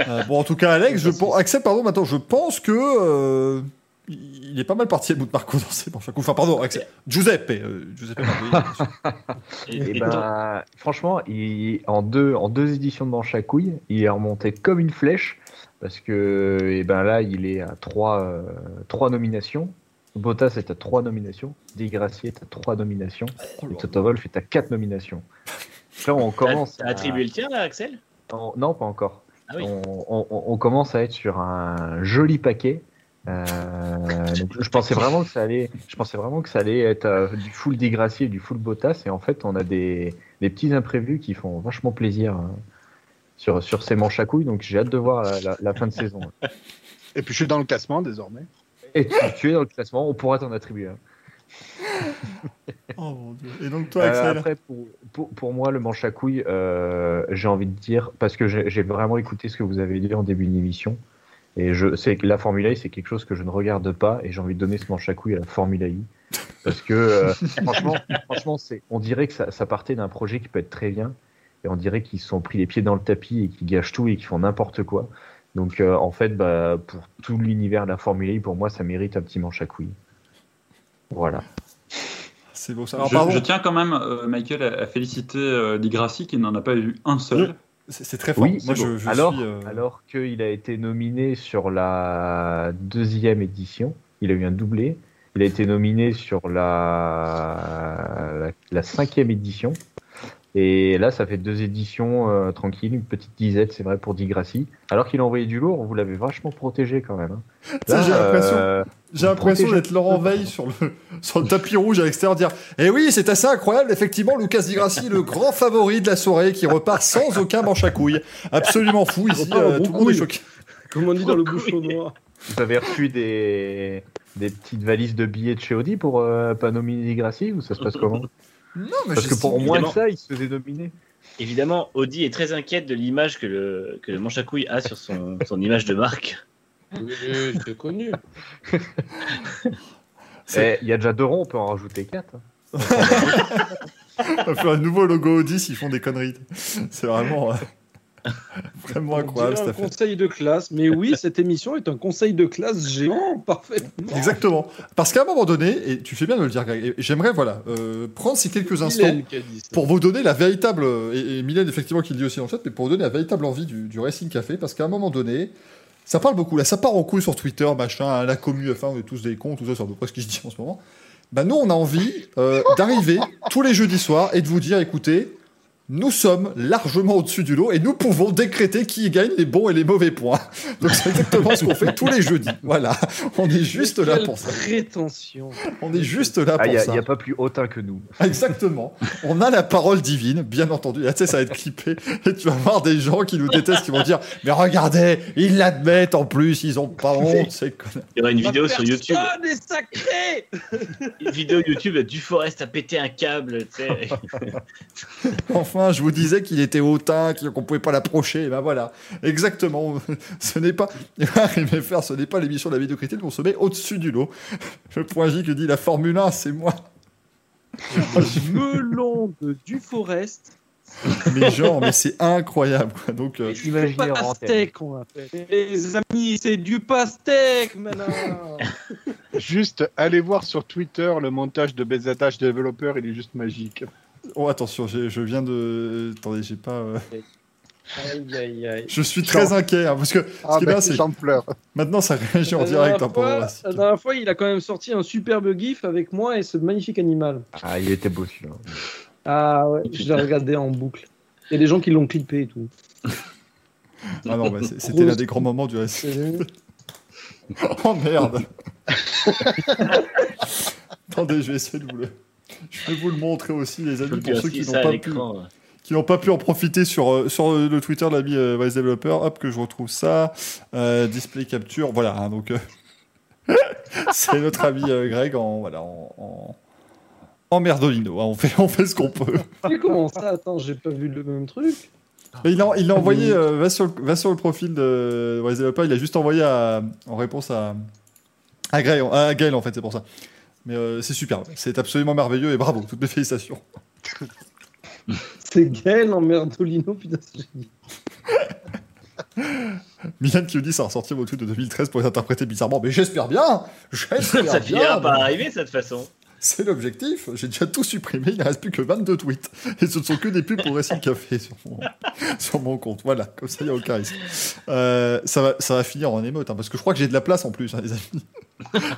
Euh, bon, en tout cas, Alex, je pense, Axel, pardon, maintenant, je pense que euh, il est pas mal parti à bout de Marco dans ses manches. Enfin, pardon, Axel, Giuseppe, Giuseppe. Et, Et et ben, franchement, il, en, deux, en deux éditions de manche à couilles, il est remonté comme une flèche. Parce que et ben là, il est à trois, euh, trois nominations. Bottas est à trois nominations. Di Grassi est à trois nominations. Et Toto Wolff est à quatre nominations. Là, on commence. t'as à- attribué le tien là, Axel? Non, pas encore. Ah oui. on, on- on commence à être sur un joli paquet. Euh, donc je pensais vraiment que ça allait, je pensais vraiment que ça allait être euh, du full Degrassi et du full Bottas, et en fait on a des, des petits imprévus qui font vachement plaisir hein, sur, sur ces manches à couilles. Donc j'ai hâte de voir la, la- la fin de saison. Et puis je suis dans le classement désormais. Et tu, tu es dans le classement, on pourra t'en attribuer. un. Oh mon dieu. Et donc, toi, Euh, Axel après, pour, pour, pour moi, le manche à couilles, euh, j'ai envie de dire, parce que j'ai vraiment écouté ce que vous avez dit en début d'émission, et je sais que la Formule I, c'est quelque chose que je ne regarde pas, et j'ai envie de donner ce manche à couilles à la Formule I. Parce que, euh, franchement, franchement c'est, on dirait que ça, ça partait d'un projet qui peut être très bien, et on dirait qu'ils se sont pris les pieds dans le tapis et qu'ils gâchent tout et qu'ils font n'importe quoi. Donc, euh, en fait, bah, pour tout l'univers de la Formule I, pour moi, ça mérite un petit manche à couilles. Voilà. C'est beau ça. Alors, Je, pardon, je tiens quand même, euh, Michael, à, à féliciter euh, Di Grassi qui n'en a pas eu un seul. c'est c'est très fort. Oui, Moi, je, je alors, suis. euh, alors qu'il a été nominé sur la deuxième édition, il a eu un doublé. Il a été nominé sur la, la, la cinquième édition. Et là, ça fait deux éditions euh, tranquilles, une petite disette, c'est vrai, pour Di Grassi. Alors qu'il a envoyé du lourd, vous l'avez vachement protégé quand même. hein. J'ai l'impression- euh, J'ai l'impression Protéger- d'être Laurent Veil sur le, sur le tapis rouge à l'extérieur, dire Eh oui, c'est assez incroyable, effectivement, Lucas Di Grassi, le grand favori de la soirée, qui repart sans aucun manche à couilles. Absolument fou, ici, euh, tout le monde est broucouille. choqué. Comme on dit dans le bouchon noir. vous avez reçu des, des petites valises de billets de chez Audi pour euh, pas nominer Di Grassi ou ça se passe comment? Non, mais Parce que pour j'estime- moins que évidemment. ça, il se faisait nominer. Évidemment, Audi est très inquiète de l'image que le, que le manche à couilles a sur son, son image de marque. Oui, c'est connu. Eh, Il y a déjà deux ronds, on peut en rajouter quatre. hein. On va faire un nouveau logo Audi s'ils font des conneries. C'est vraiment, euh, vraiment incroyable un conseil de classe. Mais oui, cette émission est un conseil de classe géant, parfaitement. Exactement. Parce qu'à un moment donné, et tu fais bien de le dire, Greg, j'aimerais voilà, euh, prendre ces quelques instants pour vous donner la véritable, et, et Mylène effectivement qui le dit aussi en chat, mais pour vous donner la véritable envie du, du Racing Café, parce qu'à un moment donné, ça parle beaucoup, là, ça part en couille sur Twitter, machin, la commu, enfin, on est tous des cons, tout ça, c'est à peu près ce qui se dit en ce moment. Bah nous, on a envie euh, d'arriver tous les jeudis soirs et de vous dire, écoutez, nous sommes largement au-dessus du lot et nous pouvons décréter qui gagne les bons et les mauvais points. Donc c'est exactement ce qu'on fait tous les jeudis. Voilà, on est juste là pour ça. prétention. On est juste là Ah, pour il ça. n'y a, pas plus hautain que nous. Exactement. On a la parole divine, bien entendu. Là, tu sais, ça va être clippé. Et tu vas voir des gens qui nous détestent, qui vont dire Mais regardez, ils l'admettent en plus, ils ont pas honte, Il y aura une vidéo sur YouTube. personne est sacrée Une vidéo YouTube du Forest a pété un câble, tu je vous disais qu'il était hautain, qu'on pouvait pas l'approcher. Et ben voilà. Exactement. Ce n'est pas. Arriver faire, ce n'est pas l'émission de la vidéo critique, on se met au-dessus du lot. Le point J que dit la Formule 1, c'est moi. Melon de Duforest. Mais genre, mais c'est incroyable. Donc, euh, Imaginez en antenne. pastèque, on. Les amis, c'est du pastèque maintenant. Juste, allez voir sur Twitter le montage de BZH développeur, il est juste magique. Oh attention, je viens de. Attendez, j'ai pas. euh, Aïe, aïe, aïe. Je suis très inquiet hein, parce que Ah, qui est bien, c'est- j'en pleure. maintenant ça réagit en direct. hein, fois- la- dernière fois, il a quand même sorti un superbe gif avec moi et ce magnifique animal. Ah, il était beau celui-là. Ah ouais, je l'ai regardé en boucle. Il y a des gens qui l'ont clippé et tout. Ah non, bah, c'était l'un des grands moments du récit. C'est- Oh merde Attendez, je vais essayer de vous le. Je vais vous le montrer aussi, les amis, pour ceux qui n'ont pas pu, l'écran. qui n'ont pas pu en profiter sur, euh, sur euh, le Twitter de l'ami euh, Vice Developer. Hop, que je retrouve ça. Euh, display capture, voilà. hein, donc, euh, c'est notre ami euh, Greg en, voilà, en, en, en merdolino. hein, on, fait, on fait ce qu'on peut. Mais comment ça? Attends, j'ai pas vu le même truc. Mais il a, il a envoyé, euh, va, sur, le- va sur le profil de Wise Developer, il a juste envoyé à- en réponse à, à, Greg, à Gaël, en fait, c'est pour ça. Mais euh, c'est super, c'est absolument merveilleux et bravo, toutes mes félicitations. C'est Gaël en Merdolino, putain, c'est génial. Milan qui nous dit ça ressortir au tweet de 2013 pour les interpréter bizarrement, mais j'espère bien J'espère Ça finira bien par arriver, de toute façon. C'est l'objectif, j'ai déjà tout supprimé, il ne reste plus que 22 tweets. Et ce ne sont que des pubs pour Racing Café sur mon, sur mon compte. Voilà, comme ça il n'y a aucun risque. Euh, ça, va, ça va finir en émote, hein, parce que je crois que j'ai de la place en plus, hein, les amis.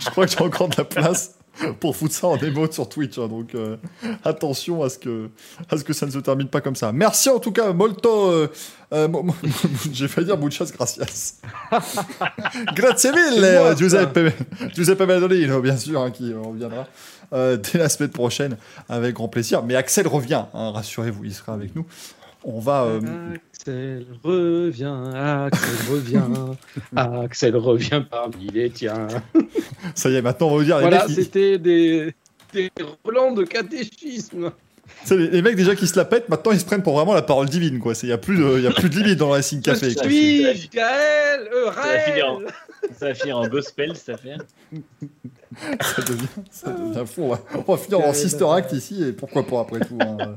je crois que j'ai encore de la place pour foutre ça en émote sur Twitch. hein, donc euh, attention à ce, que, à ce que ça ne se termine pas comme ça. Merci en tout cas, molto. euh, euh, j'ai failli dire muchas gracias. Grazie mille. Giuseppe, Giuseppe Maldolino, bien sûr, hein, qui reviendra dès la semaine prochaine avec grand plaisir. Mais Axel revient, hein, rassurez-vous, il sera avec nous. On va. euh, Axel revient, Axel revient, Axel revient parmi les tiens. ça y est, maintenant on va vous dire. les Voilà, c'était des, des relents de catéchisme. les, les mecs déjà qui se la pètent, maintenant ils se prennent pour vraiment la parole divine. quoi. Il n'y a, plus de- y a plus de limite dans le Racing Café. Je suis Gaël, euh, Ça va finir en- Raël. Ça va finir en gospel, cette affaire. ça devient, ça devient fou. On va, on va finir en Sister Act ici, et pourquoi pas après tout. hein.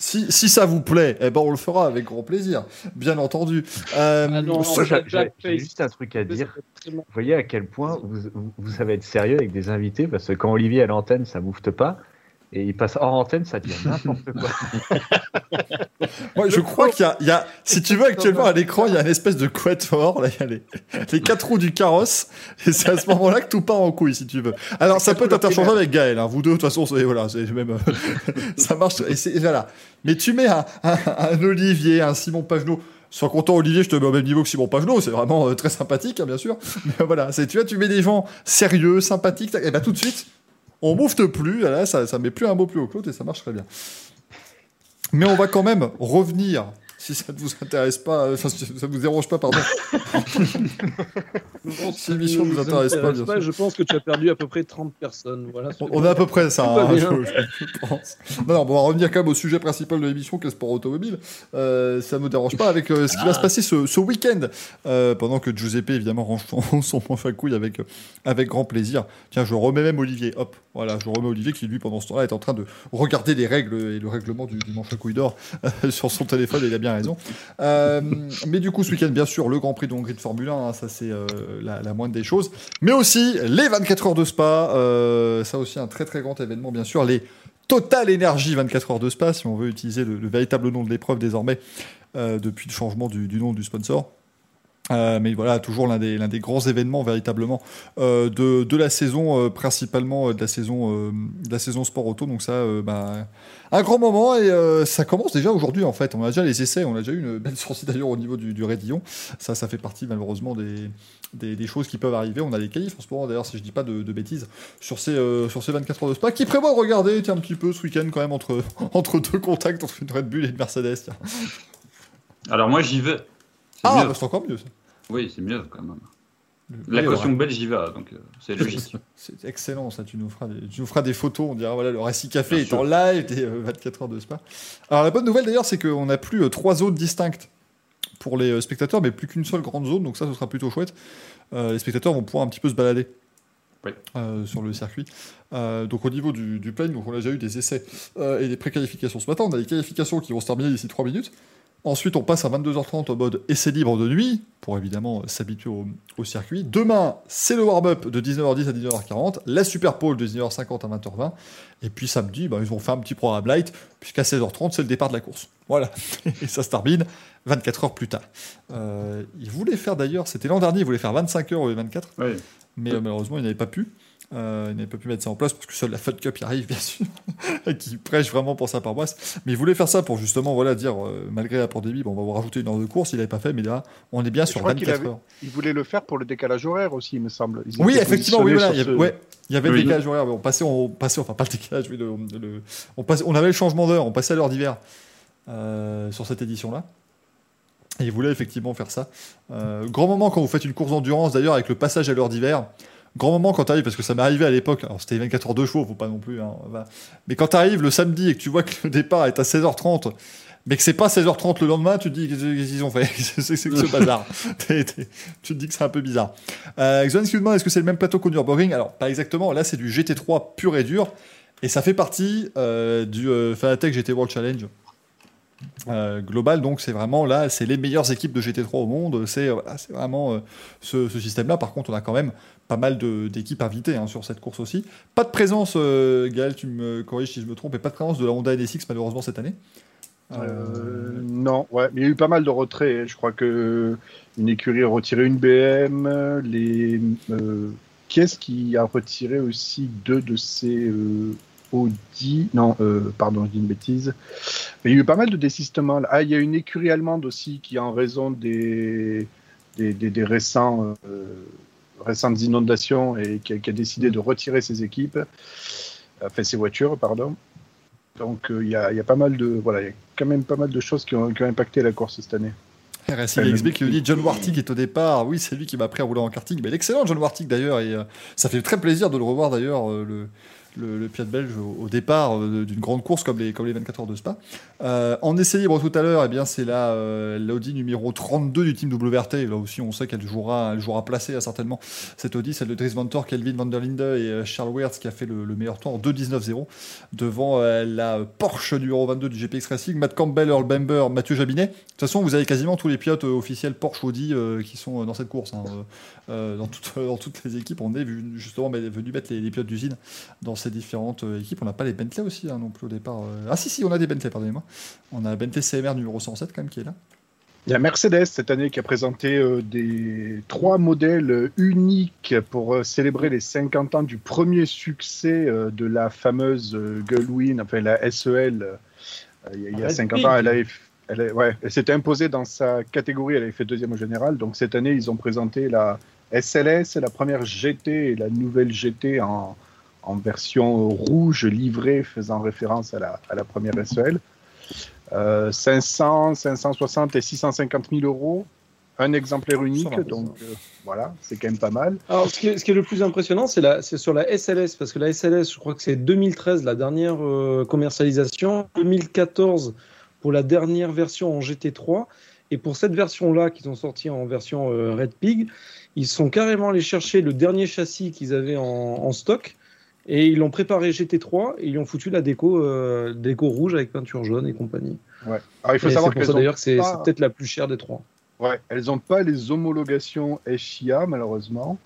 Si, si ça vous plaît, eh ben on le fera avec grand plaisir, bien entendu. Euh, Ah non, Moi, j'ai- juste un truc à dire. Vous voyez à quel point vous, vous, vous savez être sérieux avec des invités parce que quand Olivier est à l'antenne, ça moufte pas. Et il passe hors antenne, ça devient n'importe quoi. Moi, je crois qu'il y a, il y a- si tu veux actuellement à l'écran, il y a une espèce de quatuor, là, il y a les, les quatre roues du carrosse, et c'est à ce moment-là que tout part en couille, si tu veux. Alors, ça peut être interchangeable avec Gaël, hein. vous deux, de toute façon, c'est, voilà, c'est même, euh, ça marche, et c'est, voilà. Mais tu mets un, un, un Olivier, un Simon Pagenaud, Sois content, Olivier, je te mets au même niveau que Simon Pagenaud, c'est vraiment euh, très sympathique, hein, bien sûr. Mais voilà, c'est, tu vois, tu mets des gens sérieux, sympathiques, et ben tout de suite, on moufte plus, là, ça, ça met plus un mot plus que l'autre, et ça marche très bien. Mais on va quand même revenir, si ça ne vous intéresse pas, euh, enfin, si ça ne vous dérange pas, pardon. Si l'émission ne vous intéresse pas, bien sûr. Je pense que tu as perdu à peu près 30 personnes. Voilà, On- est à peu près ça, hein, bien. je, je pense. Non, non, bon, on va revenir quand même au sujet principal de l'émission, qui est le sport automobile. Euh, ça ne me dérange pas avec euh, ce qui va se passer ce, ce week-end, euh, pendant que Giuseppe, évidemment, range son, manche à couille avec, avec grand plaisir. Tiens, je remets même Olivier, hop, voilà, je remets Olivier qui, lui, pendant ce temps-là, est en train de regarder les règles et le règlement du, du manche à couille d'or sur son téléphone, et il a bien Euh, mais du coup, ce week-end, bien sûr, le Grand Prix de Hongrie de Formule 1, hein, ça c'est euh, la, moindre des choses. Mais aussi les 24 heures de Spa, euh, ça aussi un très très grand événement, bien sûr. Les Total Energy 24 heures de Spa, si on veut utiliser le, le véritable nom de l'épreuve désormais, depuis le changement du nom du sponsor. Euh, mais voilà, toujours l'un des, l'un des grands événements véritablement euh, de, de la saison, euh, principalement de la saison, de la saison sport auto. Donc ça, bah, un grand moment et ça commence déjà aujourd'hui en fait. On a déjà les essais, on a déjà eu une belle sortie d'ailleurs au niveau du, du Raidillon. Ça, ça fait partie malheureusement des, des, des choses qui peuvent arriver. On a les qualifs en ce moment d'ailleurs, si je dis pas de, de bêtises, sur ces, sur ces 24 heures de spa qui prévoit de regarder tiens, un petit peu ce week-end quand même entre, entre deux contacts, entre une Red Bull et une Mercedes. tiens. Alors moi j'y vais. C'est Ah, bah, c'est encore mieux ça. Oui, c'est mieux quand même. Le- La le- caution belge j'y va, donc euh, c'est logique. C'est excellent ça, tu nous feras des, tu nous feras des photos, on dira voilà le Récit Café Bien est sûr. en live des euh, 24 heures de spa. Alors la bonne nouvelle d'ailleurs c'est qu'on n'a plus euh, trois zones distinctes pour les euh, spectateurs mais plus qu'une seule grande zone donc ça ce sera plutôt chouette. Euh, les spectateurs vont pouvoir un petit peu se balader Oui. euh, sur le circuit. Euh, donc au niveau du, du plane, donc on a déjà eu des essais euh, et des préqualifications ce matin, on a des qualifications qui vont se terminer d'ici 3 minutes. Ensuite, on passe à 22h30 en mode essai libre de nuit, pour évidemment s'habituer au, au circuit. Demain, c'est le warm-up de 19h10 à 19h40, la Super Pole de 19h50 à 20h20. Et puis samedi, bah, ils vont faire un petit programme light, puisqu'à 16h30, c'est le départ de la course. Voilà. Et ça se termine 24 heures plus tard. Euh, ils voulaient faire d'ailleurs, c'était l'an dernier, ils voulaient faire 25 heures au 24, Oui. mais euh, malheureusement, ils n'avaient pas pu. Euh, il n'avait pas pu mettre ça en place parce que seule la Fun Cup y arrive, bien sûr, et qui prêche vraiment pour sa paroisse. Mais il voulait faire ça pour justement voilà, dire, euh, malgré la pandémie, bon, on va vous rajouter une heure de course, il n'avait pas fait, mais là, on est bien sur crois qu'il 24 avait- heures. Il voulait le faire pour le décalage horaire aussi, il me semble. Ils Oui, effectivement, oui, voilà, il y avait, sur ce- ouais, il y avait le Oui. décalage horaire, on passait, on passait, enfin pas le décalage, mais le, le- on, passait, on avait le changement d'heure, on passait à l'heure d'hiver euh, sur cette édition-là. Et il voulait effectivement faire ça. Euh, grand moment quand vous faites une course d'endurance, d'ailleurs, avec le passage à l'heure d'hiver. Grand moment quand tu arrives, parce que ça m'est arrivé à l'époque, alors c'était 24 heures de chevaux, faut pas non plus. hein. Mais quand tu arrives le samedi et que tu vois que le départ est à 16h30, mais que c'est pas 16h30 le lendemain, tu te dis qu'est-ce qu'ils ont fait? C'est que ce bazar. Tu te dis que c'est un peu bizarre. Euh, Xoan qui demande est-ce que c'est le même plateau qu'au Nürburgring? Alors, pas exactement. Là, c'est du GT3 pur et dur. Et ça fait partie euh, du euh, Fanatec GT World Challenge euh, global. Donc, c'est vraiment là, c'est les meilleures équipes de GT3 au monde. C'est voilà, vraiment euh, ce, ce système-là. Par contre, on a quand même pas mal d'équipes invitées hein, sur cette course aussi. Pas de présence, euh, Gaël, tu me corriges si je me trompe, et pas de présence de la Honda NSX malheureusement cette année. Euh, non, ouais, mais il y a eu pas mal de retraits. Je crois que une écurie a retiré une BM. Les, euh, qui est-ce qui a retiré aussi deux de euh, Audi? Non, euh, pardon, je dis une bêtise. Mais il y a eu pas mal de désistements. Ah, il y a une écurie allemande aussi qui, en raison des, récents, euh, récentes inondations, et qui a, décidé de retirer ses équipes, enfin ses voitures, pardon. Donc euh, il y, a, pas mal de voilà, il y a quand même pas mal de choses qui ont, qui ont impacté la course cette année. RSI XB qui nous dit John Wartig est au départ. Oui, c'est lui qui m'a appris à rouler en karting. Mais l'excellent John Wartig d'ailleurs. Et euh, ça fait très plaisir de le revoir d'ailleurs, euh, le, le, le belge au, départ euh, d'une grande course comme les, comme les 24 heures de Spa. Euh, en essai libre tout à l'heure, eh bien, c'est la euh, l'Audi numéro 32 du team WRT. Là aussi, on sait qu'elle jouera, elle jouera placée certainement. Cette Audi, celle de Dries Venter, Kelvin van der Linde et Charles Weerts qui a fait le, le meilleur temps en 2.19.0 devant la Porsche numéro 22 du GPX Racing, Matt Campbell, Earl Bamber, Mathieu Jabinet. De toute façon, vous avez quasiment tous les pilotes officiels Porsche Audi qui sont dans cette course. hein. Dans, toutes, dans toutes les équipes, on est justement venu mettre les, les pilotes d'usine dans ces différentes euh, équipes. On n'a pas les Bentley aussi hein, non plus au départ. euh. Ah si, si, on a des Bentley, pardonnez-moi. On a Bentley CMR numéro 107 quand même qui est là. Il y a Mercedes cette année qui a présenté euh, des trois modèles uniques pour euh, célébrer les 50 ans du premier succès euh, de la fameuse euh, Gullwing, enfin la SEL. euh, il y a, il y a Red 50 Pig. ans, elle avait, elle, est- ouais, elle s'était imposée dans sa catégorie, elle avait fait deuxième au général. Donc cette année, ils ont présenté la SLS, la première GT et la nouvelle GT en, en version rouge livrée, faisant référence à la, à la première SEL. Euh, 500, 560 et 650 000 euros, un exemplaire unique, va, donc euh, voilà, c'est quand même pas mal. Alors, ce qui est, ce qui est le plus impressionnant, c'est la- c'est sur la SLS, parce que la SLS, je crois que c'est 2013 la dernière euh, commercialisation, 2014 pour la dernière version en GT3, et pour cette version-là, qui sont sortis en version euh, Red Pig, ils sont carrément allés chercher le dernier châssis qu'ils avaient en, en stock, et ils l'ont préparé GT3, et ils lui ont foutu la déco, euh, déco rouge avec peinture jaune et compagnie. Ouais. Alors il faut Et savoir d'ailleurs que c'est pas- c'est peut-être la plus chère des trois. Ouais, elles n'ont pas les homologations FIA malheureusement.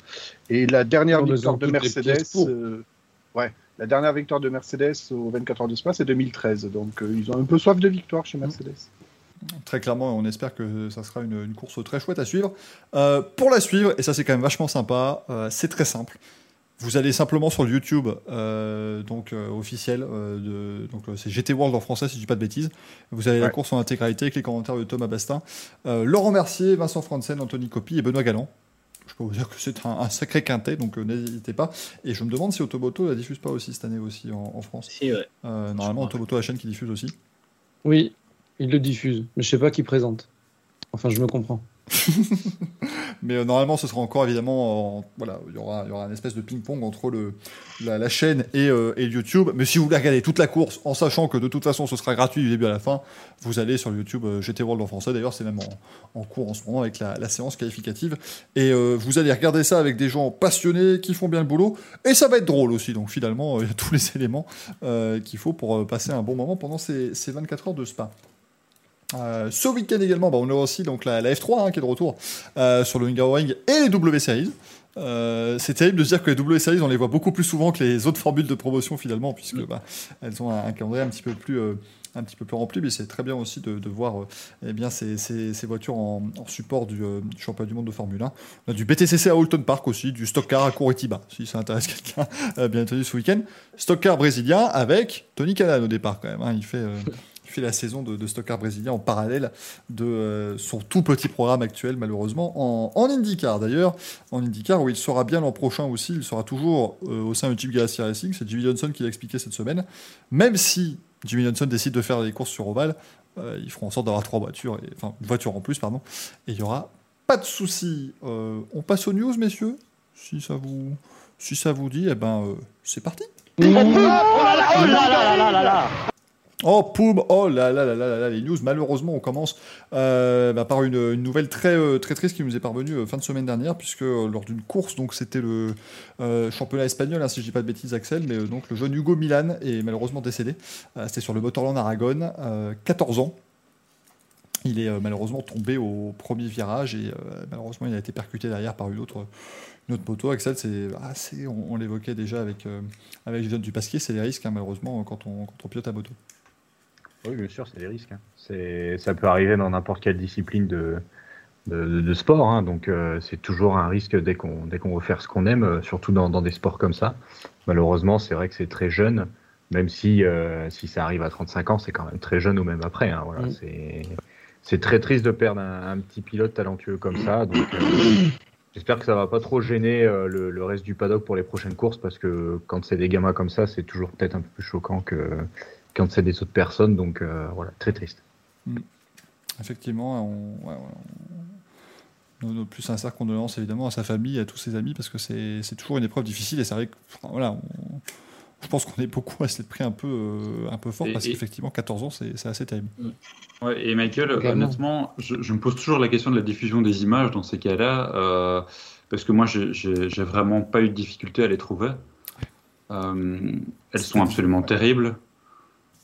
Et la dernière Non, victoire de Mercedes, euh, ouais, la dernière victoire de Mercedes au 24 heures de Spa, c'est 2013. Donc euh, ils ont un peu soif de victoire chez Mercedes. Très clairement, on espère que ça sera une, une course très chouette à suivre. Euh, pour la suivre, et ça c'est quand même vachement sympa, euh, c'est très simple. Vous allez simplement sur le YouTube euh, donc euh, officiel euh, de donc c'est GT World en français si je dis pas de bêtises. Vous avez la course en intégralité avec les commentaires de Thomas Bastin, euh, Laurent Mercier, Vincent Franzen, Anthony Copy et Benoît Galland. Je peux vous dire que c'est un, un sacré quintet, donc euh, n'hésitez pas. Et je me demande si Automoto la diffuse pas aussi cette année aussi en, en France. Si, ouais. Euh, normalement, crois. Automoto la chaîne qui diffuse aussi. Oui, ils le diffusent, mais je sais pas qui présente. Enfin, je me comprends. Mais euh, normalement, ce sera encore évidemment, en- voilà, il y aura, une espèce de ping-pong entre la, chaîne et, euh, YouTube. Mais si vous voulez regarder toute la course, en sachant que de toute façon, ce sera gratuit du début à la fin, vous allez sur YouTube euh, GT World en français. D'ailleurs, c'est même en, cours en ce moment avec la, séance qualificative. Et euh, vous allez regarder ça avec des gens passionnés qui font bien le boulot. Et ça va être drôle aussi. Donc finalement, il y a tous les éléments qu'il faut pour passer un bon moment pendant ces 24 heures de spa. Euh, ce week-end également, bah, on a aussi donc la, la F3 hein, qui est de retour euh, sur le Hungaroring et les W Series. Euh, c'est terrible de se dire que les W Series, on les voit beaucoup plus souvent que les autres formules de promotion finalement, puisque bah, elles ont un, un calendrier un petit peu plus, un petit peu plus rempli, mais c'est très bien aussi de, de voir euh, eh bien, ces, ces- ces voitures en, en support du, euh, du championnat du monde de Formule 1. On a du BTCC à Holton Park aussi, du Stock Car à Curitiba, si ça intéresse quelqu'un, euh, bien entendu, ce week-end. Stock Car brésilien avec Tony Kanaan au départ, quand même. hein. Il, fait, fait la saison de, de Stock Car brésilien en parallèle de euh, son tout petit programme actuel, malheureusement, en, IndyCar d'ailleurs. En IndyCar, où il sera bien l'an prochain aussi. Il sera toujours euh, au sein du Team Galaxy Racing. C'est Jimmy Johnson qui l'a expliqué cette semaine. Même si Jimmy Johnson décide de faire les courses sur Oval, euh, ils feront en sorte d'avoir trois voitures, enfin une voiture en plus, pardon. Et il y aura pas de souci. Euh, on passe aux news, messieurs. Si ça vous, si ça vous dit, eh ben euh, c'est parti. Oh là oh là là là là là Oh, poum Oh là là là là là les news. Malheureusement, on commence euh, bah, par une, nouvelle très, euh, très triste qui nous est parvenue euh, fin de semaine dernière, puisque lors d'une course, donc c'était le championnat espagnol, hein, si je dis pas de bêtises, Axel, mais donc le jeune Hugo Milan est malheureusement décédé. C'était sur le Motorland Aragon, euh, 14 ans. Il est malheureusement tombé au premier virage et malheureusement il a été percuté derrière par une autre, moto. Axel, c'est assez, on, l'évoquait déjà avec, euh, avec Dupasquier, c'est les risques hein, malheureusement quand on, quand on à moto. Oui, bien sûr, c'est des risques. hein. C'est, ça peut arriver dans n'importe quelle discipline de, de, de sport. hein. Donc, euh, c'est toujours un risque dès qu'on, dès qu'on veut faire ce qu'on aime, euh, surtout dans, dans des sports comme ça. Malheureusement, c'est vrai que c'est très jeune, même si, euh, si ça arrive à 35 ans, c'est quand même très jeune ou même après. hein. Voilà, Mm. c'est, c'est très triste de perdre un, un petit pilote talentueux comme ça. Donc, euh, j'espère que ça va pas trop gêner euh, le, le reste du paddock pour les prochaines courses, parce que quand c'est des gamins comme ça, c'est toujours peut-être un peu plus choquant que quand c'est des autres personnes. Donc, euh, voilà, très triste. Effectivement, on, ouais, ouais, on- nos, nos plus sincères condoléances évidemment à sa famille, à tous ses amis, parce que c'est c'est toujours une épreuve difficile et c'est vrai que voilà, on- je pense qu'on est beaucoup à s'être pris un peu, euh, un peu fort Et- parce qu'effectivement 14 ans c'est assez terrible. Ouais, et Michael, Également. honnêtement, je, je me pose toujours la question de la diffusion des images dans ces cas-là, euh, parce que moi, j'ai vraiment pas eu de difficulté à les trouver. Euh, elles sont absolument terribles.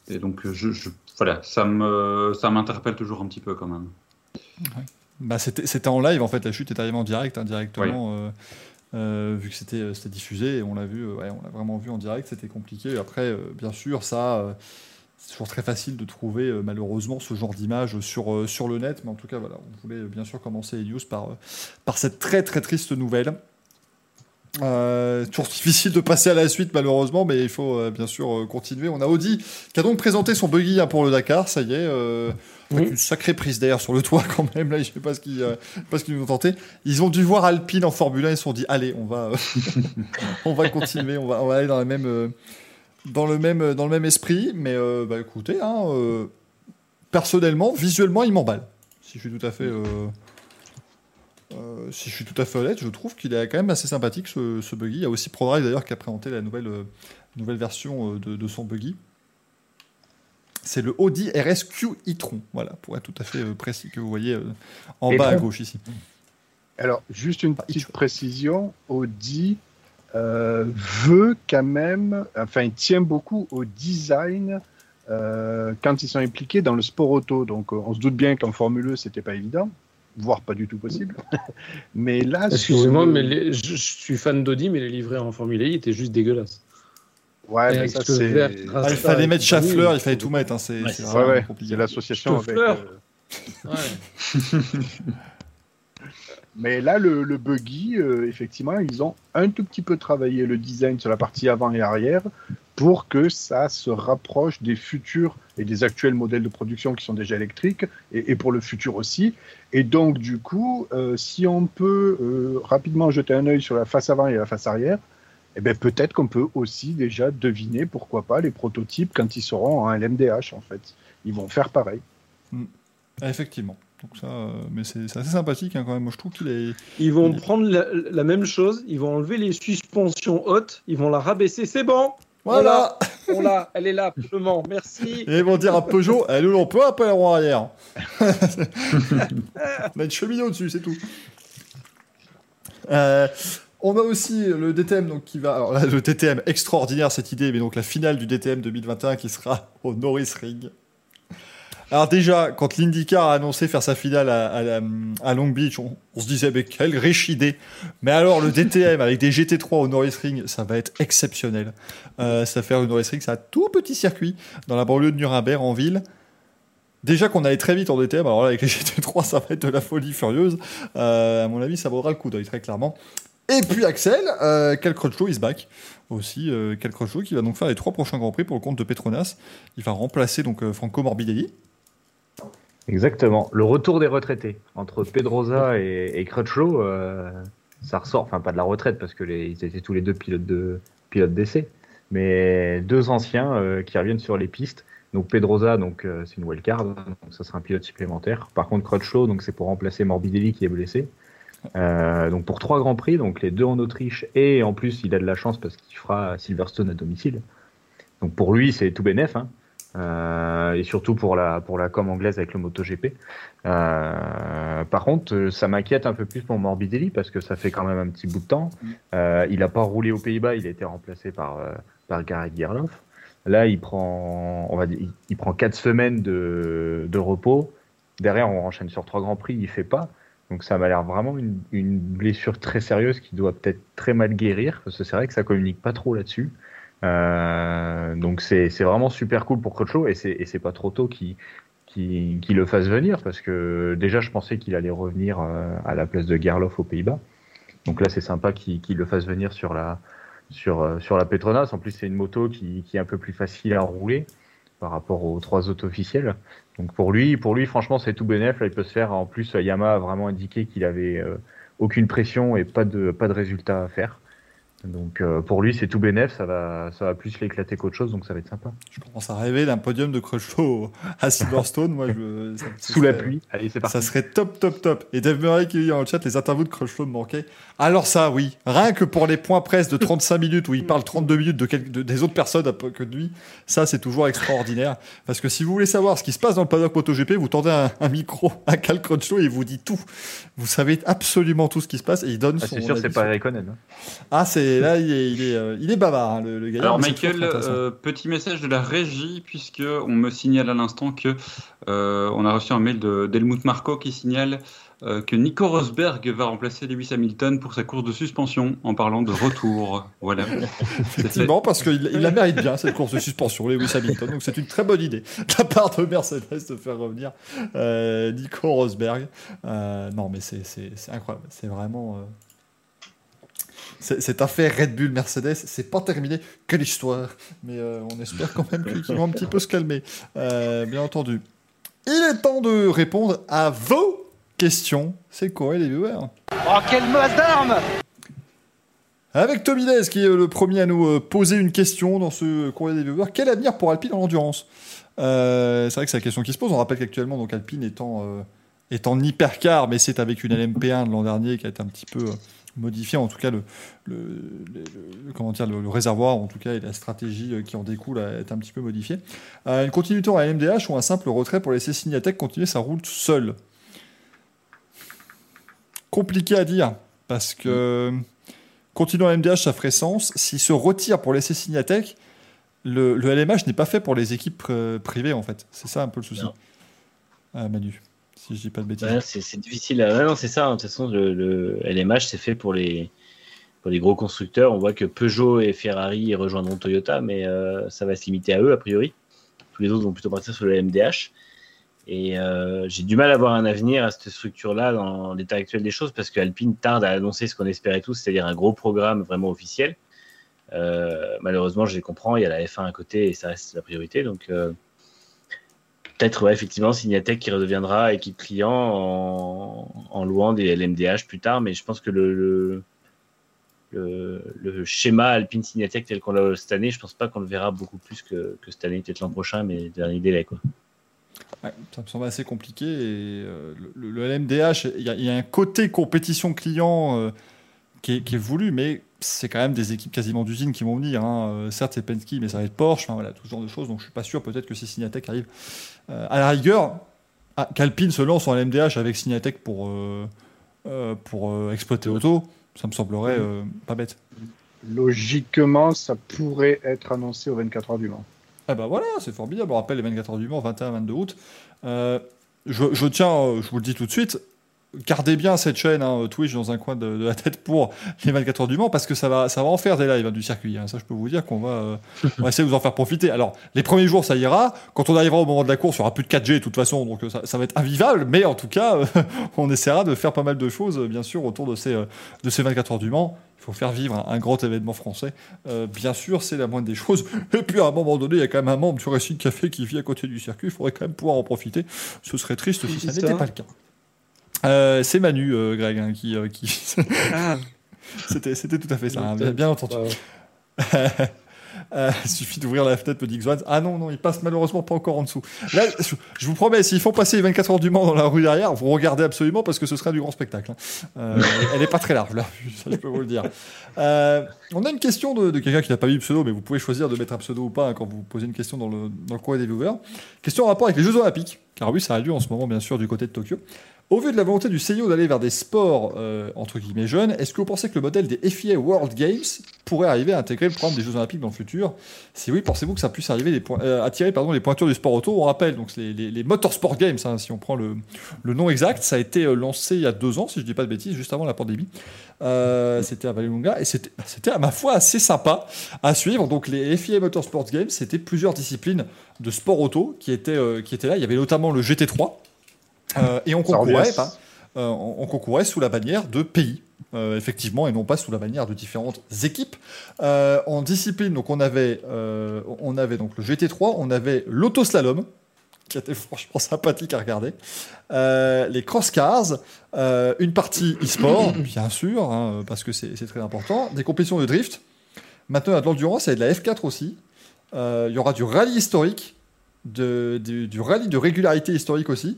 Et donc, je, je- voilà, ça me, ça m'interpelle toujours un petit peu quand même. Bah, c'était en live en fait, la chute est arrivée en direct, hein, directement, euh, euh, vu que c'était euh, diffusé et on l'a vu, euh, ouais, on l'a vraiment vu en direct, c'était compliqué. Après, euh, bien sûr, ça, euh, c'est toujours très facile de trouver euh, malheureusement ce genre d'image sur, euh, sur le net, mais en tout cas, voilà, on voulait euh, bien sûr commencer news par, euh, par cette très très triste nouvelle. Euh, toujours difficile de passer à la suite malheureusement, mais il faut euh, bien sûr euh, continuer. On a Audi qui a donc présenté son buggy hein, pour le Dakar, ça y est, avec Oui. une sacrée prise d'air sur le toit quand même. Là, je sais pas ce qu'ils pas ce qu'ils nous ont tenté. Ils ont dû voir Alpine en Formule 1, ils se sont dit allez, on va, on va continuer, on va, on va aller dans la même, dans le même, dans le même esprit. Mais bah, écoutez, hein, personnellement, visuellement, il m'emballe. Si je suis tout à fait euh, si je suis tout à fait honnête, je trouve qu'il est quand même assez sympathique ce, ce buggy. Il y a aussi ProDrive d'ailleurs qui a présenté la nouvelle, euh, nouvelle version euh, de, de son buggy. C'est le Audi RSQ e-tron, voilà, pour être tout à fait précis, que vous voyez euh, en bas à gauche ici. Alors, juste une petite précision. Audi veut quand même, enfin, il tient beaucoup au design quand ils sont impliqués dans le sport auto. Donc, on se doute bien qu'en Formule E, c'était pas évident, voire pas du tout possible. mais là, Excusez-moi, mais les- je, je suis fan d'Audi, mais les livrets en Formule E étaient juste dégueulasses. ouais, mais ça, vert Ah, il fallait mettre Schaeffler, il fallait tout mettre. hein, c'est Ouais, c'est c'est Ouais, vraiment ouais, compliqué. c'est l'association avec. Euh, Ouais. Mais là, le, le buggy, euh, effectivement, ils ont un tout petit peu travaillé le design sur la partie avant et arrière pour que ça se rapproche des futurs et des actuels modèles de production qui sont déjà électriques et, et pour le futur aussi. Et donc, du coup, euh, si on peut euh, rapidement jeter un œil sur la face avant et la face arrière, eh ben, peut-être qu'on peut aussi déjà deviner, pourquoi pas, les prototypes quand ils seront en LMDH, en fait. Ils vont faire pareil. Ah, effectivement. Donc ça, euh, mais c'est c'est assez sympathique hein, quand même. Moi, je trouve qu'il est. Ils vont Il- prendre la, la même chose, ils vont enlever les suspensions hautes, ils vont la rabaisser. C'est bon, Voilà. on l'a, elle est là, mens, merci. Et ils vont dire à Peugeot, nous, on peut un peu la roue arrière. on a une cheminée au-dessus, c'est tout. Euh, on a aussi le DTM donc, qui va. Alors là, le DTM extraordinaire cette idée, mais donc la finale du DTM 2021 qui sera au Norris Ring. Alors déjà, quand l'IndyCar a annoncé faire sa finale à, Long Beach, on, se disait mais quelle riche idée. Mais alors le DTM avec des GT3 au Norris Ring, ça va être exceptionnel. Euh, ça va faire une Norris Ring, c'est un tout petit circuit dans la banlieue de Nuremberg en ville. Déjà qu'on allait très vite en DTM, alors là avec les GT3 ça va être de la folie furieuse. Euh, à mon avis ça vaudra le coup d'œil très clairement. Et puis Axel, euh, Cal Crutchlow is back aussi. Euh, Cal qui va donc faire les trois prochains grands prix pour le compte de Petronas. Il va remplacer donc euh, Franco Morbidelli. Exactement. Le retour des retraités entre Pedrosa et, et Crutchlow, euh, ça ressort, enfin pas de la retraite parce que les, ils étaient tous les deux pilotes de pilotes d'essai, mais deux anciens euh, qui reviennent sur les pistes. Donc Pedrosa, donc euh, c'est une wildcard, donc ça sera un pilote supplémentaire. Par contre Crutchlow, donc c'est pour remplacer Morbidelli qui est blessé. Donc pour trois grands prix, donc les deux en Autriche et en plus il a de la chance parce qu'il fera Silverstone à domicile. Donc pour lui c'est tout bénef. Hein. Euh, et surtout pour la pour la com anglaise avec le MotoGP. Euh, par contre, euh, ça m'inquiète un peu plus pour Morbidelli parce que ça fait quand même un petit bout de temps. Il a pas roulé aux Pays-Bas, il a été remplacé par par Gareth Gerloff. Là, il prend on va dire, il, prend quatre semaines de de repos. Derrière, on enchaîne sur trois grands prix, il fait pas. Donc ça m'a l'air vraiment une, une blessure très sérieuse qui doit peut-être très mal guérir parce que c'est vrai que ça communique pas trop là-dessus. Euh, donc c'est vraiment super cool pour Crutchlow et c'est pas trop tôt qu'il qu'il qu'il le fasse venir parce que déjà je pensais qu'il allait revenir euh, à la place de Gerloff aux Pays-Bas. Donc là c'est sympa qu'il qu'il le fasse venir sur la sur euh, sur la Petronas. En plus c'est une moto qui qui est un peu plus facile à rouler par rapport aux trois autres officiels. Donc pour lui pour lui franchement c'est tout bénef. Là il peut se faire. En plus Yamaha a vraiment indiqué qu'il avait aucune pression et pas de pas de résultat à faire. Donc euh, pour lui c'est tout bénef, ça va ça va plus l'éclater qu'autre chose, donc ça va être sympa. Je commence à rêver d'un podium de Crutchlow à Silverstone. Moi, je, ça- ça Sous la pluie, allez c'est parti. Ça serait top, top, top. Et Dave Murray qui dit dans le chat, les interviews de Crutchlow me manquaient. Alors ça, oui. Rien que pour les points presse de 35 minutes où il parle 32 minutes de, des autres personnes que de lui, ça, c'est toujours extraordinaire. Parce que si vous voulez savoir ce qui se passe dans le paddock MotoGP, vous tendez un, un micro à Cal Crutchlow et il vous dit tout. Vous savez absolument tout ce qui se passe et il donne Ah, son c'est sûr c'est pas Raikkonen. hein. Ah, c'est là, il est, il est, euh, il est bavard, hein, le, le gars. Alors Michael, euh, petit message de la régie puisque on me signale à l'instant que euh, on a reçu un mail de d'Helmut Marko qui signale euh, que Nico Rosberg va remplacer Lewis Hamilton pour sa course de suspension en parlant de retour. Voilà. Effectivement, parce qu'il il la mérite bien, cette course de suspension, Lewis Hamilton. Donc c'est une très bonne idée de la part de Mercedes de faire revenir euh, Nico Rosberg. Euh, non, mais c'est incroyable. C'est vraiment. Cette affaire Red Bull Mercedes, c'est pas terminé. Quelle histoire! Mais on espère quand même qu'ils vont un petit peu se calmer. Bien entendu. Il est temps de répondre à vos questions. C'est quoi les viewers? Oh, quelle masse d'armes Avec Tommy Dez, qui est le premier à nous euh, poser une question dans ce courrier des viewers. Quel avenir pour Alpine en endurance? Euh, C'est vrai que c'est la question qui se pose. On rappelle qu'actuellement, donc Alpine étant, euh, est en hypercar, mais c'est avec une LMP1 de l'an dernier qui a été un petit peu euh, modifiée. En tout cas, le, le, le- le- comment dire, le, réservoir, en tout cas, et la stratégie euh, qui en découle a été un petit peu modifiée. Euh, une continuité en LMDH ou un simple retrait pour laisser Signatec continuer sa route seule? Compliqué à dire, parce que... Continuer en MDH, ça ferait sens. S'il se retire pour laisser Signatec, le, le LMH n'est pas fait pour les équipes euh, privées, en fait. C'est ça un peu le souci. Ah, Manu, si je dis pas de bêtises. Ouais, c'est c'est difficile. À... ouais, non, c'est ça. hein. De toute façon, le, le LMH, c'est fait pour les, pour les gros constructeurs. On voit que Peugeot et Ferrari rejoindront Toyota, mais euh, ça va se limiter à eux, a priori. Tous les autres vont plutôt partir sur le MDH. Et euh, j'ai du mal à voir un avenir à cette structure-là dans l'état actuel des choses, parce qu'Alpine tarde à annoncer ce qu'on espérait tous, c'est-à-dire un gros programme vraiment officiel. Euh, malheureusement, je les comprends, il y a la F1 à côté et ça reste la priorité. Donc, euh, peut-être, effectivement, Signatec qui redeviendra équipe client en, louant des LMDH plus tard, mais je pense que le, schéma Alpine Signatec tel qu'on l'a cette année, je pense pas qu'on le verra beaucoup plus que, que cette année, peut-être l'an prochain, mais dernier délai. Quoi. Ça me semble assez compliqué. Et, euh, le, LMDH, il y, a- un côté compétition client euh, qui, est, voulu, mais c'est quand même des équipes quasiment d'usine qui vont venir. hein. Euh, certes, c'est Penske, mais ça va être Porsche, voilà, tout ce genre de choses. Donc je suis pas sûr, peut-être que si Signatec arrive. À la rigueur, ah, qu'Alpine se lance en LMDH avec Signatec pour, pour exploiter auto, ça me semblerait pas bête. Logiquement, ça pourrait être annoncé au 24 heures du Mans. Ah bah voilà, c'est formidable. On rappelle les 24 heures du Mans, 21-22 août. Euh, je, je tiens, euh, je vous le dis tout de suite, gardez bien cette chaîne hein, Twitch dans un coin de, de la tête pour les 24 heures du Mans parce que ça va, ça va en faire des lives hein, du circuit. hein. Ça, je peux vous dire qu'on va, euh, on va essayer de vous en faire profiter. Alors, les premiers jours, ça ira. Quand on arrivera au moment de la course, il n'y aura plus de 4G de toute façon, donc euh, ça, ça va être invivable. Mais en tout cas, euh, on essaiera de faire pas mal de choses, bien sûr, autour de ces, euh, de ces 24 heures du Mans. Il faut faire vivre un, un grand événement français. Bien sûr, c'est la moindre des choses. Et puis, à un moment donné, il y a quand même un membre du Racing Café qui vit à côté du circuit. Il faudrait quand même pouvoir en profiter. Ce serait triste si ça n'était pas le cas. Euh, c'est Manu, euh, Greg, hein, qui, euh, qui... c'était, c'était tout à fait ça, hein, bien, bien entendu. Euh, il suffit d'ouvrir la fenêtre, me dit Xwan. Ah non, non, il passe malheureusement pas encore en dessous. Là, je, vous promets, s'ils font passer les 24 heures du Mans dans la rue derrière, vous regardez absolument parce que ce sera du grand spectacle. hein. Elle est pas très large, là, ça je peux vous le dire. On a une question de, de quelqu'un qui n'a pas mis de pseudo, mais vous pouvez choisir de mettre un pseudo ou pas quand vous posez une question dans le, dans le courrier des viewers. Question en rapport avec les Jeux Olympiques, car oui, ça a lieu en ce moment, bien sûr, du côté de Tokyo. Au vu de la volonté du CIO d'aller vers des sports euh, entre guillemets jeunes, est-ce que vous pensez que le modèle des FIA World Games pourrait arriver à intégrer le programme des Jeux Olympiques dans le futur? Si oui, pensez-vous que ça puisse arriver les euh, attirer pardon, les pointures du sport auto? On rappelle donc les, les, les Motorsport Games, hein, si on prend le, le nom exact, ça a été euh, lancé il y a deux ans, si je dis pas de bêtises, juste avant la pandémie. Euh, c'était à Vallelunga et c'était à ma foi assez sympa à suivre. Donc les FIA Motorsport Games, c'était plusieurs disciplines de sport auto qui étaient, qui étaient là. Il y avait notamment le GT3 euh, et on concourait, pas, euh, on, on concourait sous la bannière de pays. euh, effectivement, et non pas sous la bannière de différentes équipes. Euh, en discipline, donc on avait, euh, on avait donc le GT3, on avait l'autoslalom, qui était franchement sympathique à regarder, les cross cars, euh, une partie e-sport, bien sûr, hein, parce que c'est très important, des compétitions de drift. Maintenant, il y a de l'endurance et de la F4 aussi. Il y aura du rallye historique, de, du, du rallye de régularité historique aussi,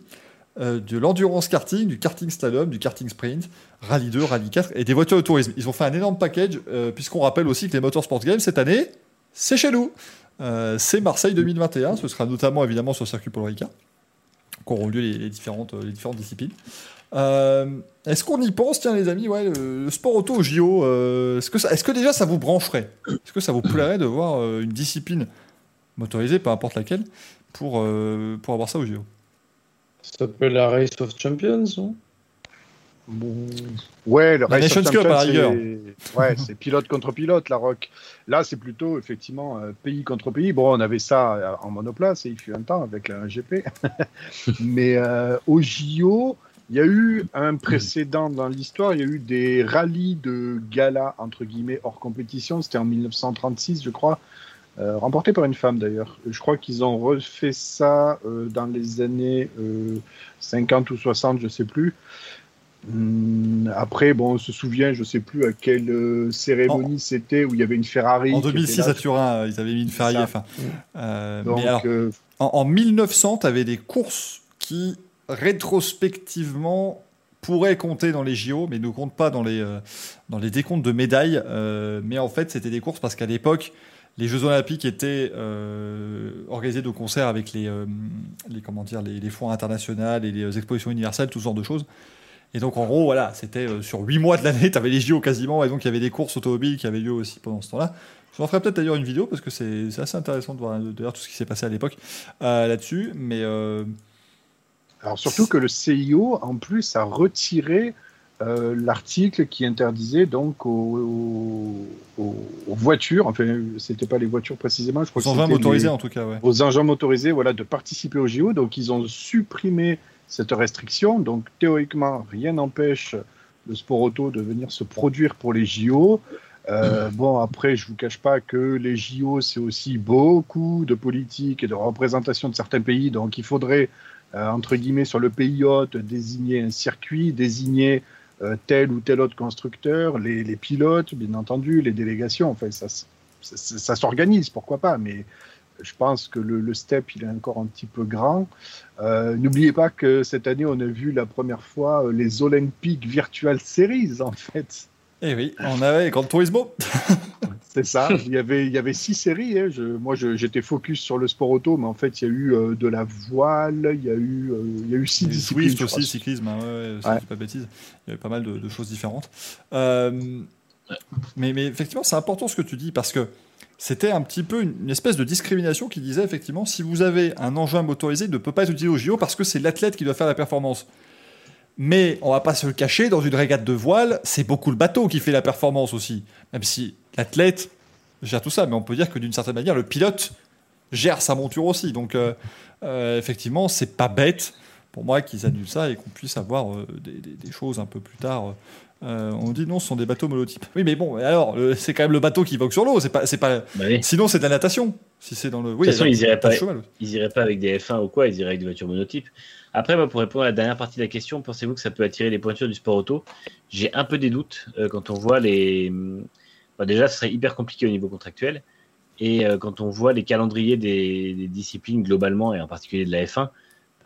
euh, de l'endurance karting, du karting slalom, du karting sprint, rallye 2, rallye 4 et des voitures de tourisme. Ils ont fait un énorme package, euh, puisqu'on rappelle aussi que les Motorsport Games cette année, c'est chez nous. Euh, c'est Marseille 2021. Ce sera notamment évidemment sur le circuit Paul Ricard qu'auront lieu les, différentes, disciplines. Est-ce qu'on y pense, tiens les amis, ouais, le, sport auto au JO, est-ce que, déjà ça vous brancherait? Est-ce que ça vous plairait de voir une discipline motorisée, peu importe laquelle, pour, pour avoir ça au JO Ça s'appelle la Race of Champions, non? Ouais, le La Race of Champions, c'est- Ouais, c'est pilote contre pilote, la Rock. Là, c'est plutôt effectivement euh, pays contre pays. Bon, on avait ça euh, en monoplace, et il fut un temps avec la GP. Mais euh, au JO, il y a eu un précédent dans l'histoire. Il y a eu des rallyes de gala entre guillemets hors compétition. C'était en 1936, je crois. Euh, remporté par une femme d'ailleurs. Je crois qu'ils ont refait ça euh, dans les années euh, 50 ou 60, je sais plus. Hum, après, bon, on se souvient, je sais plus à quelle euh, cérémonie c'était où il y avait une Ferrari. En qui était 2006 là. à Turin, euh, ils avaient mis une Ferrari Ça. F1. Euh, Donc, mais alors, euh, en, en 1900, tu avais des courses qui, rétrospectivement, pourraient compter dans les JO, mais ne comptent pas dans les, euh, dans les décomptes de médailles. Euh, mais en fait, c'était des courses parce qu'à l'époque, les Jeux Olympiques étaient euh, organisés de concert avec les, euh, les, comment dire, les, les foires internationales et les expositions universelles, tout ce genre de choses. Et donc, en gros, voilà, c'était euh, sur 8 mois de l'année, tu avais les JO quasiment, et donc il y avait des courses automobiles qui avaient lieu aussi pendant ce temps-là. Je en ferai peut-être d'ailleurs une vidéo parce que c'est assez intéressant de voir tout ce qui s'est passé à l'époque euh, là-dessus. Mais euh, alors surtout que le CIO, en plus, a retiré euh, l'article qui interdisait donc aux, aux- aux voitures, enfin, c'était pas les voitures précisément, je crois aux engins motorisés les- en tout cas, ouais. aux engins motorisés voilà, de participer au JO. Donc, ils ont supprimé cette restriction. Donc, théoriquement, rien n'empêche le sport auto de venir se produire pour les JO. Euh, bon, après, je vous cache pas que les JO, c'est aussi beaucoup de politique et de représentation de certains pays. Donc, il faudrait, euh, entre guillemets, sur le pays hôte, désigner un circuit, désigner tel ou tel autre constructeur, les, les pilotes, bien entendu, les délégations. Enfin, ça, ça, ça- ça s'organise, pourquoi pas. Mais je pense que le, le step, il est encore un petit peu grand. Euh, N'oubliez pas que cette année, on a vu la première fois euh, les Olympiques Virtual Series, en fait. Et oui, on avait Grand Turismo. C'est ça. il, y avait, il y avait six séries. hein. Je- moi, j'étais focus sur le sport auto, mais en fait, il y a eu euh, de la voile, il y a eu, euh, il y a eu six disciplines. Swift aussi, cyclisme, hein, ouais, ouais, Ouais. pas de bêtises. Il y avait pas mal de, de choses différentes. Euh, mais, mais effectivement, c'est important ce que tu dis parce que c'était un petit peu une, une espèce de discrimination qui disait effectivement si vous avez un engin motorisé, il ne peut pas être utilisé au JO parce que c'est l'athlète qui doit faire la performance. Mais on va pas se le cacher, dans une régate de voile, c'est beaucoup le bateau qui fait la performance aussi. Même si l'athlète gère tout ça, mais on peut dire que d'une certaine manière, le pilote gère sa monture aussi. Donc, euh, euh, effectivement, c'est pas bête pour moi qu'ils annulent ça et qu'on puisse avoir euh, des, des- des choses un peu plus tard. Euh, on dit non, ce sont des bateaux monotypes. Oui, mais bon, alors, c'est quand même le bateau qui vogue sur l'eau. C'est pas, c'est pas. Bah oui. Sinon, c'est de la natation. Si c'est dans le. Oui, De toute façon, ils iraient pas-. Ils iraient pas avec des F1 ou quoi, ils iraient avec des voitures monotypes. Après, moi, pour répondre à la dernière partie de la question, pensez-vous que ça peut attirer les pointures du sport auto? J'ai un peu des doutes euh, quand on voit les. Bah, déjà, ce serait hyper compliqué au niveau contractuel. Et euh, quand on voit les calendriers des, des disciplines globalement, et en particulier de la F1,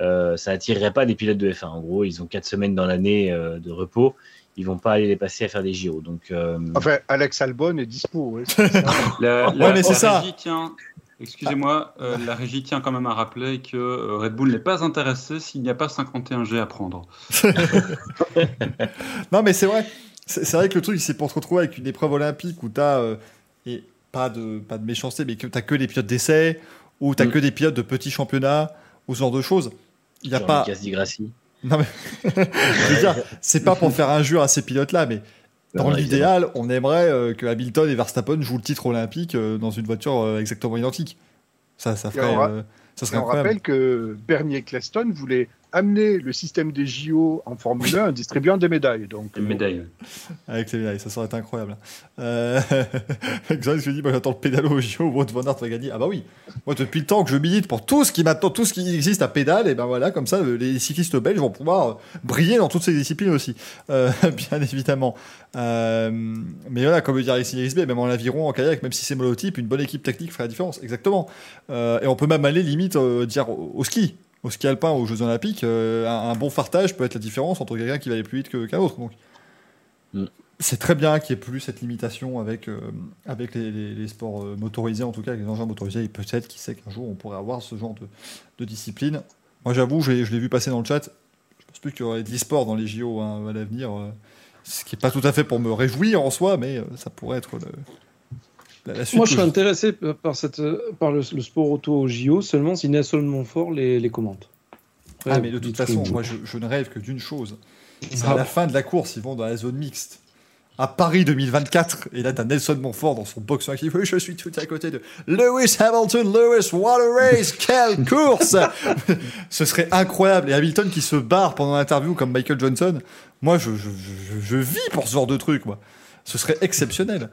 euh, ça attirerait pas des pilotes de F1. En gros, ils ont quatre semaines dans l'année euh, de repos. Ils vont pas aller les passer à faire des JO. Donc, euh, Enfin, Alex Albon est dispo. ouais, c'est ça. La, Ouais, mais c'est ça. régie tient, excusez-moi, euh, la régie tient quand même à rappeler que euh, Red Bull n'est pas intéressé s'il n'y a pas 51G à prendre. Non, mais c'est vrai. C'est vrai que le truc, c'est pour se retrouver avec une épreuve olympique où t'as euh, et pas de pas de méchanceté, mais que t'as que des pilotes d'essai ou t'as Mm. que des pilotes de petits championnats ou ce genre de choses. Il y a genre pas. Non mais c'est pas pour faire injure à ces pilotes-là, mais dans l'idéal, on aimerait euh, que Hamilton et Verstappen jouent le titre olympique euh, dans une voiture euh, exactement identique. Ça, ça Et ferait, on ra- euh, ça Et serait on rappelle que Bernier Claston voulait amener le système des JO en Formule 1 en distribuant des médailles. Donc, Une médaille. Avec les médailles, ça serait incroyable. Euh... Xavier se dit, moi j'attends le pédalo au JO, Wout van Aert va gagner. Ah bah oui, moi depuis le temps que je milite pour tout ce qui maintenant, tout ce qui existe à pédale, et ben voilà, comme ça, euh, les cyclistes belges vont pouvoir euh, briller dans toutes ces disciplines aussi, Euh, bien évidemment. Euh, mais voilà, comme le dit Alexis Risbé, même en aviron, en kayak, même si c'est monotype, une bonne équipe technique ferait la différence, exactement. Euh, et on peut même aller limite euh, dire au, au ski. Au ski alpin, aux Jeux Olympiques, euh, un, un bon fartage peut être la différence entre quelqu'un qui va aller plus vite qu'un autre. Donc, c'est très bien qu'il n'y ait plus cette limitation avec, euh, avec les, les- les sports euh, motorisés, en tout cas avec les engins motorisés. Et peut-être, qui sait qu'un jour on pourrait avoir ce genre de, de discipline. Moi, j'avoue, je l'ai vu passer dans le chat. Je pense plus qu'il y aurait de l'e-sport dans les JO hein, à l'avenir. euh, ce qui n'est pas tout à fait pour me réjouir en soi, mais ça pourrait être le- la, la suite. Moi, je serais logique. intéressé par, cette, par le, le sport auto au JO seulement si Nelson Montfort les, les commente. Après, Ah, mais de toute façon, moi, je, je ne rêve que d'une chose. C'est Ah. à la fin de la course, ils vont dans la zone mixte. À Paris 2024, et là, t'as Nelson Montfort dans son box qui dit Oui, je suis tout à côté de Lewis Hamilton, Lewis, what a race, quelle course Ce serait incroyable. Et Hamilton qui se barre pendant l'interview comme Michael Johnson. Moi, je, je, je, je vis pour ce genre de truc, moi. Ce serait exceptionnel.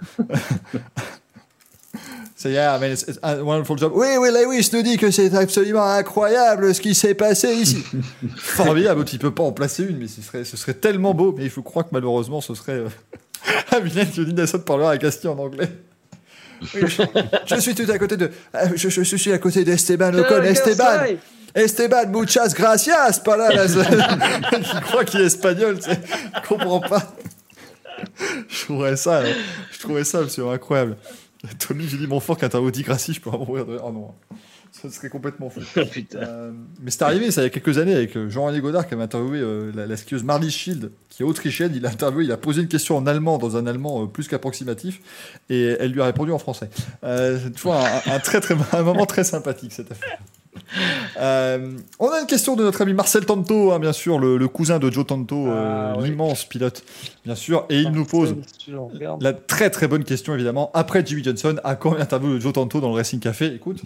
C'est yeah, I mean, it's, it's a wonderful job. Oui, oui, Lewis nous dit que c'est absolument incroyable ce qui s'est passé ici. Formidable, tu peux pas en placer une, mais ce serait, ce serait tellement beau. Mais il faut croire que malheureusement, ce serait. Euh... Hamilton qui dit Nelson parlera à Castille en anglais. Oui, je, je suis tout à côté de. euh, Je, je, je suis à côté d'Esteban Ocon. Esteban! Esteban, muchas gracias! Pas là, là. il croit qu'il est espagnol, tu sais. Il comprend pas. Je trouverais ça, euh, je trouverais ça absolument incroyable. Tommy, j'ai dit mon fort quand t'as Audi Grassi, je peux mourir de. Oh non, ça serait complètement fou. Euh, mais c'est arrivé, ça il y a quelques années, avec euh, Jean-René Godard qui avait interviewé euh, la, la skieuse Marlies Schild, qui est autrichienne. Il a interviewé, il a posé une question en allemand, dans un allemand euh, plus qu'approximatif, et elle lui a répondu en français. Euh, c'est toujours un, un très, très, un moment très sympathique, cette affaire. Euh, on a une question de notre ami Marcel Tanto, hein, bien sûr, le, le cousin de Joe Tanto, euh, Ah, oui. l'immense pilote, bien sûr, et il nous pose la très très bonne question, évidemment. Après Jimmy Johnson, à quand l'interview de Joe Tanto dans le Racing Café? Écoute,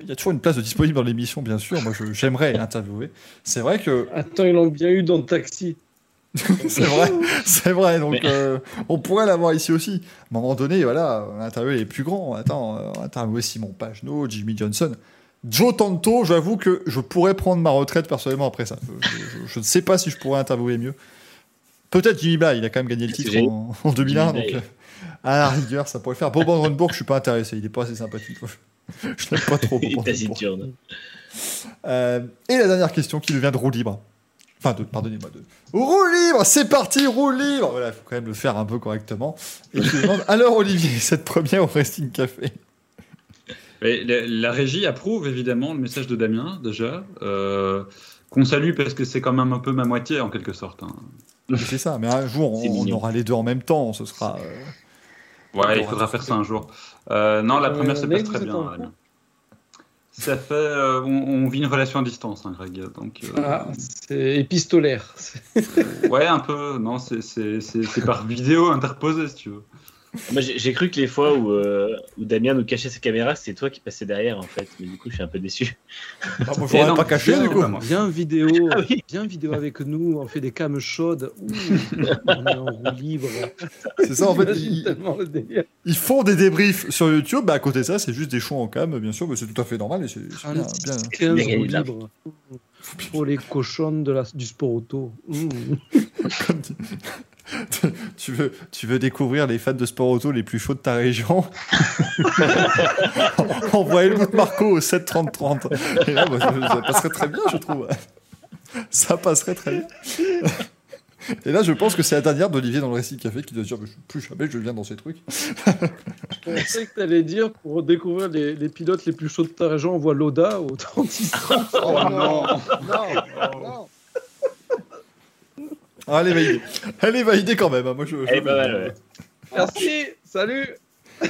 il y a toujours une place de disponible dans l'émission, bien sûr. Moi, je- j'aimerais interviewer. C'est vrai que. Attends, ils l'ont bien eu dans le taxi. c'est vrai, c'est vrai. Donc, Mais- euh, on pourrait l'avoir ici aussi. À un moment donné, voilà, on a interviewé les plus grands. Attends, euh, on a interviewé Simon Pagenaud, Jimmy Johnson. Joe Tanto, j'avoue que je pourrais prendre ma retraite personnellement après ça. Je, je- je ne sais pas si je pourrais interviewer mieux. Peut-être Jimmy Bly, il a quand même gagné le titre en, en 2001. Jimmy Donc, Bly. euh, à la rigueur, ça pourrait faire. Bob Brandenburg, je suis pas intéressé. Il est pas assez sympathique. Je l'aime pas trop. Il taciturne. Euh, et la dernière question qui nous vient de roue libre. Enfin, de, pardonnez-moi, de roue libre, c'est parti, roue libre. Voilà, il faut quand même le faire un peu correctement. Et je demande, alors Olivier, cette première au Resting Café? Mais la, la régie approuve évidemment le message de Damien, déjà. euh, qu'on salue parce que c'est quand même un peu ma moitié en quelque sorte. hein. C'est ça, mais un jour, on, on aura les deux en même temps, ce sera... euh, Ouais, il faudra faire ça un jour. Euh, non, la Euh, première se passe très bien. Ça fait. euh, on, on vit une relation à distance, hein, Greg. Donc, euh, Ah, c'est épistolaire. ouais, un peu. Non, c'est- c'est c'est- c'est par vidéo interposée, si tu veux. Moi, j'ai cru que les fois où, euh, où Damien nous cachait sa caméra, c'était toi qui passais derrière, en fait. Mais du coup, je suis un peu déçu. Ah, non, pas caché, du coup. Viens vidéo, Ah oui. viens vidéo avec nous, on fait des cams chaudes. Ouh, on est en roue libre. C'est ça, en fait. Ils, font des débriefs sur YouTube. Bah, à côté de ça, c'est juste des shows en cam, bien sûr. Mais c'est tout à fait normal. Et c'est Un bien, bien. 15 Bien gagné roues de la- libres. Pour les cochonnes de la, du sport auto. Mmh. Tu- veux, tu veux découvrir les fans de sport auto les plus chauds de ta région Envoie Helmut Marco au 73030. Et là, bah, ça, passerait très bien, je trouve. Ça passerait très bien. Et là, je pense que c'est la dernière d'Olivier dans le Récit Café qui doit se dire Mais plus jamais je viens dans ces trucs. Je pensais que tu allais dire pour découvrir les, les pilotes les plus chauds de ta région, on voit Loda au 36 Oh non Non Non Ah, elle est validée. Elle est validée quand même. hein. Moi, je, je- Elle est pas mal, ouais. Merci, salut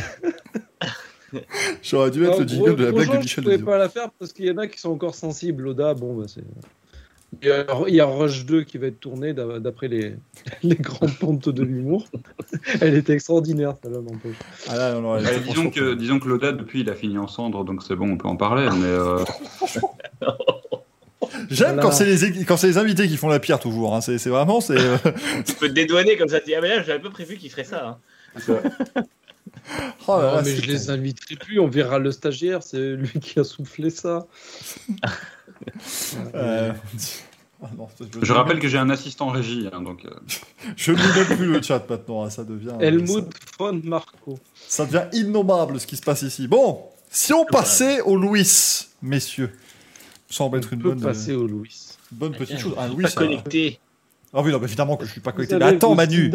J'aurais dû mettre le jingle de la blague de Michel Je pouvais Denisot. pas la faire parce qu'il y en a qui sont encore sensibles. Loda, bon, bah, c'est. Il y, a, il y a Rush 2 qui va être tourné d'a- d'après les, les grands pontes de l'humour. Elle était extraordinaire, celle-là, n'empêche. Ah là, non, non, elle était disons, que, disons que Loda, depuis, il a fini en cendres, donc c'est bon, on peut en parler. Mais euh, J'aime Voilà. quand c'est les, quand c'est les invités qui font la pire toujours. hein. C'est vraiment. c'est euh, Tu peux te dédouaner comme ça. Tu dis, ah, mais là, j'avais pas prévu qu'il ferait ça. hein. oh là non, là, mais je les inviterai plus, on verra le stagiaire, c'est lui qui a soufflé ça. Euh, ah non, je rappelle que j'ai un assistant régie, hein, donc. euh, Je ne même plus le chat maintenant, hein, ça devient. Helmut von Marco. Ça, ça devient innommable ce qui se passe ici. Bon, si on passait au Louis, messieurs, semble être On une peut bonne, passer au Louis. bonne petite chose. Ah, Louis, Pas ça- connecté. Ah oui, non, mais évidemment que je suis pas connecté. Mais attends, Manu.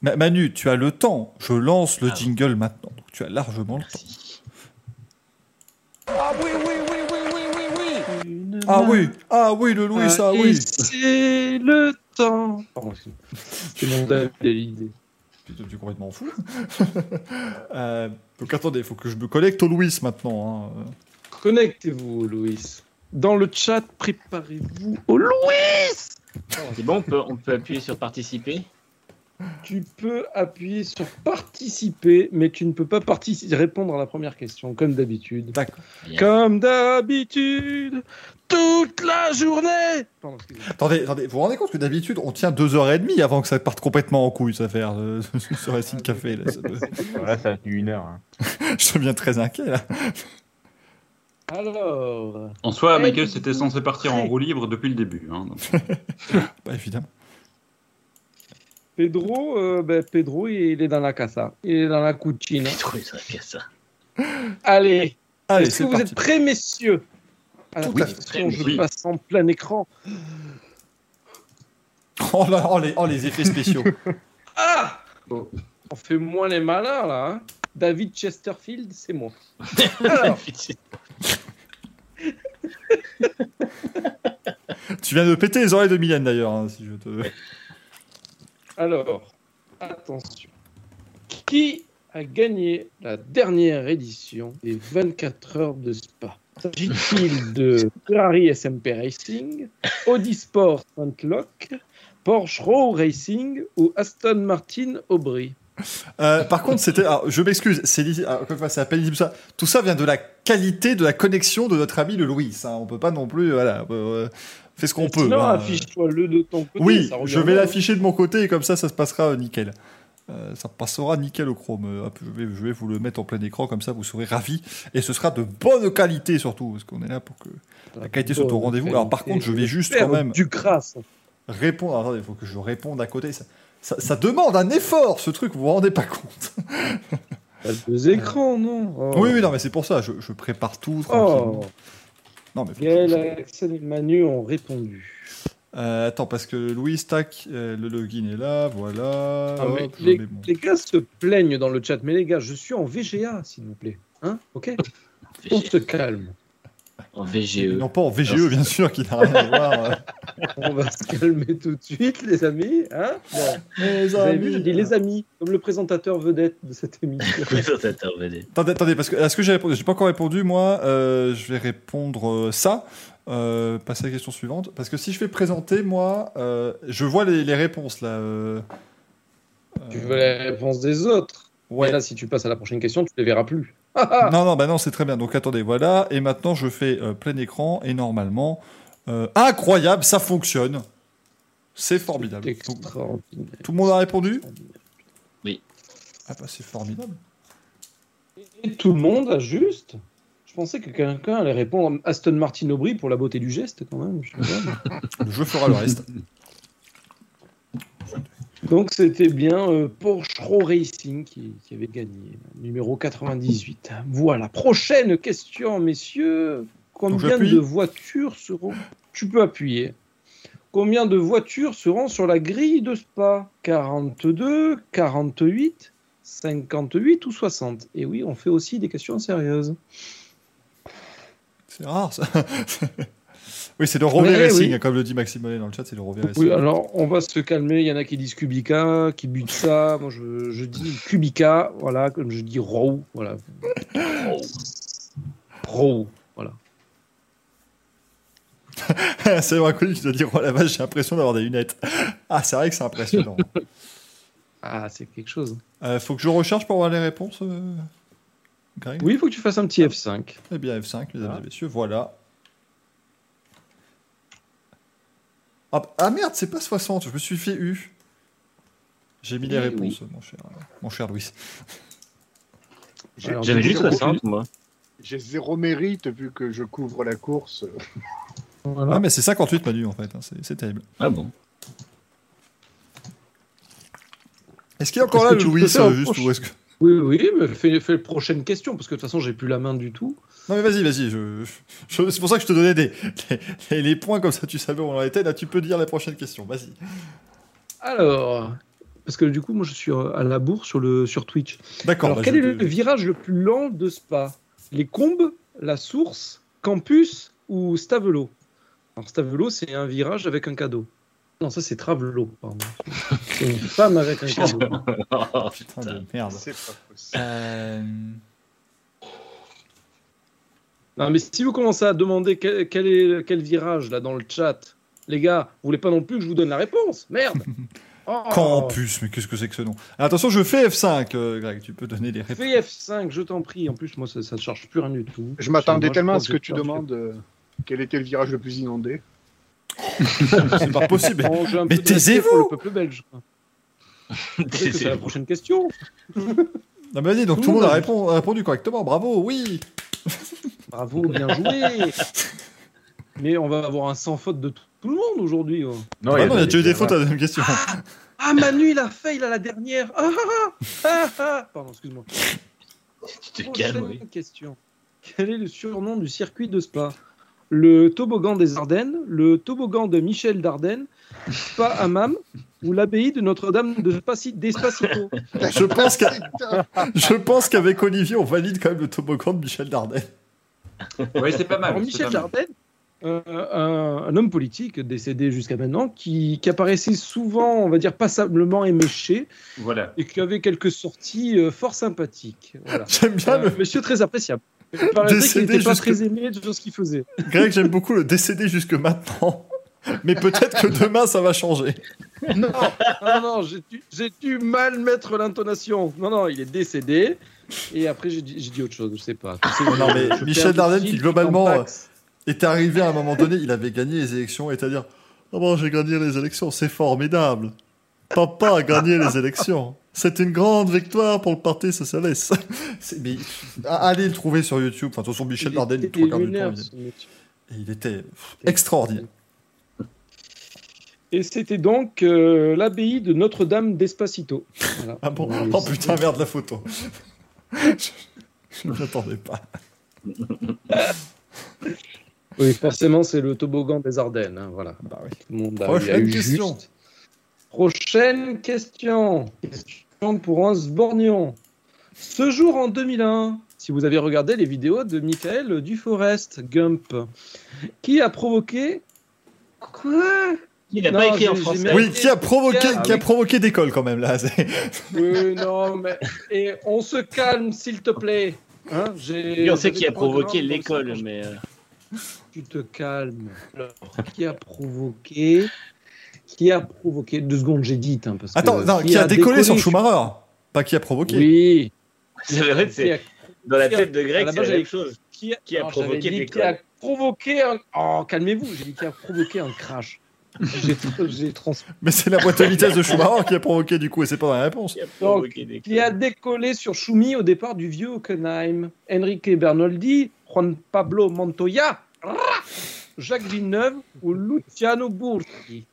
Ma- Manu, tu as le temps. Je lance le Ah. jingle maintenant. Donc, tu as largement le temps. Merci. Ah oui, oui, oui, oui, oui, oui, oui. Une Ah main oui, ah oui, le Louis, ah oui. laisser le temps. Pardon, excuse-moi. C'est mon David l'idée. Putain, tu es complètement fou. Euh, donc attendez, il faut que je me connecte au Louis maintenant. hein. Connectez-vous, Louis. Dans le chat, préparez-vous au Louis. C'est bon, on peut, on peut appuyer sur participer. Tu peux appuyer sur participer, mais tu ne peux pas répondre à la première question, comme d'habitude. D'accord. Comme d'habitude, toute la journée. Pardon. Attendez, attendez, vous vous rendez compte que d'habitude on tient deux heures et demie avant que ça parte complètement en couille, cette affaire, euh, ce récit de café. Là, ça ça a tenu une heure. hein. Je deviens très inquiet là. Alors, En soi, Michael, c'était censé partir en roue libre depuis le début. hein, donc. Bah évidemment. Pedro, euh, ben, Pedro, il est dans la casa. Il est dans la cucina. J'ai trouvé ça qu'à ça. Allez, Allez, est-ce que vous parti. êtes prêts, messieurs? À la Tout à fait. question, je Oui. passe en plein écran. Oh là, oh les, oh, les effets spéciaux. Ah On fait moins les malins, là. hein. David Chesterfield, c'est moi. Alors, tu viens de péter les oreilles de Mylène d'ailleurs, hein, si je te. alors, attention. Qui a gagné la dernière édition des 24 heures de Spa? S'agit-il de Ferrari SMP Racing, Audi Sport Saint-Loc, Porsche Row Racing ou Aston Martin Aubry? Euh, par contre, c'était. alors, Je m'excuse, c'est fois, c'est lisible, ça. Tout ça vient de la qualité de la connexion de notre ami le Louis. hein. On peut pas non plus. Voilà. euh, fait ce qu'on peut. Sinon, hein. affiche-toi le de ton côté. Oui, ça je vais l'afficher de mon côté et comme ça, ça se passera euh, nickel. Euh, ça passera nickel au chrome. Je, vais, je vais vous le mettre en plein écran, comme ça vous serez ravis. Et ce sera de bonne qualité surtout, parce qu'on est là pour que la qualité soit au rendez-vous. Alors par contre, je vais juste quand même Du crasse. répondre. Attendez, il faut que je réponde à côté. Ça, ça, ça demande un effort, ce truc, vous vous rendez pas compte. Deux écrans, non? Oh. Oui, oui, non, mais c'est pour ça, je, je prépare tout tranquillement. Oh, Non, mais faut- Gaël, Axel et Manu ont répondu. Euh, attends, parce que Louis Stack, euh, le login est là, voilà. Ah, Hop, les, les gars se plaignent dans le chat, mais les gars, je suis en VGA, s'il vous plaît. Hein? Ok? On se calme. En Et VGE. non pas en VGE, bien sûr, qui n'a rien à voir. euh. On va se calmer tout de suite, les amis. Hein Bon, vous avez vu, je dis les amis, comme le présentateur vedette de cette émission. Présentateur VD. Attendez, attendez, parce que est-ce que j'ai répondu J'ai pas encore répondu, moi. euh, je vais répondre euh, ça. Euh, passer à la question suivante. Parce que si je fais présenter, moi, euh, je vois les, les réponses là. euh, tu veux les réponses des autres. ouais. Mais là, si tu passes à la prochaine question, tu les verras plus. Non, non, bah non, c'est très bien. Donc attendez, voilà. Et maintenant, je fais euh, plein écran et normalement, euh, incroyable, ça fonctionne. C'est formidable. Donc, tout le monde a répondu? Oui. Ah bah c'est formidable. Et tout le monde a juste. Je pensais que quelqu'un allait répondre Aston Martin Aubry pour la beauté du geste, quand même. Je sais pas. Le jeu fera le reste. Donc c'était bien euh, Porsche Row Racing qui, qui avait gagné, numéro 98. Voilà, prochaine question, messieurs. Combien de voitures seront... Tu peux appuyer. Combien de voitures seront sur la grille de Spa? 42, 48, 58 ou 60 Et oui, on fait aussi des questions sérieuses. C'est rare ça. oui, c'est le Rover Racing, oui. comme le dit Maxime Mollet dans le chat, c'est le Rover Racing. Oui, alors on va se calmer. Il y en a qui disent Kubica, qui butent ça. Moi, je, je dis Kubica, voilà, comme je dis Row, voilà. Row, voilà. c'est vrai que tu dois dire, oh la vache, j'ai l'impression d'avoir des lunettes. Ah, c'est vrai que c'est impressionnant. Ah, c'est quelque chose. Euh, faut que je recharge pour avoir les réponses, euh, Greg? Oui, il faut que tu fasses un petit F5. Eh bien, F5, mesdames Ah. et messieurs, voilà. Ah, ah, merde, c'est pas 60, je me suis fait U. J'ai mis les réponses, mon, cher, mon cher Louis. J'avais juste zéro- 60, moi. J'ai zéro mérite vu que je couvre la course. Voilà. Ah, mais c'est 58 Manu en fait, hein, c'est terrible. Ah bon Est-ce qu'il est encore Est-ce là, le Louis, juste ou est-ce que... Oui, oui, mais fais, fais la prochaine question, parce que de toute façon, j'ai plus la main du tout. Non mais vas-y, vas-y, je, je- c'est pour ça que je te donnais des, les, les points comme ça, tu savais où on en était, là tu peux dire la prochaine question, vas-y. Alors, parce que du coup, moi, je suis à la bourre sur, le, sur Twitch. D'accord. Alors, bah, quel je est le virage le plus lent de Spa? Les Combes, la Source, Campus ou Stavelo? Alors, Stavelo, c'est un virage avec un cadeau. Non, ça, c'est Travelo, pardon. C'est une femme avec un cadeau. Oh, Putain de merde. C'est pas possible. Euh, Non, mais si vous commencez à demander quel, quel est quel virage là dans le chat, les gars, vous voulez pas non plus que je vous donne la réponse? Merde Oh. Campus, mais qu'est-ce que c'est que ce nom? Ah, Attention, je fais F5, euh, Greg, tu peux donner les réponses. Fais F5, je t'en prie. En plus, moi, ça, ne charge plus rien du tout. Je m'attendais tellement à ce que tu demandes euh, quel était le virage le plus inondé. C'est pas possible. Mais taisez-vous le peuple belge. C'est la prochaine question. Non mais vas-y, donc Tout tout le monde a répondu correctement, bravo, oui Bravo, bien joué. Mais on va avoir un sans faute de tout, tout le monde aujourd'hui. oh. Non, Ah il y a déjà eu des fautes à la deuxième question. Ah, Manu, il a fait, il a la dernière. Ah, ah, ah, ah, ah. Pardon, excuse-moi. Tu te calmes, oui. question. Quel est le surnom du circuit de Spa? Le toboggan des Ardennes, le toboggan de Michel Dardenne, Spa Hammam ou l'abbaye de Notre-Dame de Spaci- d'Espacito Je pense qu'à- je pense qu'avec Olivier, on valide quand même le toboggan de Michel Dardenne. Oui, c'est pas mal. Alors, c'est Michel pas mal. Dardenne, euh, un, un homme politique décédé jusqu'à maintenant, qui, qui apparaissait souvent, on va dire, passablement éméché Voilà. et qui avait quelques sorties euh, fort sympathiques. Voilà. J'aime bien Euh, le... Monsieur très appréciable. Il qu'il n'était pas jusque- très aimé de ce qu'il faisait. Greg, j'aime beaucoup le décédé jusque maintenant. Mais peut-être que demain, ça va changer. Non, non, non, j'ai dû, mal mettre l'intonation. Non, non, il est décédé. Et après, j'ai dit, autre chose, je sais pas. Tu sais, Non, mais Michel Dardenne, qui globalement, était arrivé à un moment donné, il avait gagné les élections, et à dire Oh bon, j'ai gagné les élections, c'est formidable. Papa a gagné les élections. C'est une grande victoire pour le Parti Socialiste. Mais, allez le trouver sur YouTube. Enfin, de toute façon, Michel Il lunaire, il, monsieur. et il était extraordinaire. Et c'était donc euh, l'abbaye de Notre-Dame d'Espacito. Voilà. Ah bon? Oh putain, merde, la photo. je ne m'attendais pas. Oui, forcément, c'est le toboggan des Ardennes. hein, voilà. Bah oui. Tout le monde a, Prochaine il a eu question. juste. Prochaine question. Question pour un Sbornion. Ce jour en 2001, si vous avez regardé les vidéos de Michael Duforest, Gump, qui a provoqué. Quoi? Il n'a pas écrit en français. Oui, qui a provoqué, Ah, qui a oui. provoqué d'école quand même là. Oui, non, mais. Et on se calme, s'il te plaît. Hein, on sait qui a provoqué l'école, mais euh, Tu te calmes. Alors, qui a provoqué Qui a provoqué Deux secondes, j'ai dit. Hein, parce que- Attends, non, qui a décollé sur Schumacher, pas qui a provoqué. Oui. c'est vrai, c'est dans la tête de à Greg, c'est la même chose. qui a, Qui a alors, j'avais provoqué Qui a provoqué un. Oh, calmez-vous. J'ai dit qui a provoqué un crash. J'ai trans... Mais c'est la boîte de vitesse de Schumacher qui a provoqué du coup, et c'est pas dans la réponse. Qui a des qui a décollé sur Schumi au départ du vieux Hockenheim. Enrique Bernoldi, Juan Pablo Montoya, Jacques Villeneuve ou Luciano Burti.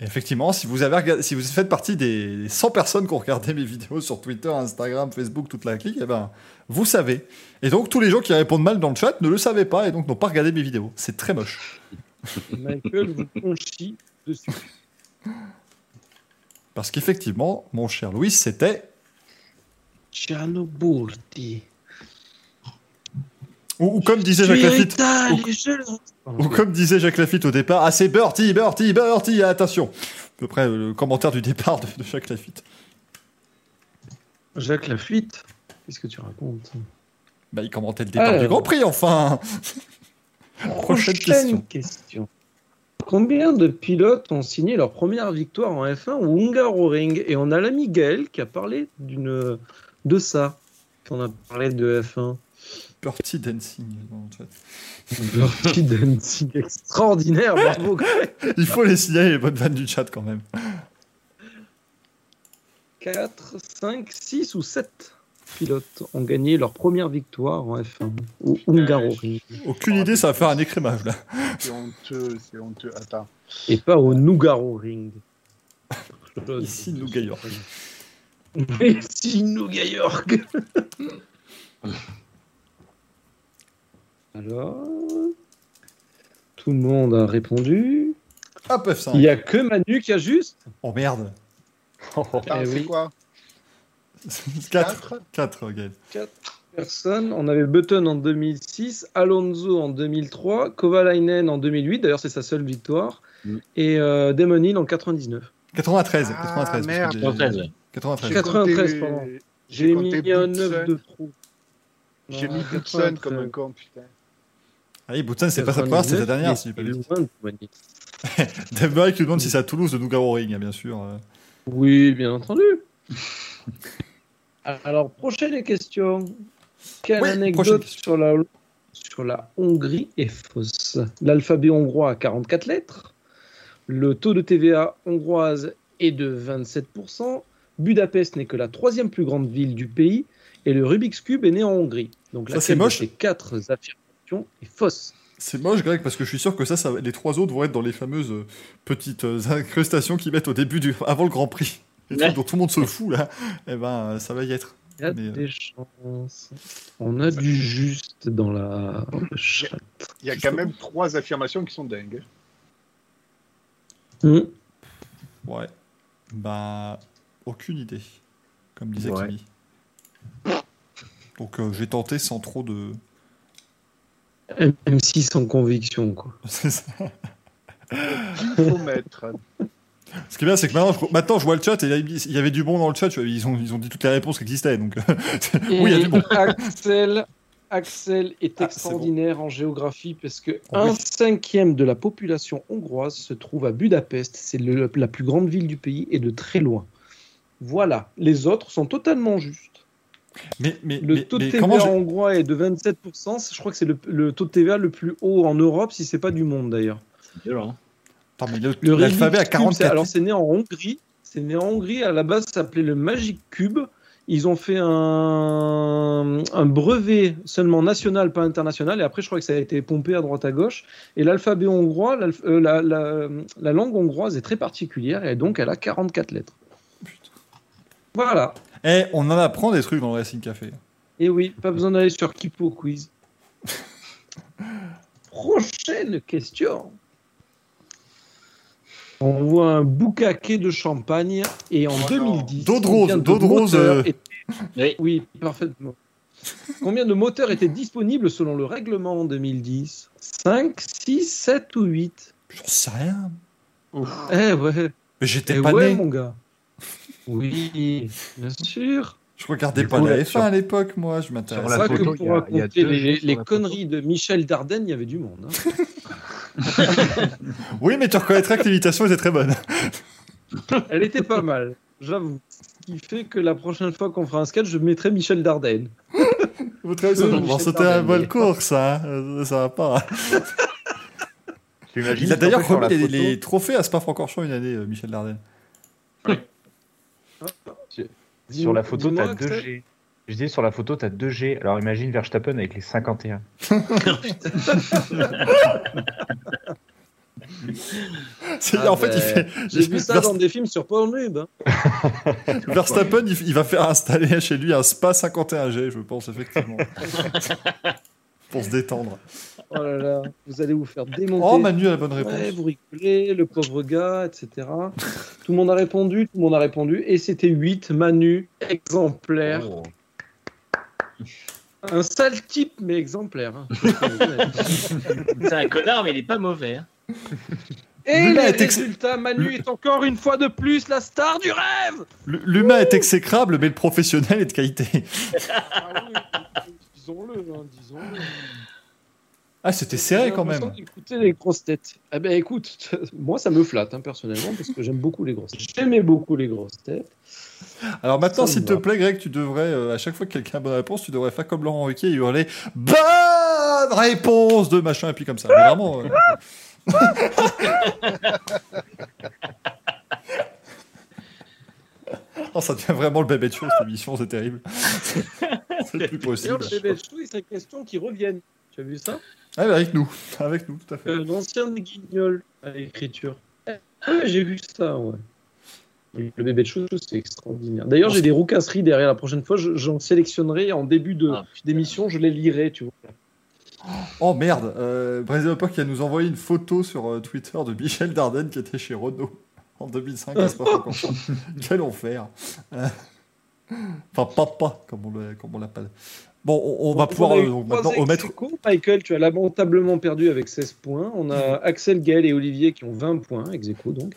Et effectivement, si vous, avez regardé- si vous faites partie des 100 personnes qui ont regardé mes vidéos sur Twitter, Instagram, Facebook, toute la clique, eh ben, vous savez. Et donc, tous les gens qui répondent mal dans le chat ne le savaient pas et donc n'ont pas regardé mes vidéos. C'est très moche. Michael vous conchit dessus. Parce qu'effectivement, mon cher Louis, c'était. Luciano Burti. Ou, ou comme disait Jacques Lafitte. Ou comme disait Jacques Lafitte au départ, ah c'est Bertie, Bertie, Bertie, attention. À peu près euh, le commentaire du départ de, de Jacques Lafitte. Jacques Lafitte. Qu'est-ce que tu racontes? Bah, il commentait le départ Alors. du Grand Prix, enfin. Prochaine question. question. Combien de pilotes ont signé leur première victoire en F1 au Hungaroring Et on a l'ami Gaël qui a parlé d'une de ça. On a parlé de F1. Bertie Dancing. dans le chat. Dirty Dancing extraordinaire, bravo. Il faut les signaler, les bonnes vannes du chat quand même. 4, 5, 6 ou 7 pilotes ont gagné leur première victoire en F1 au Hungaroring. Aucune idée, ça va faire un écrémage là. C'est honteux, c'est honteux. Attends. Et pas au Nougaroring. Ici, Nougat York. Ici, Nougat York. Alors, tout le monde a répondu. Hop, F5. Il n'y a que Manu qui a juste. Oh merde. Attends, Eh c'est oui. quoi 4. 4, Gaël. Personne. On avait Button en 2006, Alonso en 2003, Kovalainen en 2008. D'ailleurs, c'est sa seule victoire. Mm. Et euh, Damon Hill en 99. 93. Ah, 93. parce que merde. j'ai- 93, ouais. 93. J'ai 93, compté- pardon. J'ai mis un Boutsen. 9 de trop. J'ai mis Boutsen 93. comme un con, putain. Ah oui, Boutin, c'est pas sa première, c'est sa 99, dernière. Si. Dave Murray qui demande si c'est à Toulouse de Nougaroring, bien sûr. Oui, bien entendu. Alors, prochaine question. Quelle Oui, anecdote question. sur la, sur la Hongrie est fausse? L'alphabet hongrois a 44 lettres. Le taux de TVA hongroise est de 27%. Budapest n'est que la troisième plus grande ville du pays. Et le Rubik's Cube est né en Hongrie. Donc, laquelle c'est moche. quatre affirmations est fausse C'est moche, Greg, parce que je suis sûr que ça, les trois autres vont être dans les fameuses euh, petites euh, incrustations qu'ils mettent au début du, avant le Grand Prix. Les Ouais. trucs dont tout le monde se fout là. Eh ben, euh, ça va y être. Il y a Mais, euh, des chances. On a du juste dans la. Il y a quand même trois affirmations qui sont dingues. Hmm. Ouais. Bah, aucune idée, comme disait Ouais. Kimi. Donc euh, j'ai tenté sans trop de. M6 sans conviction, quoi. C'est ça. Il faut mettre. Ce qui est bien, c'est que maintenant je, maintenant, je vois le chat et il y avait du bon dans le chat. Ils ont, ils ont dit toutes les réponses qui existaient. Donc, oui, il y a du bon. Axel, Axel est Ah, extraordinaire en géographie parce que Oh, un oui. cinquième de la population hongroise se trouve à Budapest. C'est la plus grande ville du pays et de très loin. Voilà. Les autres sont totalement justes. Mais, mais, Le mais- taux de TVA hongrois est de 27%. Je crois que c'est le, le taux de TVA le plus haut en Europe, si c'est pas du monde d'ailleurs. C'est violent. Attends, mais le- Le l'alphabet à Rubik's Cube, c'est- 44 alors c'est né en Hongrie. C'est né en Hongrie. À la base, ça s'appelait le Magic Cube. Ils ont fait un, un brevet seulement national, pas international. Et après, je crois que ça a été pompé à droite à gauche. Et l'alphabet hongrois, l'alph- euh, la, la- la langue hongroise est très particulière. Et donc, elle a 44 lettres. Voilà. Eh, on en apprend des trucs dans le Racing Café. Et oui, pas besoin d'aller sur Kipo Quiz. Prochaine question. On voit un boucaquet de champagne et en Oh non. 2010. D'eau de rose, d'eau de rose, euh. étaient- Oui. Oui, parfaitement. Combien de moteurs étaient disponibles selon le règlement en 2010 5, 6, 7 ou 8 J'en sais rien. Eh ouais, Mais j'étais eh pas ouais né. mon gars. Oui, bien sûr. Je regardais Du pas coup, la là, F1 sur- à l'époque, moi, je C'est la vrai que pour raconter les, conneries de Michel Dardenne, il y avait du monde. hein. Oui, mais tu reconnaîtrais que l'imitation était très bonne. Elle était pas mal, j'avoue. Ce qui fait que la prochaine fois qu'on fera un sketch, je mettrai Michel Dardenne. Vous trouvez ça Bon, Michel c'était un bonne course, ça. hein. Euh, Ça va pas. Tu imagines Il a d'ailleurs remis les, trophées à Spa-Francorchamps une année, euh, Michel Dardenne. Sur la photo, t'as Axel. 2G. Je dis sur la photo, t'as 2G. Alors imagine Verstappen avec les 51. C'est- Ah en fait, il ben, fait. J'ai vu ça Verst- dans des films sur Pornhub. hein. Verstappen, il, il va faire installer chez lui un Spa 51G, je pense, effectivement. Pour se détendre. Oh là là, vous allez vous faire démonter. Oh, Manu a la bonne réponse. Ouais, vous rigolez, le pauvre gars, etc. Tout le monde a répondu, tout le monde a répondu. Et c'était 8, Manu, exemplaire. Oh. Un sale type, mais exemplaire. hein. C'est un connard, mais il est pas mauvais. hein. Et ex- résultats, Manu est encore une fois de plus la star du rêve L'humain est exécrable, mais le professionnel est de qualité. Ah hein. Ah, c'était serré quand même. Écoutez les grosses têtes. Eh ben écoute, moi ça me flatte hein, personnellement parce que j'aime beaucoup les grosses têtes. J'aimais beaucoup les grosses têtes. Alors maintenant, s'il te plaît, Greg, tu devrais, euh, à chaque fois que quelqu'un a bonne réponse, tu devrais faire comme Laurent Ruquier et hurler Bonne réponse de machin, et puis comme ça. Mais vraiment. euh, Oh, ça devient vraiment le bébé de show, cette émission, c'est terrible. c'est plus possible. D'ailleurs, le bébé chou, il serait question qu'ils reviennent. Tu as vu ça? Ah, avec nous, avec nous, tout à fait. euh, L'ancien guignol à l'écriture. Ah j'ai vu ça, ouais. Le bébé de chou, c'est extraordinaire. D'ailleurs, j'ai des roucasseries derrière. La prochaine fois, je- j'en sélectionnerai en début de- Ah, d'émission, je les lirai, tu vois. Oh merde, euh, Brésil qui a nous envoyé une photo sur euh, Twitter de Michel Dardenne qui était chez Renault en 2005 à Spa-Francorchamps. Quel enfer. Euh, Enfin, papa, comme on le- comme on l'appelle. Bon, on, on va pouvoir euh, donc, maintenant omettre. Michael, tu as lamentablement perdu avec 16 points. On a Axel, Gaël et Olivier qui ont 20 points, ex aequo donc.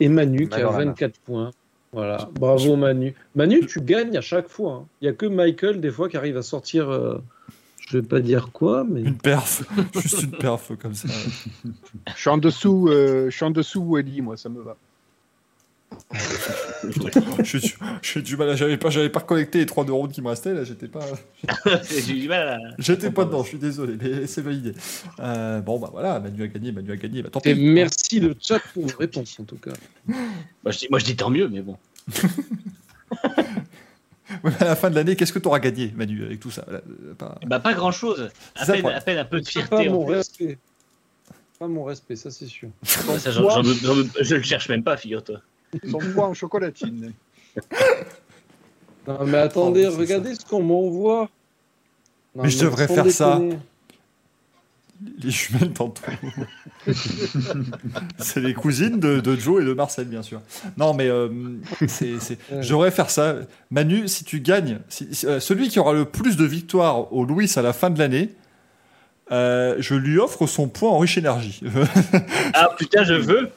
Et Manu qui a dans la main. 24 points. Voilà, bravo Manu. Manu, tu gagnes à chaque fois. hein. Il n'y a que Michael, des fois, qui arrive à sortir. euh, je vais pas dire quoi, mais. Une perf, juste une perf comme ça. Je suis en dessous, euh, je suis en dessous Wally, moi, ça me va. J'ai du, j'ai du mal, à- j'avais pas, j'avais pas reconnecté les 3 neurones qui me restaient là, j'étais pas, J'ai eu du mal à. j'étais pas dedans, je suis désolé, mais c'est validé. Euh, bon bah voilà, Manu a gagné, Manu a gagné, bah tant Et pis. merci le chat pour vos réponses, en tout cas. Moi je, dis, moi, je dis tant mieux, mais bon. À la fin de l'année, qu'est-ce que t'auras gagné, Manu, avec tout ça? Euh, pas- Bah, pas grand chose. À, peine, à peine un peu de Pas fierté. en mon respect. Pas mon respect, ça c'est sûr. Bah, ça, je le cherche même pas, figure-toi. Son poids en chocolatine. Non, mais attendez, Oh, c'est regardez ce qu'on m'envoie. Mais je devrais faire ça. Les jumelles tantôt. c'est les cousines de, de Joe et de Marcel, bien sûr. Non, mais euh, c'est, c'est- Ouais. je devrais faire ça. Manu, si tu gagnes, si- si- euh, celui qui aura le plus de victoires au Louis à la fin de l'année, euh, je lui offre son point en riche énergie. Ah putain, je veux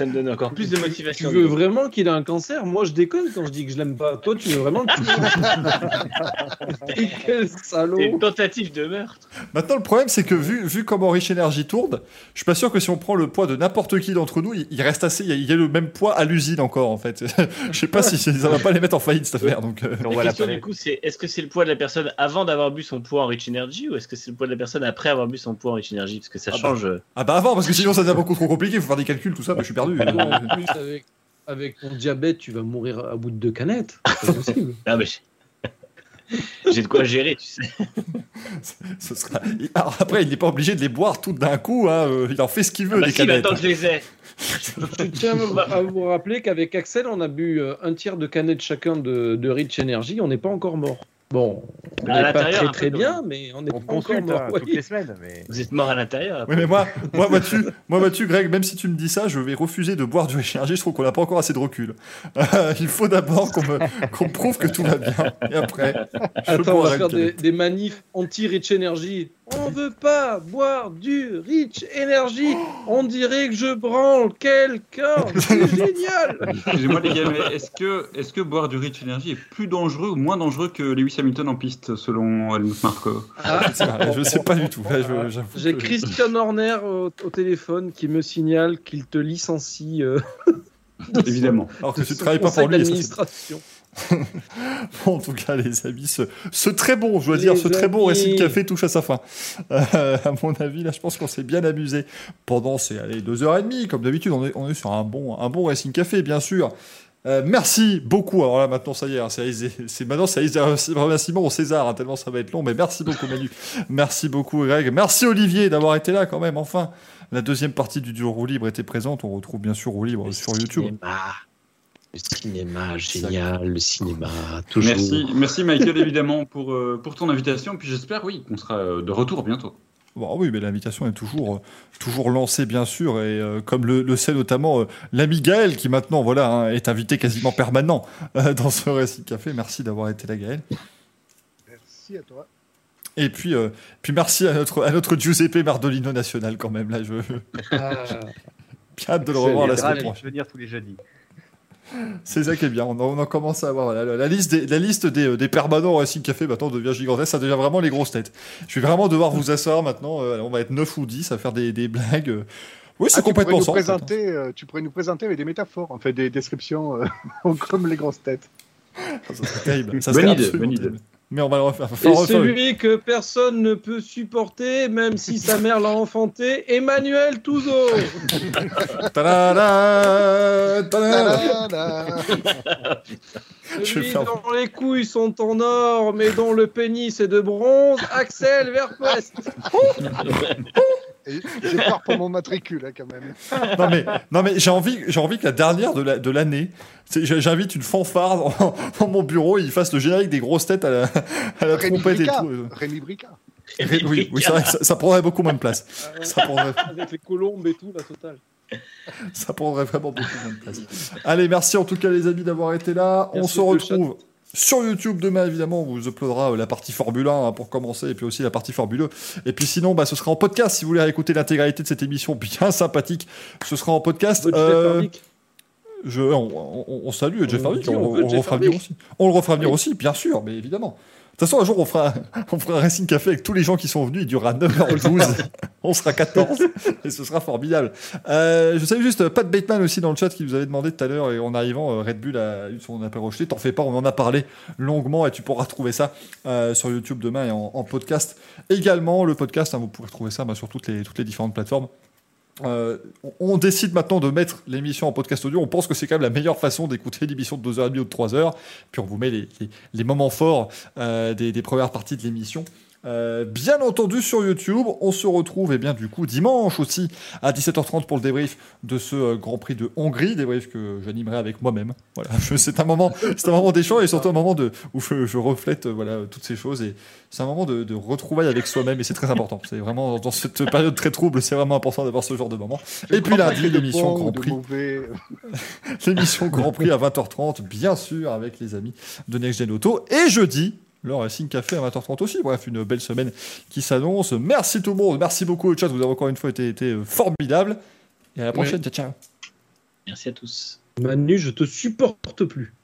Ça me donne encore plus de Tu motivation. veux vraiment qu'il ait un cancer? Moi, je déconne quand je dis que je l'aime pas. Toi, tu veux vraiment que tu Quel C'est salaud une tentative de meurtre. Maintenant, le problème, c'est que vu, vu comment Rich Energy tourne, je suis pas sûr que si on prend le poids de n'importe qui d'entre nous, il, il reste assez. Il y, a, il y a le même poids à l'usine encore, en fait. je sais pas si ça va pas les mettre en faillite cette affaire. Donc, euh, La question du coup, c'est est-ce que c'est le poids de la personne avant d'avoir bu son poids en Rich Energy ou est-ce que c'est le poids de la personne après avoir bu son poids en Rich Energy Parce que ça Ah bah. change. euh, Ah bah avant, parce que sinon ça devient beaucoup trop compliqué. Il faut faire des calculs, tout ça. Bah, je suis perdu. Non, en plus, avec, avec ton diabète, tu vas mourir à bout de deux canettes. C'est possible. Ah, mais j'ai- de quoi gérer, tu sais. Ce sera... Alors après, il n'est pas obligé de les boire toutes d'un coup. hein, euh, Il en fait ce qu'il veut, Bah les si, canettes. attends que je les ai. Je tiens à vous- rappeler qu'avec Axel, on a bu euh, un tiers de canettes chacun de, de Rich Energy. On n'est pas encore mort. Bon, On À n'est pas l'intérieur, très très bien, mais on est On pas encore consulte mort. hein, oui. toutes les semaines, mais Vous êtes mort à l'intérieur. Oui, mais moi, moi, vois-tu, moi, vois-tu, Greg, même si tu me dis ça, je vais refuser de boire du énergie. Je trouve qu'on n'a pas encore assez de recul. Euh, il faut d'abord qu'on me, qu'on me prouve que tout va bien. Et après, je Attends, on va faire des, des manifs anti-Rich Energy. On veut pas boire du Rich Energy. On dirait que je branle quelqu'un. C'est génial. Excusez-moi les gars, mais est-ce que, est que boire du Rich Energy est plus dangereux ou moins dangereux que Lewis Hamilton en piste selon Helmut Marko? Ah, Je sais pas, Je sais pas du tout. J'ai que- Christian Horner au, au téléphone qui me signale qu'il te licencie euh, Évidemment. Alors que tu son travailles pas pour lui. Bon, en tout cas, les amis, ce, ce très bon, je dois dire, ce très bon amis. Racing Café touche à sa fin. Euh, à mon avis, là, je pense qu'on s'est bien amusé pendant ces allez, deux heures et demie. Comme d'habitude, on est, on est sur un bon, un bon Racing Café, bien sûr. Euh, merci beaucoup. Alors là, maintenant, ça y est, hein, c'est c'est- maintenant, ça y est, c'est remerciement au César, hein, tellement ça va être long. Mais merci beaucoup, Manu. merci beaucoup, Greg. Merci, Olivier, d'avoir été là quand même. Enfin, la deuxième partie du duo roue libre était présente. On retrouve bien sûr roue libre sur YouTube. Cinéma. Le cinéma, génial, le cinéma, toujours. Merci, merci Michael évidemment pour, euh, pour ton invitation. Puis j'espère, oui, qu'on sera euh, de retour bientôt. Bon, oui, mais l'invitation est toujours, euh, toujours lancée, bien sûr, et euh, comme le, le sait notamment euh, l'ami Gaël, qui maintenant voilà, hein, est invité quasiment permanent euh, dans ce Récit Café. Merci d'avoir été là, Gaël. Merci à toi. Et puis, euh, puis merci à notre, à notre Giuseppe Mardolino national, quand même. Là, je Ah, bien hâte de le revoir la semaine de prochaine. venir tous les jeudis. C'est ça qui est bien. On, en- on en commence à avoir la, la liste des, la liste des, euh, des permanents au Racing Café maintenant devient gigantesque. Ça devient vraiment les grosses têtes. Je vais vraiment devoir vous asseoir maintenant. euh, on va être 9 ou 10 à faire des, des blagues. euh. Oui, c'est Ah, tu pourrais complètement nous ça. en fait, présenter, euh, Tu pourrais nous présenter avec des métaphores, en fait, des descriptions euh, comme les grosses têtes. Ça serait terrible. Ça Bonne serait bonne idée. Mais on va le refaire. Et le refaire. celui que personne ne peut supporter, même si sa mère l'a enfanté, Emmanuel Touzeau. Je Celui vais faire- dont les couilles sont en or, mais dont le pénis est de bronze, Axel Verpest. Et J'ai peur pour mon matricule, hein, quand même. Non mais, non mais j'ai envie, j'ai envie que la dernière de la- de l'année, c'est- j'invite une fanfare dans, dans mon bureau, et il fasse le générique des grosses têtes à la, à la Rémi trompette et tout. Rémi Bricard. Ré- Oui, oui c'est ça, ça prendrait beaucoup moins de place. Ça prendrait, Avec les colombes et tout, la totale. ça prendrait vraiment beaucoup moins de place. Allez, merci en tout cas les amis d'avoir été là. Merci On se retrouve sur YouTube demain évidemment. On vous uploadera euh, la partie Formule 1 hein, pour commencer et puis aussi la partie Formule 2. Et puis sinon, bah, ce sera en podcast si vous voulez écouter l'intégralité de cette émission bien sympathique. Ce sera en podcast. Euh. Je, on, on- on salue Jeff On on, le refera venir aussi. On le refera venir Oui. aussi, bien sûr, mais évidemment. De toute façon, un jour, on fera, on fera un Racing Café avec tous les gens qui sont venus. Il durera 9h12. on sera 14. et ce sera formidable. Euh, je salue juste Pat Bateman aussi dans le chat qui vous avait demandé tout à l'heure. Et en arrivant, euh, Red Bull a eu son appel rejeté. T'en fais pas, on en a parlé longuement et tu pourras trouver ça euh, sur YouTube demain et en, en podcast également. Le podcast, hein, vous pourrez trouver ça bah, sur toutes les, toutes les différentes plateformes. Euh, on- décide maintenant de mettre l'émission en podcast audio. On pense que c'est quand même la meilleure façon d'écouter l'émission de 2h30 ou de 3h. Puis on vous met les, moments forts euh, des premières parties de l'émission. Euh, bien entendu sur YouTube, on se retrouve et bien du coup dimanche aussi à 17h30 pour le débrief de ce euh, Grand Prix de Hongrie, débrief que j'animerai avec moi-même. Voilà, c'est un moment, c'est un moment d'échange et surtout un moment de où je, je reflète euh, voilà toutes ces choses et c'est un moment de, de retrouvailles avec soi-même et c'est très important. C'est vraiment dans cette période très trouble, c'est vraiment important d'avoir ce genre de moment. Je Et puis lundi, l'émission Grand Prix. L'émission Grand Prix à 20h30, bien sûr, avec les amis de Next Gen Auto. Et jeudi, le Racing Café à 20h30 aussi. Bref, une belle semaine qui s'annonce. Merci tout le monde. Merci beaucoup au chat. Vous avez encore une fois été, été formidable. Et à la prochaine. Ciao, ciao. Merci à tous. Manu, je te supporte plus.